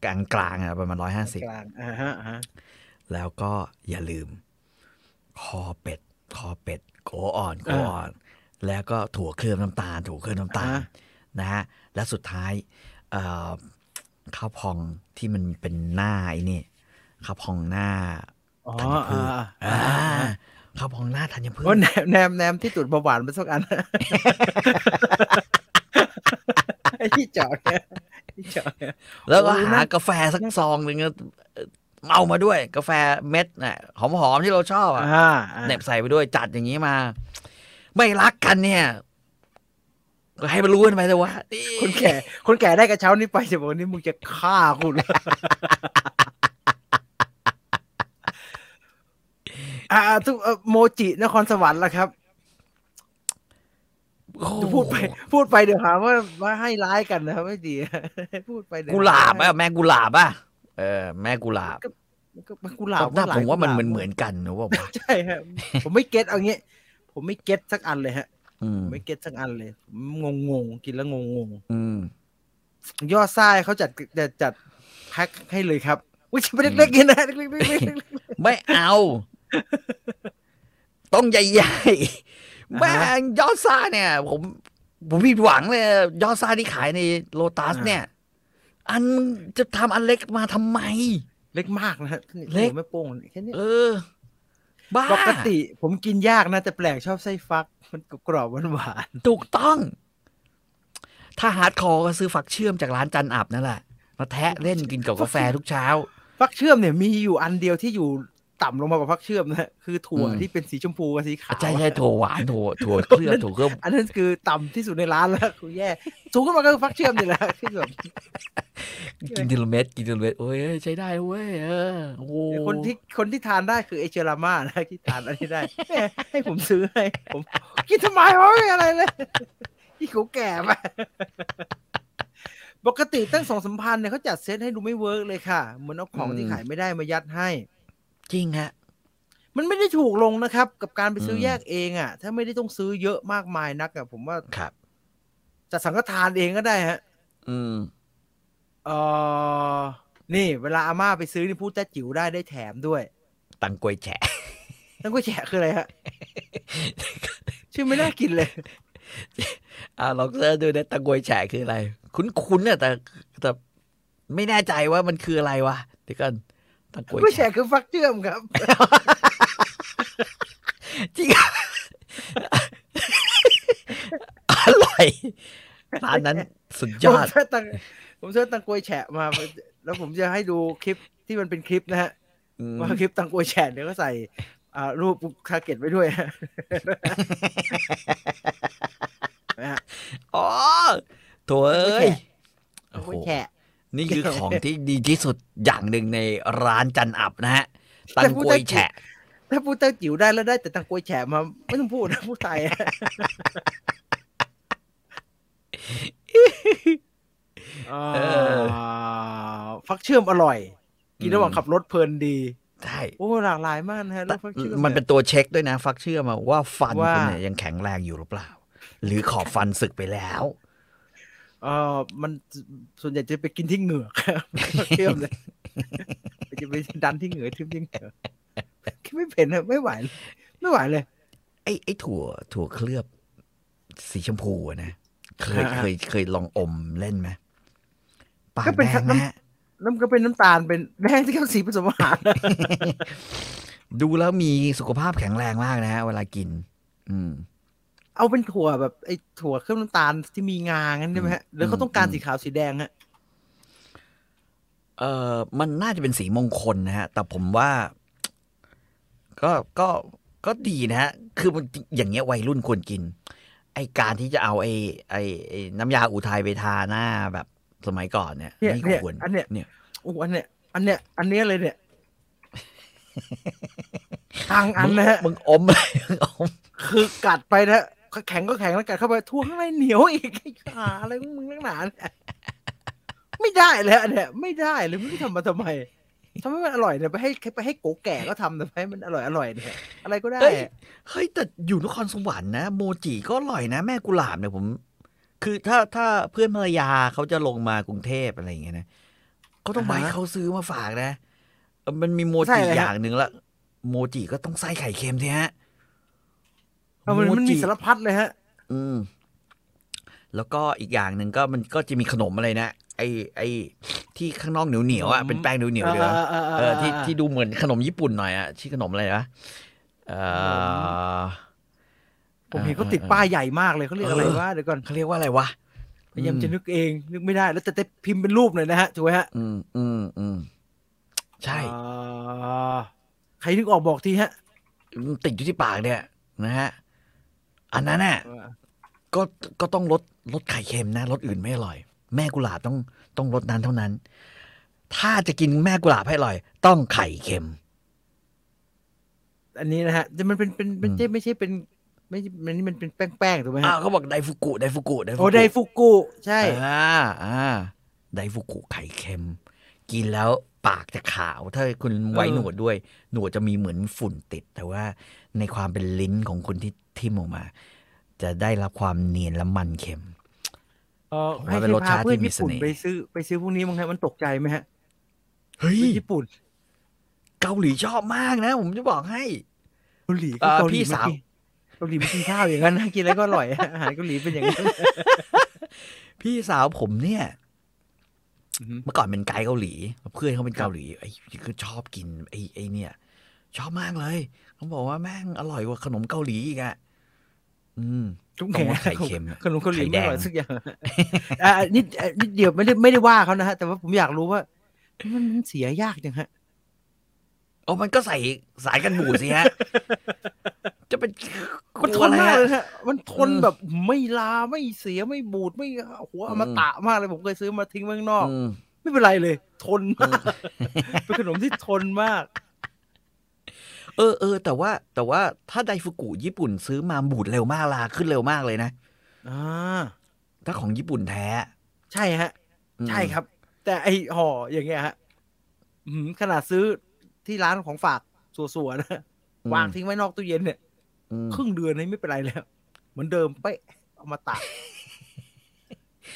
กลางกลางๆอะประมาณร้อยห้าสิบกลางอ่าฮะอ่าฮะแล้วก็อย่าลืม คอเป็ด คอเป็ดโกอ่อนโกอ่อน แล้วก็ถั่วเคลือบน้ำตาลถั่วเคลือบน้ำตาลอ่านะฮะและสุดท้ายเอ่อข้าวพองที่มันเป็นหน้าไอ้นี่ข้าวพองหน้าอ๋อธัญพือ่าชอ่าอ่าอ่าข้าวพองหน้าธัญพืชโอ้แนมแนมแนมที่ตุดเบาหวานไปสักอันไอ้ที่เจาะเนี่ยที่เจาะเนี่ยแล้วก็โอ้ยหาน่ากาแฟสักซองหนึ่งอะเมามาด้วย กาแฟเม็ดน่ะหอมๆที่เราชอบอะอ่าอ่าเหน็บใส่ไปด้วยจัดอย่างนี้มา ไม่รักกันเนี่ยก็ให้มันรู้กันไปแต่ว่าคนแก่ คนแก่ได้กระเช้านี้ไปจะบอกว่านี่มึงจะฆ่าคุณอ่าทุกเอ่อโมจินครสวรรค์ละครับโอ้โหพูดไป พูดไปเดี๋ยวหาว่าว่าให้ร้ายกันนะครับไม่ดีพูดไปเดี๋ยวกุหลาบอะแม่กุหลาบอะเออ แม่กุหลาบก็กุหลาบหน้าหลยผมว่ามันกุเหหมืลาอบนเหมือนกันนะว่าว่าใช่ครับผมไม่ get เอางี้ ผมไม่ get สักอันเลยฮะอืมไม่ get สักอันเลย งงงๆกินแล้วงงงอืมๆยอดไส้เขาจัดจัดจัดแพ็คให้เลยครับอุ้ยเป็นเล็กๆกินนะเล็กๆเล็กๆไม่เอา ต้องใหญ่ๆแม่งยอดซ่าเนี่ย ผม ผมผิดหวังเลย ยอดซ่าที่ขายในโลตัสเนี่ย อันมึงจะทำอันเล็กมาทำไม เล็กมากนะฮะเล็กหัวแม่โป้งแค่นี้เออ บ้าปกติผมกินยากนะแต่แปลกชอบไส้ฟัก มันกรอบๆหวานถูกต้อง ถ้า hardcore ก็ซื้อฟักเชื่อมจากร้านจันอับนั่นแหละ มาแทะเล่นกินกับกาแฟทุกเช้าๆฟักเชื่อมเนี่ยมีอยู่อันเดียวที่อยู่ ต่ำลงมากว่าฟักเชื่อมนะฮะคือถั่วอืมที่เป็นสีชมพูกับสีขาวใช่ใช่ถั่วหวานถั่วถั่วเคลือบถั่วเคลือบอันนั้นคือต่ำที่สุดในร้านแล้วคือแย่สูงขึ้นมาก็คือฟักเชื่อมนี่แหละที่แบบกินทีละเม็ดกินทีละเม็ดโอ้ยใช้ได้เว้ยเออโอ้โหคนที่คนที่ทานได้คือเอเจรามานะที่ทานอันนี้ได้แหมให้ผมซื้อให้ผมกินทำไมวะไม่อะไรเลยที่เขาแก่ไปปกติตั้งสองสัมพันธ์เนี่ยเขาจัดเซตให้ดูไม่ work เลยค่ะ เหมือนเอาของที่ขายไม่ได้มายัดให้ จริงฮะ มันไม่ได้ถูกลงนะครับ กับการไปซื้ออมแยกเองอะ ถ้าไม่ได้ต้องซื้อเยอะมากมายนักอะผมว่าครับจัดสังฆทานเองก็ได้ฮะ อืมเออนี่ เวลาอาม่าไปซื้อนี่พูดแต้จิ๋วได้ได้แถมด้วย ตังกวยแฉะนั่นก็แฉะคืออะไรฮะ ชื่อไม่น่ากินเลยอ่าลองเสิร์ชดูนะตังกวยแฉะคืออะไร คุ้นๆเนี่ยแต่แต่ไม่แน่ใจว่ามันคืออะไรวะเดี๋ยวก่อน ตังกวยไม่แฉะแฉะคือฟักเชื่อมครับ จริงอะอร่อยร้านนั้นสุดยผมอดเสิร์ชตังผมเสิร์ชตังกวยแฉะมา แล้วผมจะให้ดูคลิปที่มันเป็นคลิปนะฮะอืมว่าคลิปตังกวยแฉะเนี่ยก็ใส่อ่ารูปคาเก็ตไว้ด้วยฮะนะฮะอ๋อโถเอ้ยตังโอ้กโหวยแฉะ นี่คือของที่ดีที่สุดอย่างหนึ่งในร้านจันอับนะฮะ ตังกวยแฉะ ถ้าพูดแต้จิ๋วได้แล้วได้แต่ตังกวยแฉะมา ไม่ต้องพูดนะพูดไทยอะเอออ่าฟักเชื่อมอร่อย กินระหว่างขับรถเพลินดีใช่โอ้หลากหลายมากนะฮะรถฟักเชื่อมมันเป็นตัวเช็คด้วยนะ ฟักเชื่อมาว่าฟันว่าคุณเนี่ยยังแข็งแรงอยู่หรือเปล่า หรือขอบฟันสึกไปแล้ว เออมันส่วนใหญ่จะไปกินที่เหงือกฟักเชื่อมเลยจะไปดันที่เหงือกทิ่มที่เหงือกคิดไม่เป็นอะไม่ไหวเลยไม่ไหวเลย ไอ้ไอ้ถั่ว ถั่วเคลือบ สีชมพูอะนะเคยอ่าเคยเคยลองอมเล่นไหมปากก็เป็นแดงน้ำนะฮะน้ำก็เป็นน้ำตาลเป็นแดงที่เขาสีผสมอาหารนะดูแล้วมีสุขภาพแข็งแรงมากนะฮะเวลากิน อืม เอาเป็นถั่วแบบไอ้ถั่วเคลือบน้ำตาลที่มีงางั้นได้ไหมฮะหรือเขาต้องการอืมสีขาวสีแดงฮะเออมันน่าจะเป็นสีมงคลนะฮะ แต่ผมว่า ก็ก็ก็ดีนะฮะ คือมันอย่างเงี้ยวัยรุ่นควรกิน ไอการที่จะเอาไอไอไอ้น้ำยาอุทัยไปทาหน้าแบบสมัยก่อนเนี่ยเนี่ยไม่เนี่ยควรอันเนี้ยเนี่ยโอ้อันเนี้ยอันเนี้ยอันเนี้ยเลยเนี่ยทางอันนะฮะมึงอมเลยมึงอมคือกัดไปนะ แข็งก็แข็งแล้วกัดเข้าไปทั่วข้างในเหนียวอีกไอ้ขาอะไรของมึงนักหนาเนี่ยไม่ได้เลยอันเนี้ยไม่ได้เลยไม่รู้ทำมาทำไมทำให้มันอร่อยเนี่ยไปให้ไปให้โกแก่ก็ทำแต่ให้มันอร่อยอร่อยเนี่ยอะไรก็ได้เฮ้ยเฮ้ยแต่อยู่นครสวรรค์นะโมจิก็อร่อยนะแม่กุหลาบเนี่ยผม คือถ้าถ้าเพื่อนภรรยาเขาจะลงมากรุงเทพอะไรอย่างเงี้ยนะเขาต้องไปอ่าฮะเขาซื้อมาฝากนะเออมันมีโมใช่จิเลยฮะอย่างหนึ่งละโมจิก็ต้องไส้ไข่เค็มทีฮะเอา มันมันมีโจิสารพัดเลยฮะ อืม แล้วก็อีกอย่างหนึ่งก็มันก็จะมีขนมอะไรนะไอไอที่ข้างนอกเหนียวเหนียวๆอะขนมเป็นแป้งเหนียวเหนียวๆเลยนะเออเออที่ที่ดูเหมือนขนมญี่ปุ่นหน่อยอะชื่อขนมอะไรนะเออผมเห็นเขาติดป้ายใหญ่มากเลยเขาเรียกอะไรเออวะเดี๋ยวก่อนเขาเรียกว่าอะไรวะพยายามจะนึกเองนึกไม่ได้ แล้วแต่แต่พิมพ์เป็นรูปหน่อยนะฮะถูกไหมฮะ อืมอืมอืมใช่อ่าใครนึกออกบอกทีฮะ ติดอยู่ที่ปากเนี่ยนะฮะ อันนั้นน่ะก็ก็ต้องลดลดไข่เค็มนะรสอื่นไม่อร่อย แม่กุหลาบต้องต้องลดนั้นเท่านั้น ถ้าจะกินแม่กุหลาบให้อร่อย ต้องไข่เค็ม อันนี้นะฮะจะมันเป็นเป็นไม่ใช่ไม่ใช่เป็นไม่ใช่มันนี่มันเป็นแป้งๆถูกไหมอ่าฮะเขาบอกไดฟุกุไดฟุกุไดฟุโอ้กุไดฟุกุใช่อ่าอ่าไดฟุกุไข่เค็ม กินแล้วปากจะขาว ถ้าคุณไว้หนวดด้วย หนวดจะมีเหมือนฝุ่นติด แต่ว่าในความเป็นลิ้นของคุณที่ ทิ่มออกมา จะได้รับความเนียนและมันเค็มเออผมให้ว่าเป็นรสชาติเพื่อนที่มีญี่ปุ่นเสน่ห์ไปซื้อไปซื้อพวกนี้มั้งฮะมันตกใจไหมฮะเฮ้ยเพื่อนญี่ปุ่น เกาหลีชอบมากนะ ผมจะบอกให้เกาหลีเอ่อเกาหลีพี่สาวเกาหลีไม่กินข้าวอย่างนั้นนะกินอะไรก็อร่อยฮะอาหารเกาหลีเป็นอย่างนั้นพี่สาวผมเนี่ยอือฮึเมื่อก่อนเป็นไกด์เกาหลี เพื่อนเขาเป็นเกาหลีไอ้คือชอบกินไอ้ไอ้เนี่ย ชอบมากเลยเขาบอกว่าแม่งอร่อยกว่าขนมเกาหลีอีกอะ อืมทุกต้องแง่ว่าไข่เค็มอะขนมเกาหลีไข่แดไม่งอร่อยสักอย่างอ่านิดอะนิดเดียวไม่ได้ไม่ได้ว่าเขานะฮะ แต่ว่าผมอยากรู้ว่า มันมันเสียยากจังฮะโอ้มันก็ใส่สายกันบูดสิฮะ จะเป็นมันทกลัวนอะไรมากฮะเลยฮะ มันทนอืมแบบไม่ลาไม่เสียไม่บูดไม่หัวอมตะมากเลยผมเคยซื้อมาทิ้งไว้ข้างนอกอืมไม่เป็นไรเลย ทนมาก เป็นขนมที่ทนมาก เออเออแต่ว่าแต่ว่าถ้าไดฟุกุญี่ปุ่นซื้อมาบูดเร็วมากลาขึ้นเร็วมากเลยนะอ่าถ้าของญี่ปุ่นแท้ ใช่ฮะอืมใช่ครับ แต่ไอห่ออย่างเงี้ยฮะอื้อหือขนาดซื้อที่ร้านของฝากสัวๆนะอืมวางทิ้งไว้นอกตู้เย็นเนี่ยอืมครึ่งเดือนนี่ไม่เป็นไรแล้วเหมือนเดิมเป๊ะเอามาตาก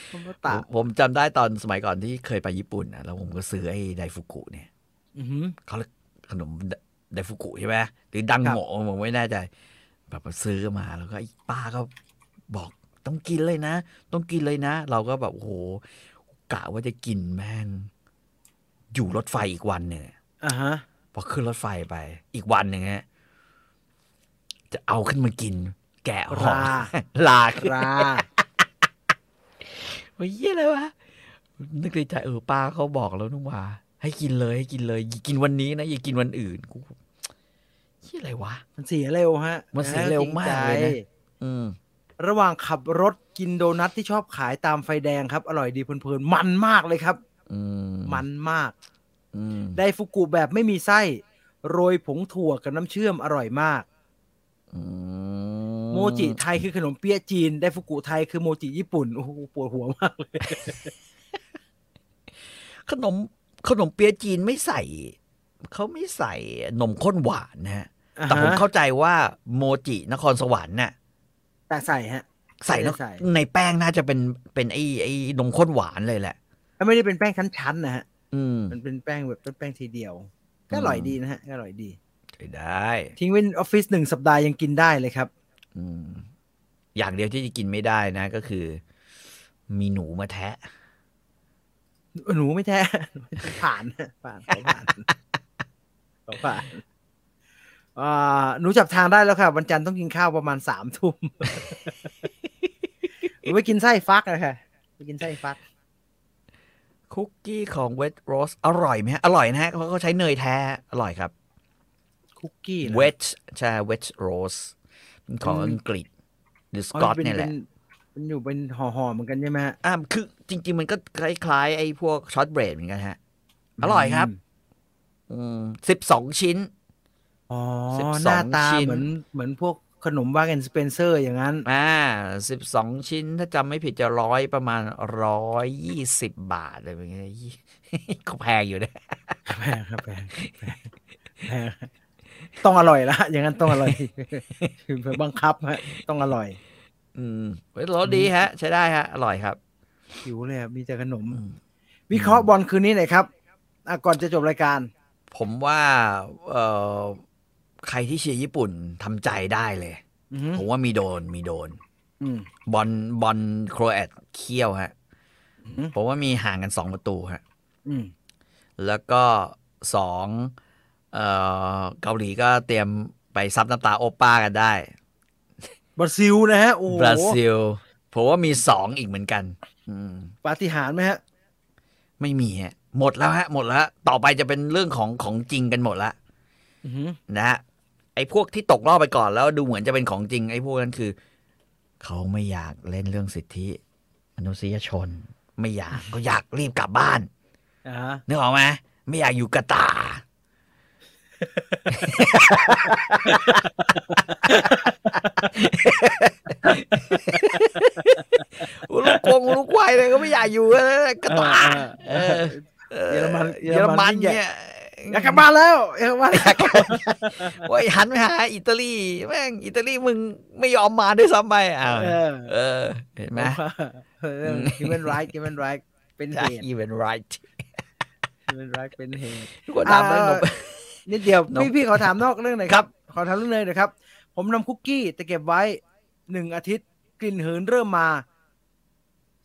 เอามาผตามกผมจำได้ตอนสมัยก่อนที่เคยไปญี่ปุ่นนะแล้วผมก็ซื้อไอ้ไดฟุกุเนี่ยอือหือเขาเรียกขนม ไดฟุกุใช่ไหมหรือดังครับโงะผมไม่แน่ใจ แบบซื้อมาแล้วก็ไอ้ป้าก็บอกต้องกินเลยนะ ต้องกินเลยนะ เราก็แบบโอ้โหกะว่าจะกินแม่ง อยู่รถไฟอีกวันเนี่ยอ่าฮะพอขึ้นรถไฟไป อีกวันหนึ่งฮะจะเอาขึ้นมากิน แกะห่อราลาราโอ้ยเยี่ยอะไรวะนึกในใจเออป้าเขาบอกแล้วนุ่งว่าให้กินเลยให้กินเลยอย่ากินวันนี้นะอย่ากินวันอื่นกู เยี่ยอะไรวะ มันเสียเร็วฮะ มันเสียเร็วมากเลยนะจริงใจอืมระหว่างขับรถกินโดนัทที่ชอบขายตามไฟแดงครับ อร่อยดีเพลินๆ มันมากเลยครับอืมมันมากอืมไดฟุกุแบบไม่มีไส้ โรยผงถั่วกับน้ำเชื่อมอร่อยมากอืโมจิไทยคือขนมเปี๊ยะจีน ไดฟุกุไทยคือโมจิญี่ปุ่น โอ้โหปวดหัวมากเลย ขนมขนมเปี๊ยะจีนไม่ใส่ เขาไม่ใส่นมข้นหวานนะฮะ แต่ผมอ่าฮะเข้าใจว่าโมจินครสวรรค์น่ะแต่ใส่ฮะ ใส่นะใส่ในแป้งน่าจะเป็นเป็นไอ้ไอ้นมข้นหวานเลยแหละไม่ได้เป็นแป้งชั้นๆนะฮะอืมมันเป็นแป้งแบบเป็นแป้งทีเดียว ก็อร่อยดีนะฮะก็อร่อยดีใช้ได้ ทิ้งไว้ในออฟฟิศหนึ่งสัปดาห์ยังกินได้เลยครับ อืม อย่างเดียวที่จะกินไม่ได้นะ ก็คือ มีหนูมาแทะ หนูไม่แท้ผ่านผ่านขอผ่านขอผ่านอ่า หนูจับทางได้แล้วค่ะ วันจันทร์ต้องกินข้าวประมาณสามทุ่มหนูไปกินไส้ฟักนะค่ะไปกินไส้ฟัก คุกกี้ของเว t โรสอร่อยไหมฮะ อร่อยนะฮะเพราะเขาใช้เนยแท้ อร่อยครับ คุกกี้นะเว t ใช่เว t โรสของอืมอังกฤษหรือสอ๋อกอตป็เนี่ยแหละป็มันอยู่เป็นห่อๆเหมือนกันใช่ไหมฮะอ่าคือจริง ๆ มันก็คล้ายๆ ไอ้พวก shortbread เหมือนกันฮะ อร่อยครับ อืมสิบสองชิ้น อ๋อ12หน้าตาชิ้นเหมือนเหมือนพวกขนม Marks & Spencer อย่างนั้น อ่าสิบสองชิ้นถ้าจำไม่ผิดจะร้อยประมาณร้อยยี่สิบบาทอะไรแบบนี้ก็แพงอยู่นะแพงครับแพงแพงแพงต้องอร่อยละอย่างนั้นต้องอร่อยคือบังคับฮะต้องอร่อย อืมเฮ้ยรสดีฮะ ใช้ได้ฮะ อร่อยครับหิวเลยอะมีแต่ขนมอืมวิเคราะห์บอลคืนนี้หน่อยครับอะก่อนจะจบรายการ ผมว่า เอ่อ ใครที่เชียร์ญี่ปุ่นทำใจได้เลยอือฮึผมว่ามีโดนมีโดนอืมบอลบอลโครแอตเคี่ยวฮะอือฮึผมว่ามีห่างกันสองประตูฮะอืมแล้วก็สองเอ่อเกาหลีก็เตรียมไปซับน้ำตาโอป้ากันได้ บราซิลนะฮะ โอ้โหบราซิล ผมว่ามีสองอีกเหมือนกันอืมปาฏิหาริย์ไหมฮะ ไม่มีฮะ หมดแล้วฮะ หมดแล้ว ต่อไปจะเป็นเรื่องของของจริงกันหมดละอือหือนะฮะ ไอ้พวกที่ตกรอบไปก่อนแล้วดูเหมือนจะเป็นของจริง ไอ้พวกนั้นคือ เขาไม่อยากเล่นเรื่องสิทธิ มนุษยชน ไม่อยากก็อยากรีบกลับบ้านอ่าฮะนึกออกไหมไม่อยากอยู่กาตาร์ลูกกงลูกควายเลยก็ไม่อยากอยู่แล้วกาตาร์เออเออเยอรมันเยอรมันยิ่งใหญ่เนี่ย อยากกลับบ้านแล้วอยากกลับบ้านแล้วโอ้ยหันไปหาอิตาลีแม่งอิตาลีมึงไม่ยอมมาด้วยซ้ำไปอ้าวเออเออเห็นไหมเออ human right human right เป็นเหตุ even right human right เป็นเหตุทุกคนทำได้หมดนิดเดียวน้องพี่พี่ขอถามนอกเรื่องหน่อยครับ ขอถามเรื่องเลยหนะครับ ผมนำคุกกี้แต่เก็บไว้หนึ่งอาทิตย์กลิ่นเหินเริ่มมา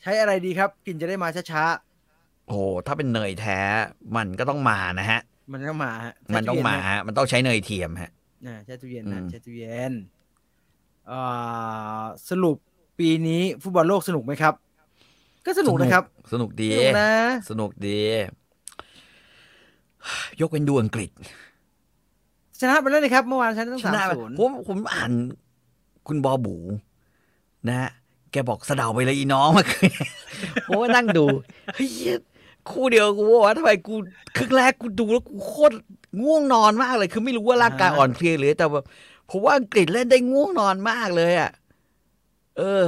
ใช้อะไรดีครับ กลิ่นจะได้มาช้าโอ้โหถ้าเป็นเนยแท้มันก็ต้องมานะฮะๆ มันต้องมาฮะมันต้องมาแช่ฮะมันต้องใช้เนยเทียมฮะตู้เย็นนะอ่าแช่ตู้เย็นนะอืมแช่ตู้เย็นอ่าสรุปปีนี้ฟุตบอลโลกสนุกไหมครับ ก็สนุกนะครับ สนุกดีสนุกนะสนุกดี ยกเป็นดูอังกฤษ ชนะไปแล้วเลยครับ เมื่อวานชนะตั้งชสามนะไปศูนย์ผมผมอ่านคุณบอบู นะฮะแกบอกสะเดาไปเลยอีน้องเมื่อคืนผมว่านั่งดูเฮ้ย คู่เดียวกูว่าทำไมกูครึ่งแรกกูดูแล้วกูโคตรง่วงนอนมากเลย คือไม่รู้ว่าร่างกายอ่อนเพลียหรือแต่แบบผมว่าอังกฤษเล่นได้ง่วงนอนมากเลยอะเออ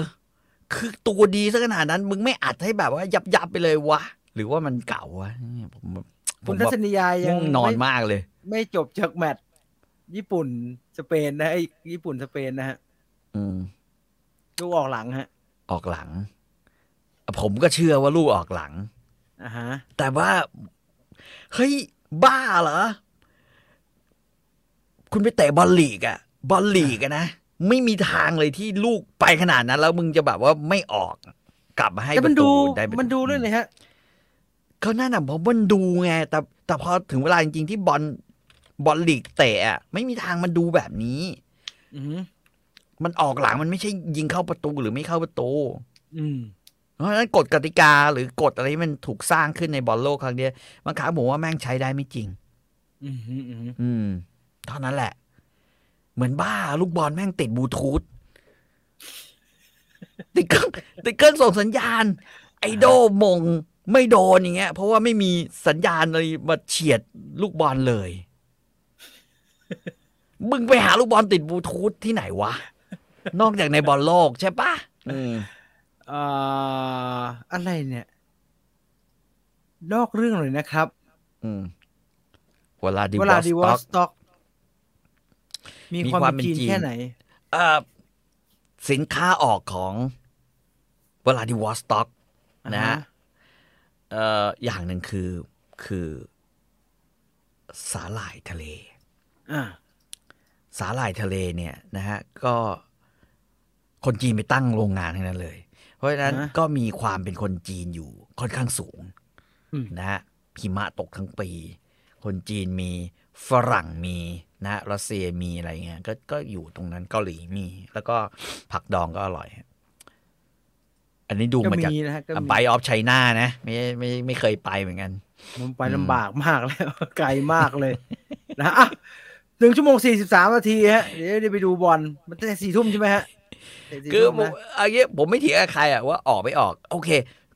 คือตัวดีซะขนาดนั้น มึงไม่อัดให้แบบว่า ยับยับๆไปเลยวะหรือว่ามันเก่าวะเนี่ยผมผคุณมทัว่าศนียายัง่งวงนอนไม่มากเลย ไม่จบจากแมตช์ญี่ปุ่นสเปนนะไอ้ญี่ปุ่นสเปนนะฮะอืมลูกออกหลังฮะ ออกหลัง ผมก็เชื่อว่าลูกออกหลัง อ่าฮะแต่ว่าเฮ้ยบ้าเหรอ คุณไปเตะบอลลีกอะบอลลีกอะนะไม่มีทางเลยที่ลูกไปขนาดนั้น แล้วมึงจะแบบว่าไม่ออกกลับมาให้แต่ปมันระตูดูได้ประตูมันดูด้วยเลยฮะก็นั่นน่ะเพราะมันดูไงแต่แต่พอถึงเวลาจริงๆที่บอลบอลลีกเตะอะไม่มีทางมันดูแบบนี้อือหือมันออกหลังมันไม่ใช่ยิงเข้าประตูหรือไม่เข้าประตู อืม เพราะฉะนั้นกฎกติกาหรือกฎอะไรที่มันถูกสร้างขึ้นในบอลโลกครั้งเนี้ยบางครั้งผมว่าแม่งใช้ได้ไม่จริงอือหืออือหืออืมเท่านั้นแหละ เหมือนบ้าลูกบอลแม่งติดบลูทูธติดเครื่องติดเครื่องส่งสัญญาณ ไอโดมงไม่โดนอย่างเงี้ย เพราะว่าไม่มีสัญญาณอะไรมาเฉียดลูกบอลเลย มึงไปหาลูกบอลติดบลูทูธที่ไหนวะ นอกจากในบอลโลกใช่ปะอืม อ่าอะไรเนี่ยนอกเรื่องเลยนะครับ อืมเวลาดิเววลาอดีสวอต็อกสต็อก มีมีความความเป็นเป็นจีนจีนแค่ไหนเอ่อสินค้าออกของเวลาดิวอสต็อกนะฮะเอ่ออย่างหนึ่งคือคือสาหร่ายทะเลอ่าสาหร่ายทะเลเนี่ยนะฮะ ก็คนจีนไปตั้งโรงงานทั้งนั้นเลย เพราะฉะนั้นนะก็มีความเป็นคนจีนอยู่ค่อนข้างสูงอืมนะฮะหิมะตกทั้งปี คนจีนมีฝรั่งมีนะรัสเซียมีอะไรเงี้ยก็ก็อยู่ตรงนั้นเกาหลีมี แล้วก็ผักดองก็อร่อย อันนี้ดูก็มาจากมีนะฮะก็มีไบออฟไชน่านะ ไม่ไม่ไม่เคยไปเหมือนกันมันไปลำบากมากแล้วไกลมากเลย นะฮะอะหนึ่งชั่วโมงสี่สิบสามนาทีฮะเดี๋ยวได้ไปดูบอลมันตั้งแต่สี่ทุ่มใช่ไหมฮะแต่สี่ คือทุ่มผมนะอันนี้ผมไม่เถียงกับใครอะว่าออกไม่ออก โอเค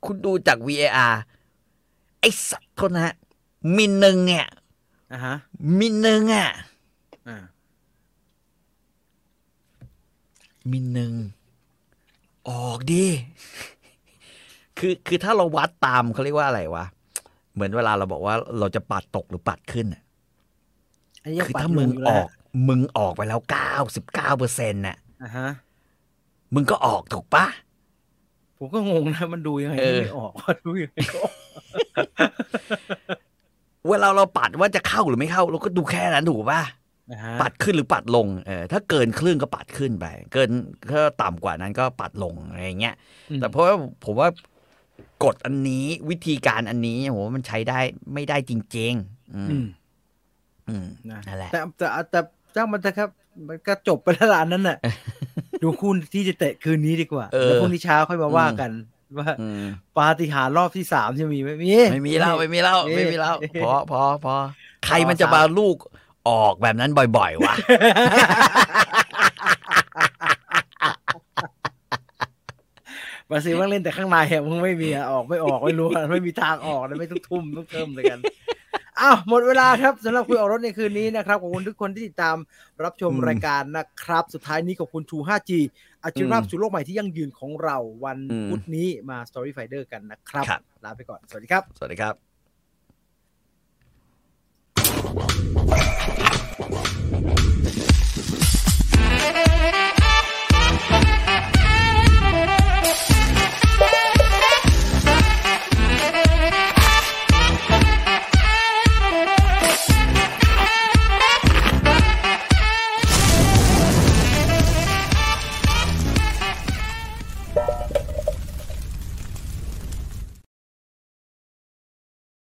คุณดูจาก VAR ไอ้สัตว์คนนะฮะมินหนึ่งเนี่ยอ่าฮะมินหนึ่งอะอ่ามินหนึ่งออกดิคือคือถ้าเราวัดตามเขาเรียกว่าอะไรวะเหมือนเวลาเราบอกว่าเราจะปัดตกหรือปัดขึ้นอะอันนี้ยังคือปัดถ้าลมึงงอยู่อแล้วอก มึงออกไปแล้วเก้าสิบเก้าเปอร์เซ็นต์น่ะอ่าฮะ มึงก็ออกถูกปะผมก็งงนะมันดูยังไงเออไม่ออกดูยังไงก็ออกเวลาเราปัดว่าจะเข้าหรือไม่เข้า เราก็ดูแค่นั้นถูกปะนะฮะปัดขึ้นหรือปัดลงเออถ้าเกินครึ่งก็ปัดขึ้นไป เกินถ้าต่ำกว่านั้นก็ปัดลงอะไรอย่างเงี้ยอืมแต่เพราะว่าผมว่ากฎอันนี้วิธีการอันนี้ผมว่ามันใช้ได้ไม่ได้จริง ๆ อืมอืมอืมนะนั่นแหละแต่แต่แต่จ้างมันเถอะครับ มันก็จบไปแล้วล่ะอันนั้นน่ะ ดูคู่ที่จะเตะคืนนี้ดีกว่าเออแล้วพรุ่งนี้เช้าค่อยมาว่ากันว่าอืมปาฏิหาริย์รอบที่สามจะมีไหมมีไม่มีแล้วไม่มีแล้วนี่ไม่มีแล้วนี่พอพอพอใครมันจะมาลูกออกแบบนั้นบ่อยๆวะบราซิลต้องเล่นแต่ข้างในอะมึงไม่มีอะออกไม่ออกไม่รู้อะไม่มีทางออกเลยไม่ต้องทุ่มต้องเติมเลยกัน อ้าวหมดเวลาครับสำหรับคุยออกรถในคืนนี้นะครับขอบคุณทุกคนที่ติดตามรับชมรายการนะครับ สุดท้ายนี้ขอบคุณชู 5G อาชีพภาพสู่โลกใหม่ที่ยั่งยืนของเราวันพุธนี้มา Story Finder กันนะครับ ลาไปก่อน สวัสดีครับ สวัสดีครับ Thank you.